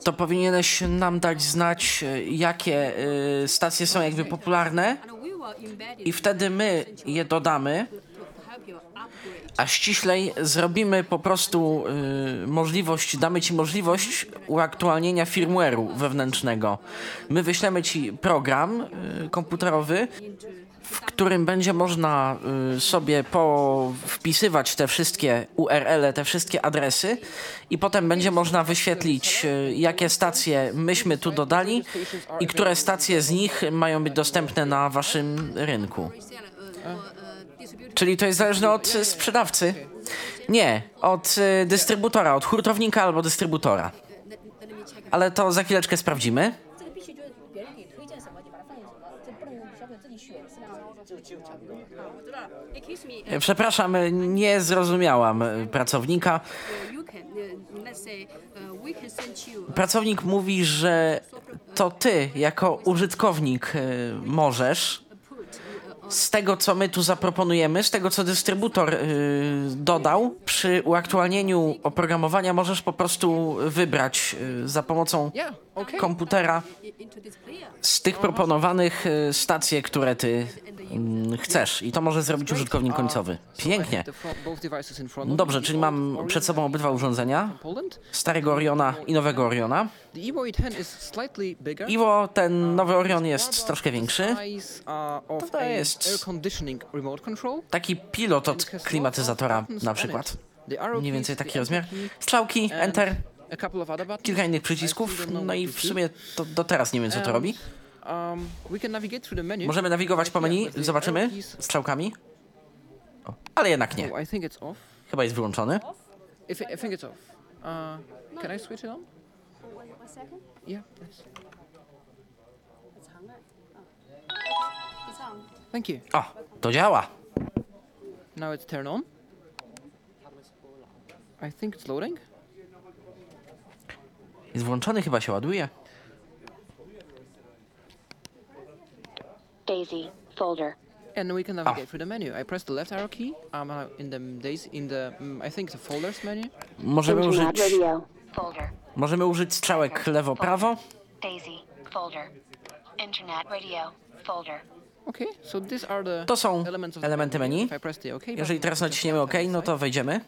to powinieneś nam dać znać, y, jakie y, stacje są jakby popularne i wtedy my je dodamy, a ściślej zrobimy po prostu y, możliwość, damy ci możliwość uaktualnienia firmware'u wewnętrznego. My wyślemy ci program y, komputerowy, w którym będzie można y, sobie wpisywać te wszystkie URL, te wszystkie adresy i potem będzie można wyświetlić, y, jakie stacje myśmy tu dodali i które stacje z nich mają być dostępne na waszym rynku. Czyli to jest zależne od sprzedawcy? Nie, od y, dystrybutora, od hurtownika albo dystrybutora. Ale to za chwileczkę sprawdzimy. Przepraszam, nie zrozumiałam pracownika. Pracownik mówi, że to ty, jako użytkownik, y, możesz z tego, co my tu zaproponujemy, z tego, co dystrybutor y, dodał, przy uaktualnieniu oprogramowania możesz po prostu wybrać y, za pomocą komputera z tych proponowanych stacje, które ty chcesz i to może zrobić użytkownik końcowy. Pięknie. Dobrze, czyli mam przed sobą obydwa urządzenia. Starego Oriona i nowego Oriona. The Evo 10 is slightly bigger. Iwo, ten nowy Orion jest troszkę większy. To jest-. Taki pilot od klimatyzatora na przykład. Mniej więcej taki rozmiar. Strzałki, Enter, kilka innych przycisków. No i w sumie to do teraz nie wiem co to robi. Um, we can navigate through the menu. Możemy nawigować po menu, zobaczymy, strzałkami. O, ale jednak nie. Oh. Chyba jest wyłączony. I think it's off. Uh, can I switch it on? Yeah. please. Oh. Thank you. O, to działa. Now it's turned on. I think it's loading. Jest włączony, chyba się ładuje. Daisy, folder. And we can navigate through the menu. I press the left arrow key. I'm now in the days in the mm, I think the folders menu. Możemy Internet użyć, radio, folder. możemy użyć strzałek lewo-prawo. Daisy, folder. Internet radio, folder. Okay, so these are the To są elements of the elementy menu. If I press the OK button, Jeżeli teraz naciśniemy OK, no to wejdziemy.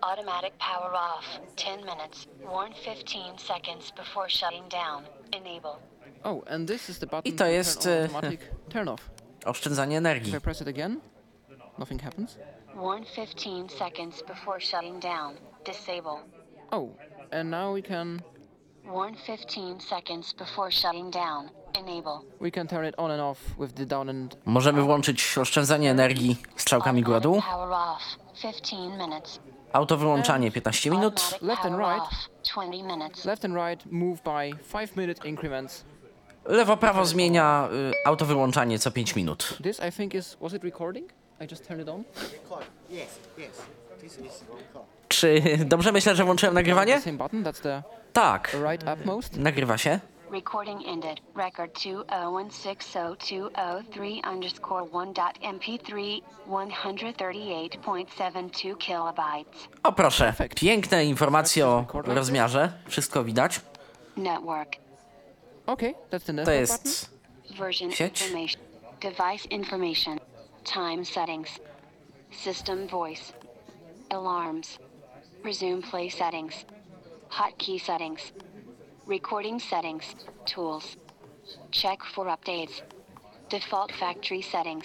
Automatic power off. 10 minutes. Warn 15 seconds before shutting down. Enable. Oh, and this is the button I to jest, off. Oszczędzanie energii. If I press it again, nothing happens. Warn 15 seconds before shutting down. Disable. Oh, and now we can Warn 15 seconds before shutting down. Enable. we can turn it on and off with the down and Możemy włączyć oszczędzanie energii strzałkami. Power off. 15 minutes. Auto wyłączanie 15 minut. Left and right. off. 20 minutes. left and right move by 5 minute increments. Lewo-prawo zmienia y, auto wyłączanie co 5 minut. This I think is was it recording? I just turned it on. Yes, yes. This is record. Czy dobrze myślę, że włączyłem The nagrywanie? same button. That's the Tak. right upmost. Nagrywa się. Recording ended. Record 2016023 underscore 1.mp3 138.72 kilobytes. O proszę, piękne informacje o rozmiarze. Wszystko widać. Network. Okay, that's the To network jest Version Sieć. information. Device information. Time settings. System voice. Alarms. Resume play settings. Hotkey settings. Recording settings. Tools. Check for updates. Default factory settings.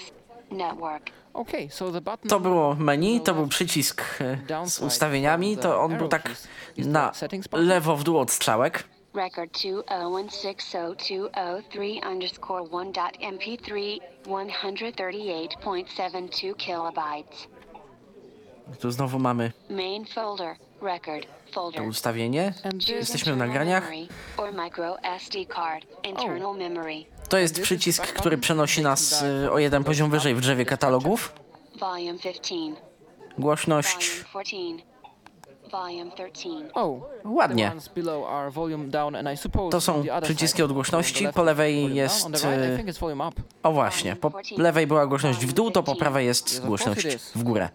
Network. Okay, so the button To było menu, to był przycisk e, z ustawieniami, to on był tak na lewo w dół od strzałek. Record 2016020 underscore 1.mp3 138.72 kilobytes. Tu znowu mamy Main folder. Record. to Folder. ustawienie. Jesteśmy w nagraniach. Or micro SD card. Internal memory. To jest przycisk, który przenosi nas y, o jeden poziom wyżej w drzewie katalogów. Volume 15. Głośność. Volume 14. Volume 13. Oh, Ładnie. To są przyciski od głośności. Po lewej jest. volume up. O właśnie, po lewej była głośność w dół, to po prawej jest głośność w górę.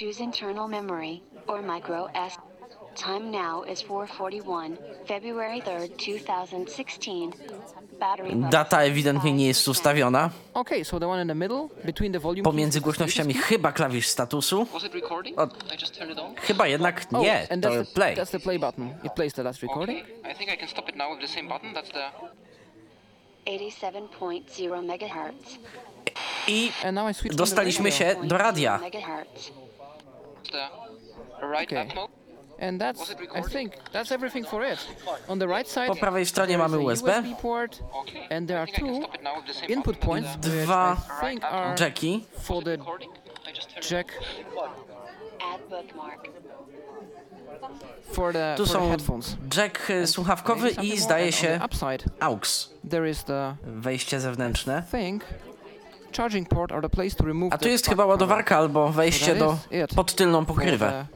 Choose internal memory or micro SD. Time now is 4:41, February 3rd, 2016. Battery Data ewidentnie nie jest ustawiona. Okay, so the one in the middle between the volume Pomiędzy głośnościami chyba klawisz statusu. Was it recording? O, I just turned it on. chyba jednak Oh, nie, and to that's the, play. That's the play button. It plays the last recording. Okay, I think I can stop it now with the same button. That's the 87.0 megahertz. I And now I switch to the dostaliśmy radio. się do radia. Megahertz. the right Okay. up mode. And that's, I think, that's everything for it. On the right side, Po prawej stronie there is mamy a USB, USB port, and there are two input points, dwa jacki. for the jack for the, Tu for the są headphones. jack y, słuchawkowy i zdaje się AUX. There is the Wejście zewnętrzne. thing, charging port or the place to remove A tu the jest chyba ładowarka albo wejście do pod tylną for pokrywę.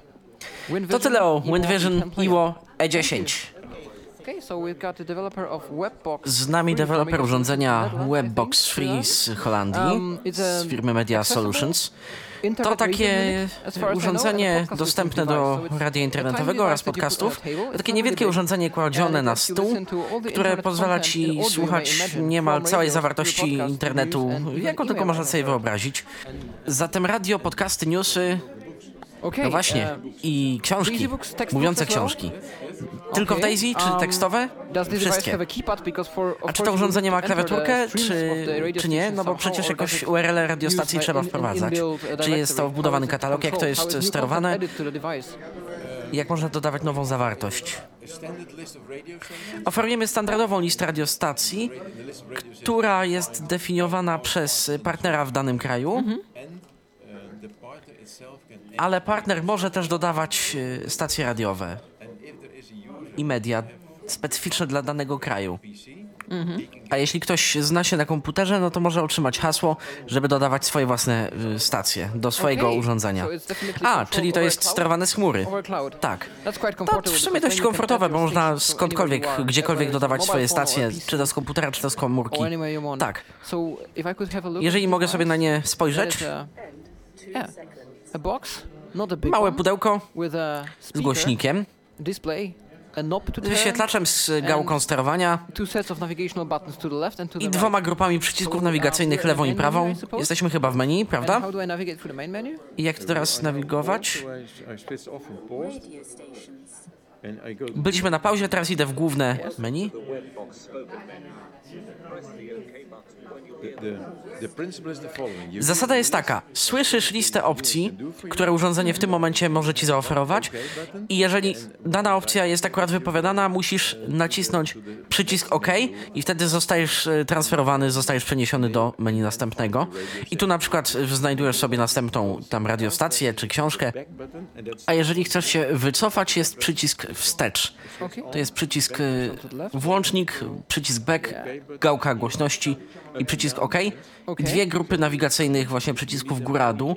To tyle o WinVision. Iwo E10. Okay, So we've got the developer of Webbox. Z nami deweloper urządzenia Webbox Free z Holandii, z firmy Media Solutions. To takie urządzenie dostępne do radia internetowego oraz podcastów. To takie niewielkie urządzenie kładzione na stół, które pozwala ci słuchać niemal całej zawartości internetu, jaką tylko można sobie wyobrazić. Zatem radio, podcasty, newsy, no właśnie, uh, i książki, mówiące książki. Tylko w Daisy, czy um, tekstowe? Wszystkie. a czy to urządzenie ma klawiaturkę, czy, czy nie? No bo przecież jakoś URL radiostacji trzeba wprowadzać. Czy jest to wbudowany katalog, jak to jest sterowane? Jak można dodawać nową zawartość? Oferujemy standardową listę radiostacji, która jest definiowana przez partnera w danym kraju, ale partner może też dodawać e, stacje radiowe i media specyficzne dla danego kraju. A jeśli ktoś zna się na komputerze, no to może otrzymać hasło, żeby dodawać swoje własne y, stacje do swojego Okay, urządzenia. so A, czyli to jest sterowane z chmury. Tak. To w sumie dość komfortowe, bo można skądkolwiek, gdziekolwiek dodawać swoje stacje, czy to z komputera, czy to z komórki. Tak. Jeżeli mogę sobie na nie spojrzeć. yeah, a box, not a big Małe pudełko with a z głośnikiem, display, a knob to z wyświetlaczem z gałką sterowania i dwoma grupami przycisków nawigacyjnych lewą i prawą. Jesteśmy chyba w menu, prawda? I jak teraz nawigować? Byliśmy na pauzie, teraz idę w główne menu. Zasada jest taka. Słyszysz listę opcji, które urządzenie w tym momencie może ci zaoferować i jeżeli dana opcja jest akurat wypowiadana, musisz nacisnąć przycisk OK i wtedy zostajesz e, transferowany, zostajesz przeniesiony do menu następnego. I tu na przykład znajdujesz sobie następną tam radiostację czy książkę, a jeżeli chcesz się wycofać, jest przycisk wstecz. To jest przycisk y, włącznik, przycisk back, gałka głośności i przycisk OK. I dwie grupy nawigacyjnych właśnie przycisków góra-dół,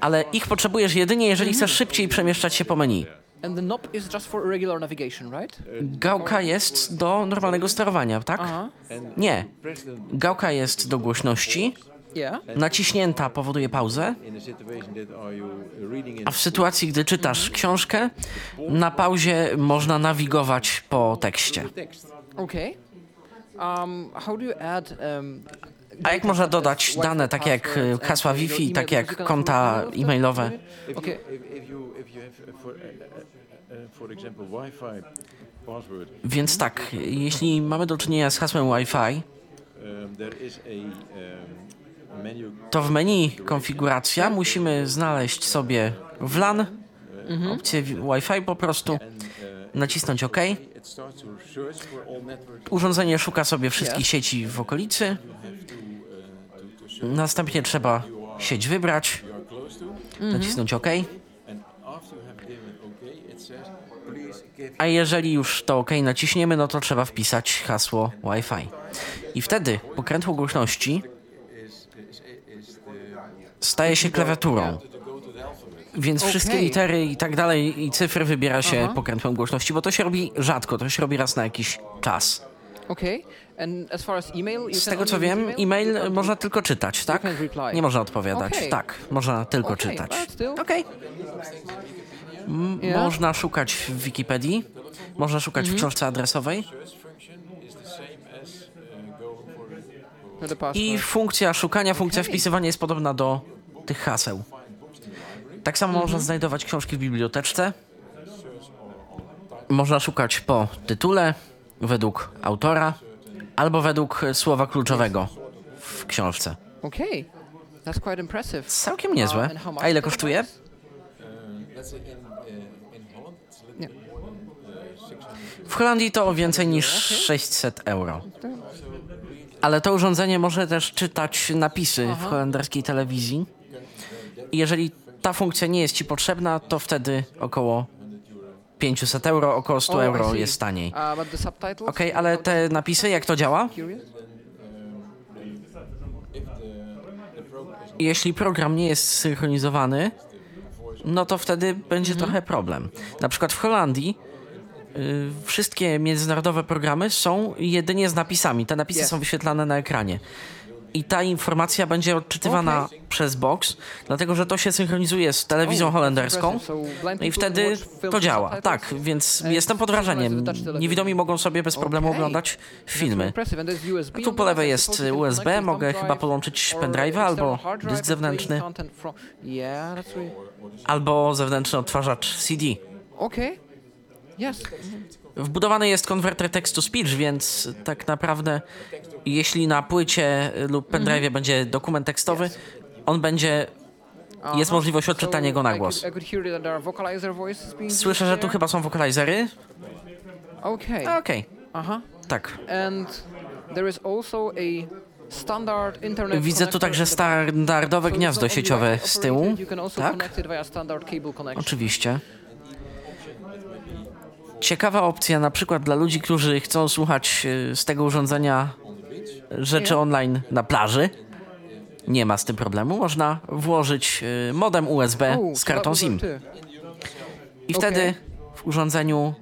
ale ich potrzebujesz jedynie, jeżeli chcesz szybciej przemieszczać się po menu. And the knob is just for regular navigation, right? Gałka jest do normalnego sterowania, tak? Aha. Nie. Gałka jest do głośności. Yeah. Naciśnięta powoduje pauzę, a w sytuacji, gdy czytasz książkę, na pauzie można nawigować po tekście. Okay. A jak można dodać dane takie jak y, hasła Wi-Fi, takie jak konta e-mailowe? Więc tak, jeśli mamy do czynienia z hasłem Wi-Fi, to w menu konfiguracja musimy znaleźć sobie WLAN, opcję wi- Wi-Fi po prostu, nacisnąć OK. Urządzenie szuka sobie wszystkich sieci w okolicy. Następnie trzeba sieć wybrać, nacisnąć OK. A jeżeli już to OK naciśniemy, no to trzeba wpisać hasło Wi-Fi. I wtedy pokrętło głośności staje się klawiaturą. Więc wszystkie Okej. litery i tak dalej i cyfry wybiera się Aha. pokrętłem głośności, bo to się robi rzadko, to się robi raz na jakiś czas. Okay. And as far as email, you Z tego co wiem, e-mail można tylko czytać, tak? Nie można odpowiadać. Okej. Tak, można tylko Okay, czytać. Okej. Yeah. Można szukać w Wikipedii, można szukać Mhm. w książce adresowej i funkcja szukania, funkcja wpisywania jest podobna do tych haseł. Tak samo Mhm. można znajdować książki w biblioteczce. Można szukać po tytule, według autora, albo według słowa kluczowego w książce. Okay. That's quite impressive. Całkiem niezłe. Much A ile kosztuje? W Holandii to więcej niż 600 euro. Ale to urządzenie może też czytać napisy w holenderskiej telewizji. Jeżeli ta funkcja nie jest Ci potrzebna, to wtedy około 500 euro, około 100 Oh, I euro jest taniej. Okej, ale te napisy, jak to działa? Jeśli program nie jest synchronizowany, no to wtedy będzie trochę problem. Na przykład w Holandii y, wszystkie międzynarodowe programy są jedynie z napisami. Te napisy Yes. są wyświetlane na ekranie. I ta informacja będzie odczytywana Okej. przez box, dlatego że to się synchronizuje z telewizją holenderską. No i wtedy to działa. Tak, więc And jestem pod wrażeniem. Niewidomi mogą sobie bez problemu Okej. oglądać filmy. A tu po the lewej jest USB, mogę chyba drive połączyć or pendrive'a albo dysk zewnętrzny, albo zewnętrzny odtwarzacz CD. Okay. Yes. Wbudowany jest konwerter text-to-speech, więc tak naprawdę jeśli na płycie lub pendrive będzie dokument tekstowy, on będzie... Jest możliwość odczytania go na głos. Słyszę, że tu chyba są wokalizery. Okay. Okej. Aha. Tak. Widzę tu także standardowe gniazdo sieciowe z tyłu. Tak? Oczywiście. Ciekawa opcja na przykład dla ludzi, którzy chcą słuchać y, z tego urządzenia rzeczy online na plaży. Nie ma z tym problemu. Można włożyć y, modem USB z kartą SIM. I wtedy w urządzeniu,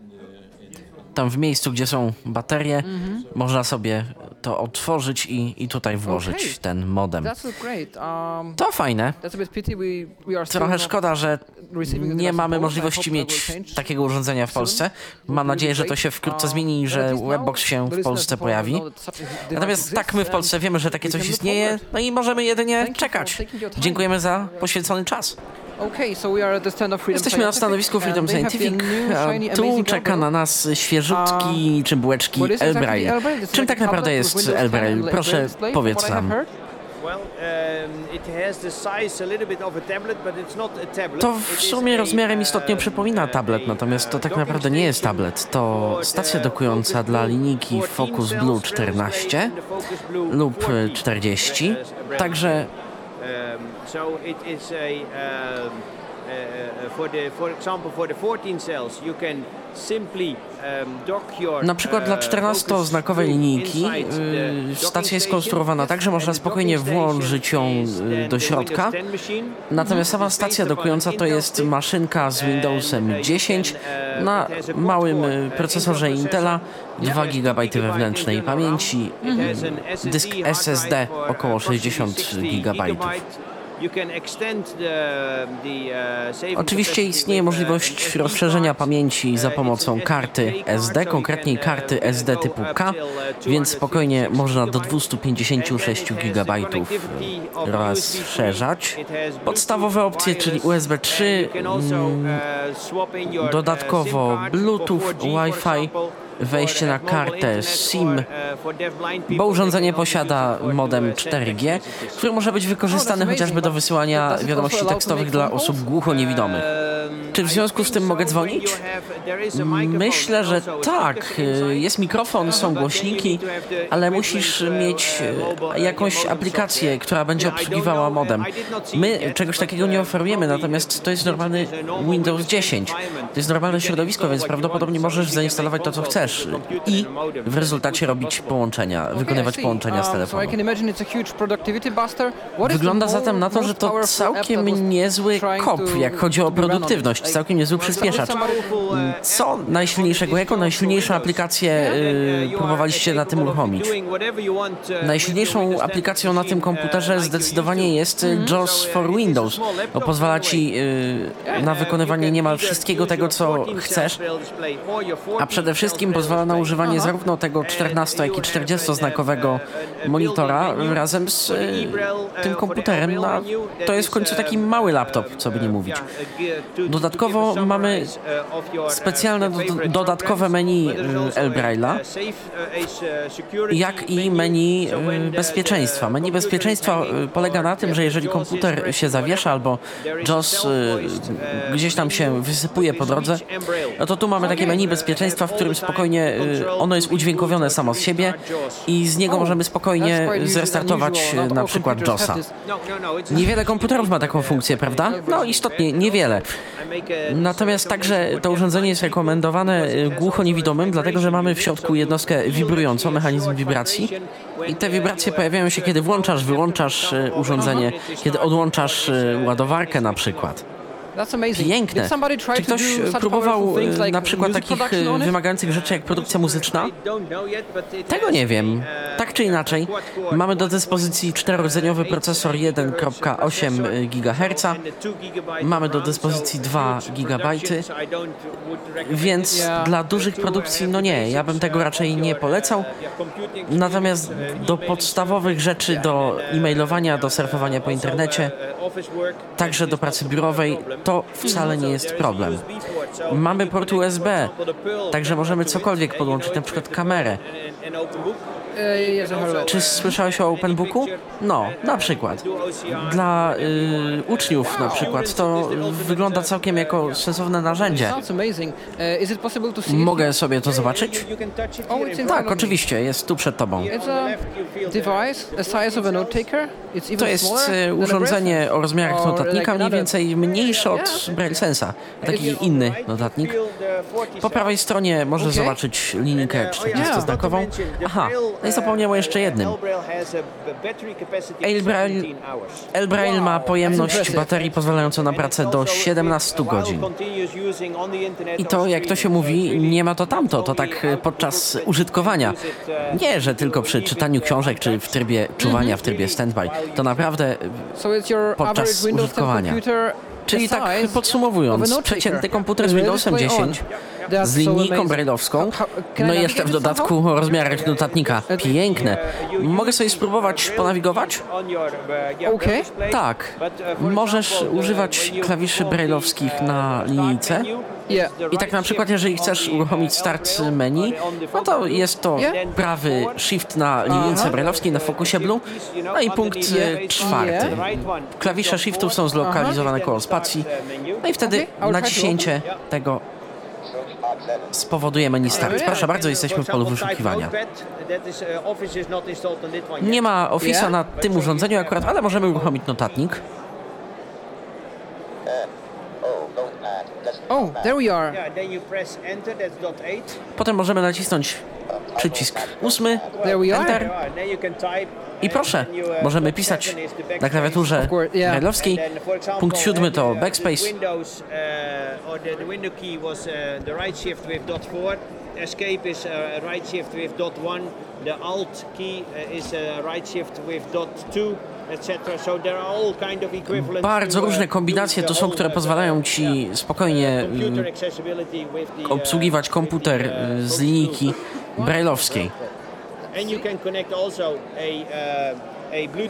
tam w miejscu, gdzie są baterie, Mhm. można sobie to otworzyć i, i tutaj włożyć Okay. ten modem. Um, To fajne. Trochę szkoda, że nie mamy możliwości mieć takiego urządzenia w Polsce. Mam nadzieję, że to się wkrótce zmieni i że Webbox się w Polsce pojawi. Natomiast tak, my w Polsce wiemy, że takie coś istnieje, no i możemy jedynie czekać. Dziękujemy za poświęcony czas. Okay, so we are at the stand of Freedom Jesteśmy na Scientific, stanowisku Freedom they have Scientific, a shiny, tu amazing czeka na nas świeżutki czy bułeczki What is exactly Elbrail. Czym tak naprawdę jest Windows 10 Elbrail? Proszę powiedz nam. um. To w sumie rozmiarem istotnie um, przypomina tablet, natomiast to tak naprawdę nie jest tablet. To stacja dokująca dla linijki Focus Blue 14 lub 40. Także Um, so it is a um, uh, uh, for the for example for the 14 cells you can simply dock your Na przykład dla uh, 14-znakowej linijki inside the y, stacja jest station. skonstruowana tak, że można spokojnie włożyć ją y, do środka. Windows 10 machine. Natomiast sama stacja dokująca to jest maszynka z Windowsem 10 na małym y, procesorze Intela, 2 GB wewnętrznej pamięci, dysk SSD około 60 GB. Uh, Oczywiście istnieje uh, możliwość rozszerzenia pamięci za pomocą karty SD, konkretniej karty SD typu K, więc spokojnie można do 256 GB rozszerzać. Podstawowe opcje, czyli USB 3, mm, dodatkowo Bluetooth, Wi-Fi, wejście na kartę SIM, bo urządzenie posiada modem 4G, który może być wykorzystany chociażby do wysyłania wiadomości tekstowych dla osób głuchoniewidomych. Czy w związku z tym mogę dzwonić? Myślę, że tak. Jest mikrofon, są głośniki, ale musisz mieć e, jakąś aplikację, która będzie obsługiwała modem. My czegoś takiego nie oferujemy, natomiast to jest normalny Windows 10. To jest normalne środowisko, więc prawdopodobnie możesz zainstalować to, co chcesz i w rezultacie robić połączenia, wykonywać połączenia z Um, the Wygląda zatem na to, że to całkiem niezły kop, jak chodzi o produktywność, całkiem niezły przyspieszacz. Co najsilniejszego, jaką najsilniejszą aplikację y, próbowaliście na tym uruchomić? Najsilniejszą aplikacją na tym komputerze zdecydowanie jest y, JAWS for Windows, bo pozwala ci y, na wykonywanie niemal wszystkiego tego, co chcesz, a przede wszystkim pozwala na używanie zarówno tego 14, jak i 40-znakowego monitora razem z y, tym komputerem. Na, to jest w końcu taki mały laptop, co by nie mówić. Dodatkowo mamy specjalne do, dodatkowe menu y, Elbraila, jak i menu y, bezpieczeństwa. Menu bezpieczeństwa polega na tym, że jeżeli komputer się zawiesza albo JOS gdzieś tam się wysypuje po drodze, no to tu mamy takie menu bezpieczeństwa, w którym spokojnie y, ono jest udźwiękowione samo z siebie i z niego możemy spokojnie zrestartować y, na przykład JOSa. Niewiele komputerów ma taką funkcję, prawda? No istotnie niewiele. Natomiast także to urządzenie jest rekomendowane y, głuchoniewidomym, dlatego że mamy w środku jednostkę wibrującą, mechanizm wibracji i te wibracje pojawiają się, kiedy włączasz, wyłączasz urządzenie, kiedy odłączasz ładowarkę na przykład. That's amazing. piękne. Did somebody try Czy to ktoś do such próbował e, na przykład takich e, on it? wymagających rzeczy jak produkcja muzyczna? Tego nie wiem. Tak czy inaczej, mamy do dyspozycji czterordzeniowy procesor 1.8 GHz, mamy do dyspozycji 2 GB, więc dla dużych produkcji, no nie, ja bym tego raczej nie polecał. Natomiast do podstawowych rzeczy, do e-mailowania, do surfowania po internecie, także do pracy biurowej, to wcale nie jest problem. Mamy port USB, także możemy cokolwiek podłączyć, na przykład kamerę. It. Czy słyszałeś o OpenBooku? No, na przykład. Dla y, uczniów na przykład to wygląda całkiem jako sensowne narzędzie. See? Mogę sobie to zobaczyć? Tak, oczywiście, jest tu przed tobą. To jest a urządzenie o rozmiarach notatnika, mniej więcej mniejsze od Braille Sensa. Taki inny notatnik. Po prawej stronie możesz zobaczyć linijkę 40-znakową. Aha, no i zapomniałem o jeszcze jednym. Elbrail, Elbrail ma pojemność baterii pozwalającą na pracę do 17 godzin. I to, jak to się mówi, nie ma to tamto, to tak e, podczas użytkowania. Nie, że tylko przy czytaniu książek, czy w trybie czuwania, w trybie standby. To naprawdę e, podczas Windows 10 użytkowania. Czyli tak podsumowując, przeciętny komputer z Windowsem display on. 10 That's z linijką brailleowską, no I jeszcze w dodatku somehow? o rozmiarach notatnika. Piękne. Mogę sobie spróbować ponawigować? Okay. Tak. Możesz używać klawiszy brailleowskich na linijce. Yeah. I tak na przykład, jeżeli chcesz uruchomić start menu, no to jest to prawy shift na linijce brailleowskiej na fokusie blue, no i punkt e, czwarty. Klawisze shiftów są zlokalizowane koło spacji, no i wtedy naciśnięcie tego spowoduje menu start. Proszę bardzo, jesteśmy w polu wyszukiwania. Nie ma Office'a na tym urządzeniu akurat, ale możemy uruchomić notatnik. Oh, there we are. Potem możemy nacisnąć przycisk ósmy. Enter. I proszę, możemy pisać na klawiaturze brailleowskiej. Punkt siódmy to backspace. Uh, was uh, 4. Escape is uh, right shift with dot 1. The alt key uh, is uh, right shift with dot 2, Bardzo uh, różne kombinacje to są, które pozwalają Ci spokojnie computer mm, uh, obsługiwać komputer z linijki brailleowskiej. Uh,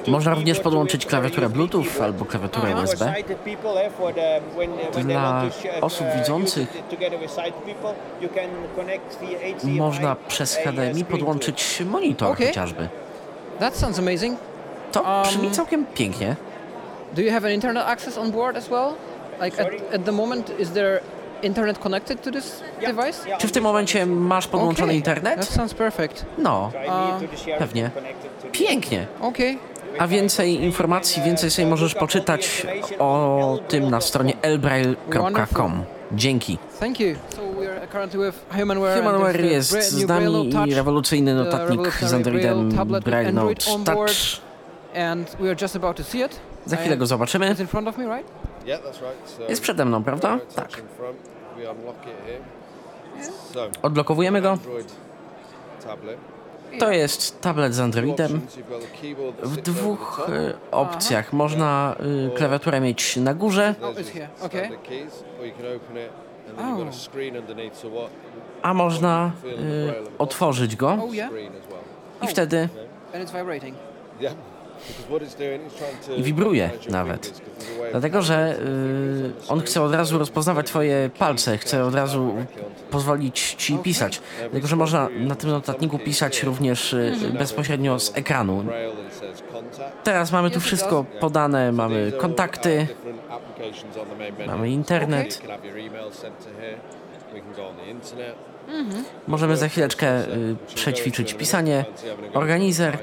Można również podłączyć klawiaturę Bluetooth albo klawiaturę For USB. eh, Dla osób uh, widzących Można przez uh, HDMI podłączyć monitor Okay. chociażby. That sounds amazing. To brzmi całkiem pięknie. Do you have an internet access on board as well? Like at, at the moment, is there internet connected to this device? Czy w tym momencie masz podłączony Okay. internet? That sounds perfect. No, Uh, pewnie. Pięknie. okay. A więcej informacji, więcej sobie możesz poczytać o tym na stronie elbraille.com. Dzięki. Thank you. So we are currently with Humanware. and Humanware jest bra- z new Braille nami Touch, i rewolucyjny notatnik z revolutionary Androidem Braille Note. Touch. And we are just about to see it. Za chwilę go zobaczymy. It's in front of me, right? Yeah, that's right. So Jest przede mną, prawda? Tak. touch in front, we unlock it here. So, Odblokowujemy go. Android tablet. To jest tablet z Androidem. W dwóch e, opcjach można y, klawiaturę mieć na górze, Oh, it's here. Okay. Standard keys, or you can open it, and then you've got a screen underneath. So what? a można Feel the y, otworzyć go Oh, yeah. screen as well. i wtedy And it's vibrating. Yeah. I wibruje nawet. Dlatego, że y, on chce od razu rozpoznawać twoje palce, chce od razu pozwolić ci pisać. Dlatego, że można na tym notatniku pisać również y, bezpośrednio z ekranu. Teraz mamy tu wszystko podane, mamy kontakty, mamy internet. Możemy za chwileczkę y, przećwiczyć pisanie, organizer.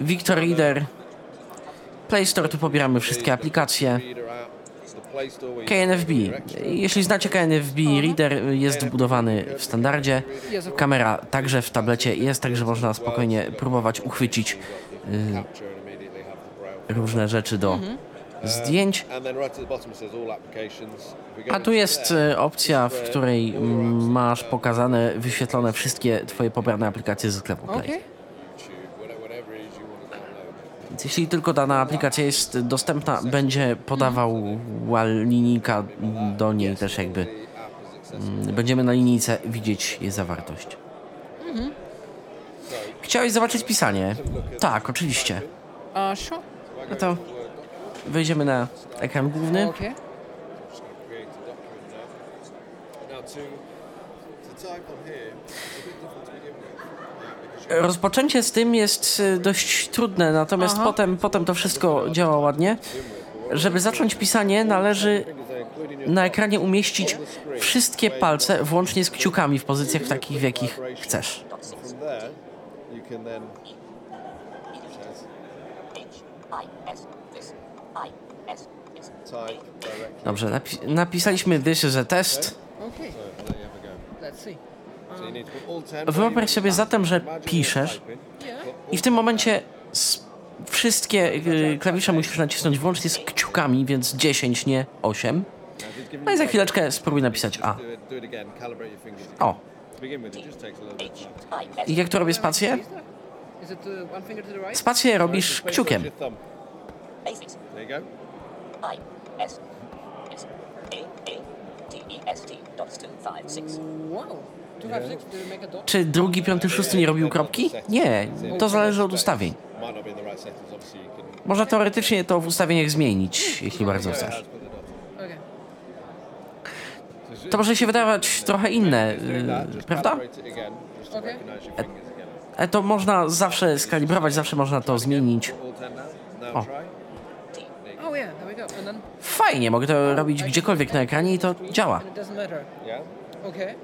Victor Reader, Play Store, tu pobieramy wszystkie aplikacje. KNFB. Jeśli znacie KNFB, Reader jest wbudowany w standardzie. Kamera także w tablecie jest, także można spokojnie próbować uchwycić y, różne rzeczy do zdjęć. We go A tu jest e, opcja, w której mm, masz pokazane, wyświetlone wszystkie twoje pobrane aplikacje ze sklepu Play. Okay. whatever- whatever it is you want to download. Więc jeśli tylko dana aplikacja jest dostępna, będzie podawała linijka do niej też jakby. mm, Będziemy na linijce widzieć jej zawartość. Mhm. Chciałeś zobaczyć pisanie? Tak, oczywiście. Sure. No to wejdziemy na ekran główny. Okay. Create a document now. Now to, to type on here, it's a bit different to begin with. Yeah, because Rozpoczęcie z tym jest y, dość trudne, natomiast Aha. potem, potem to wszystko działa ładnie. Żeby zacząć pisanie, należy na ekranie umieścić wszystkie palce, włącznie z kciukami w pozycjach takich, w jakich chcesz. Dobrze, napi napisaliśmy this is a test. Okay. So there you have a go. Let's see. So you need to put all 10 Wyobraź sobie zatem, że piszesz i w tym momencie wszystkie y, klawisze musisz nacisnąć włącznie z kciukami, więc 10, nie 8. No i za chwileczkę spróbuj napisać A. O. To. I jak tu robię spację? To? Spację robisz kciukiem. Wow. Czy drugi, piąty, szósty nie robił kropki? Nie, to zależy od ustawień. Można teoretycznie to w ustawieniach zmienić, jeśli bardzo chcesz. To może się wydawać trochę inne, y, prawda? Ale to można zawsze skalibrować, zawsze można to zmienić. All 10 now. Now O. Oh. Fajnie, mogę to robić gdziekolwiek na ekranie i to działa. Okay.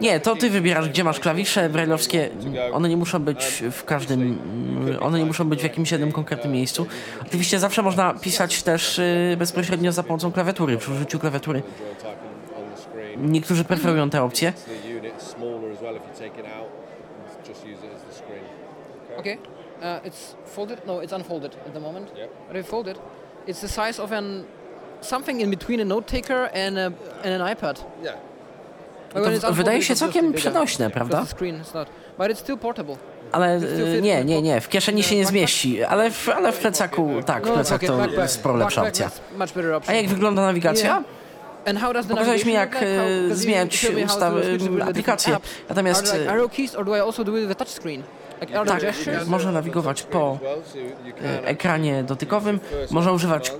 Nie, to ty wybierasz, gdzie masz klawisze brajlowskie. One nie muszą być w każdym, one nie muszą być w jakimś jednym konkretnym miejscu. Oczywiście zawsze można pisać też y, bezpośrednio za pomocą klawiatury, przy użyciu klawiatury. Niektórzy preferują tę opcję. Okay. Uh, it's folded. No, it's unfolded at the moment. Yep. But if folded, it's the size of an something in between a note taker and a, and an iPad. Yeah. To wydaje it's się całkiem przenośne, prawda? Ale fit nie, nie, nie, w kieszeni się nie zmieści, ale w, ale w plecaku, tak, w No, plecach to jest sporo lepsza opcja. A jak wygląda nawigacja? Pokazałeś mi, jak e, zmieniać ustaw, apps. Natomiast E, there tak, gestures? można nawigować po e, ekranie dotykowym. Można używać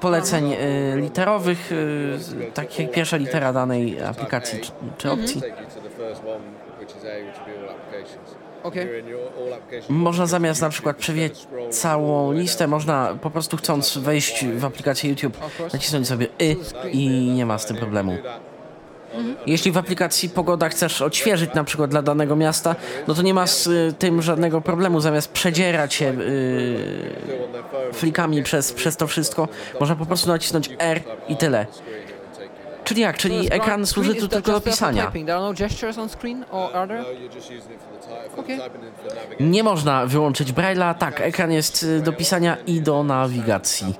poleceń e, literowych, e, takich jak pierwsza litera danej aplikacji czy, czy opcji. Okay. Można zamiast na przykład przewijać całą listę, można po prostu chcąc wejść w aplikację YouTube, nacisnąć sobie y i nie ma z tym problemu. Jeśli w aplikacji pogoda chcesz odświeżyć na przykład dla danego miasta, no to nie ma z y, tym żadnego problemu. Zamiast przedzierać się y, flikami przez, przez to wszystko, można po prostu nacisnąć R i tyle. Czyli jak? Czyli ekran służy tu tylko do pisania. no Okay. Nie można wyłączyć Braille'a. Tak, ekran jest y, do pisania i do nawigacji.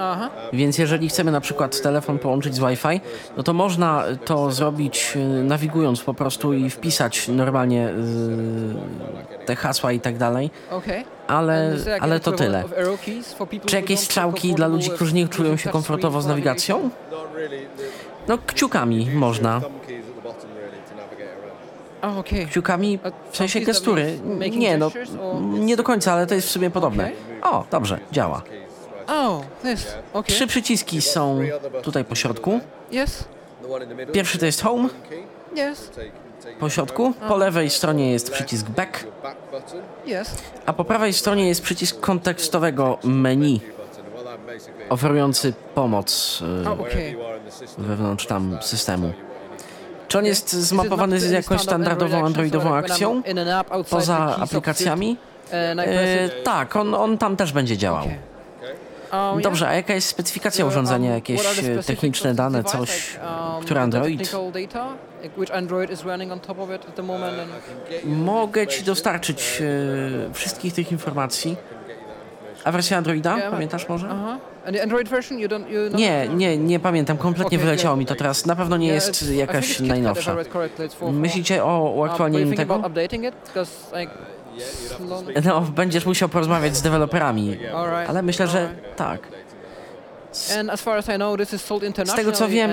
Aha. Więc jeżeli chcemy na przykład telefon połączyć z Wi-Fi, no to można to zrobić y, nawigując po prostu i wpisać normalnie y, te hasła i tak dalej. Okay. Ale, ale to tyle. Czy jakieś strzałki dla ludzi, którzy nie czują się komfortowo z nawigacją? No kciukami można. Oh. Kciukami w sensie gestury. Nie, no nie do końca, ale to jest w sumie podobne. O, dobrze, działa. Oh, this. Okay. Trzy przyciski są tutaj po środku. Yes. Pierwszy to jest Home Yes. Po środku. Po lewej stronie jest przycisk Back. Yes. a po prawej stronie jest przycisk kontekstowego menu oferujący pomoc Oh, okay. system. wewnątrz tam systemu. Czy on jest zmapowany z jakąś standard standardową androidową akcją? Poza aplikacjami? Press E, tak, on, on tam też będzie działał. Dobrze, a jaka jest specyfikacja urządzenia? um, Jakieś e, techniczne dane, coś, um, który Android? Mogę Ci dostarczyć e, wszystkich tych informacji. A wersja Androida? Pamiętasz może? Nie, nie, nie pamiętam. Kompletnie wyleciało mi to teraz. Na pewno nie jest jakaś najnowsza. Myślicie o Um, uaktualnieniu think tego? No, będziesz musiał porozmawiać z deweloperami. Ale myślę, że tak. Internationally. tego, co wiem-.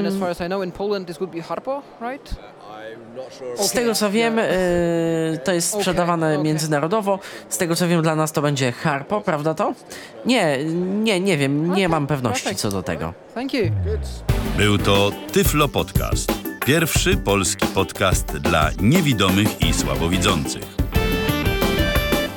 Z tego co wiem, y, to jest sprzedawane międzynarodowo. Z tego co wiem, dla nas to będzie Harpo, prawda to? Nie, nie, nie wiem, nie mam pewności co do tego. Był to Tyflo Podcast. Pierwszy polski podcast dla niewidomych i słabowidzących.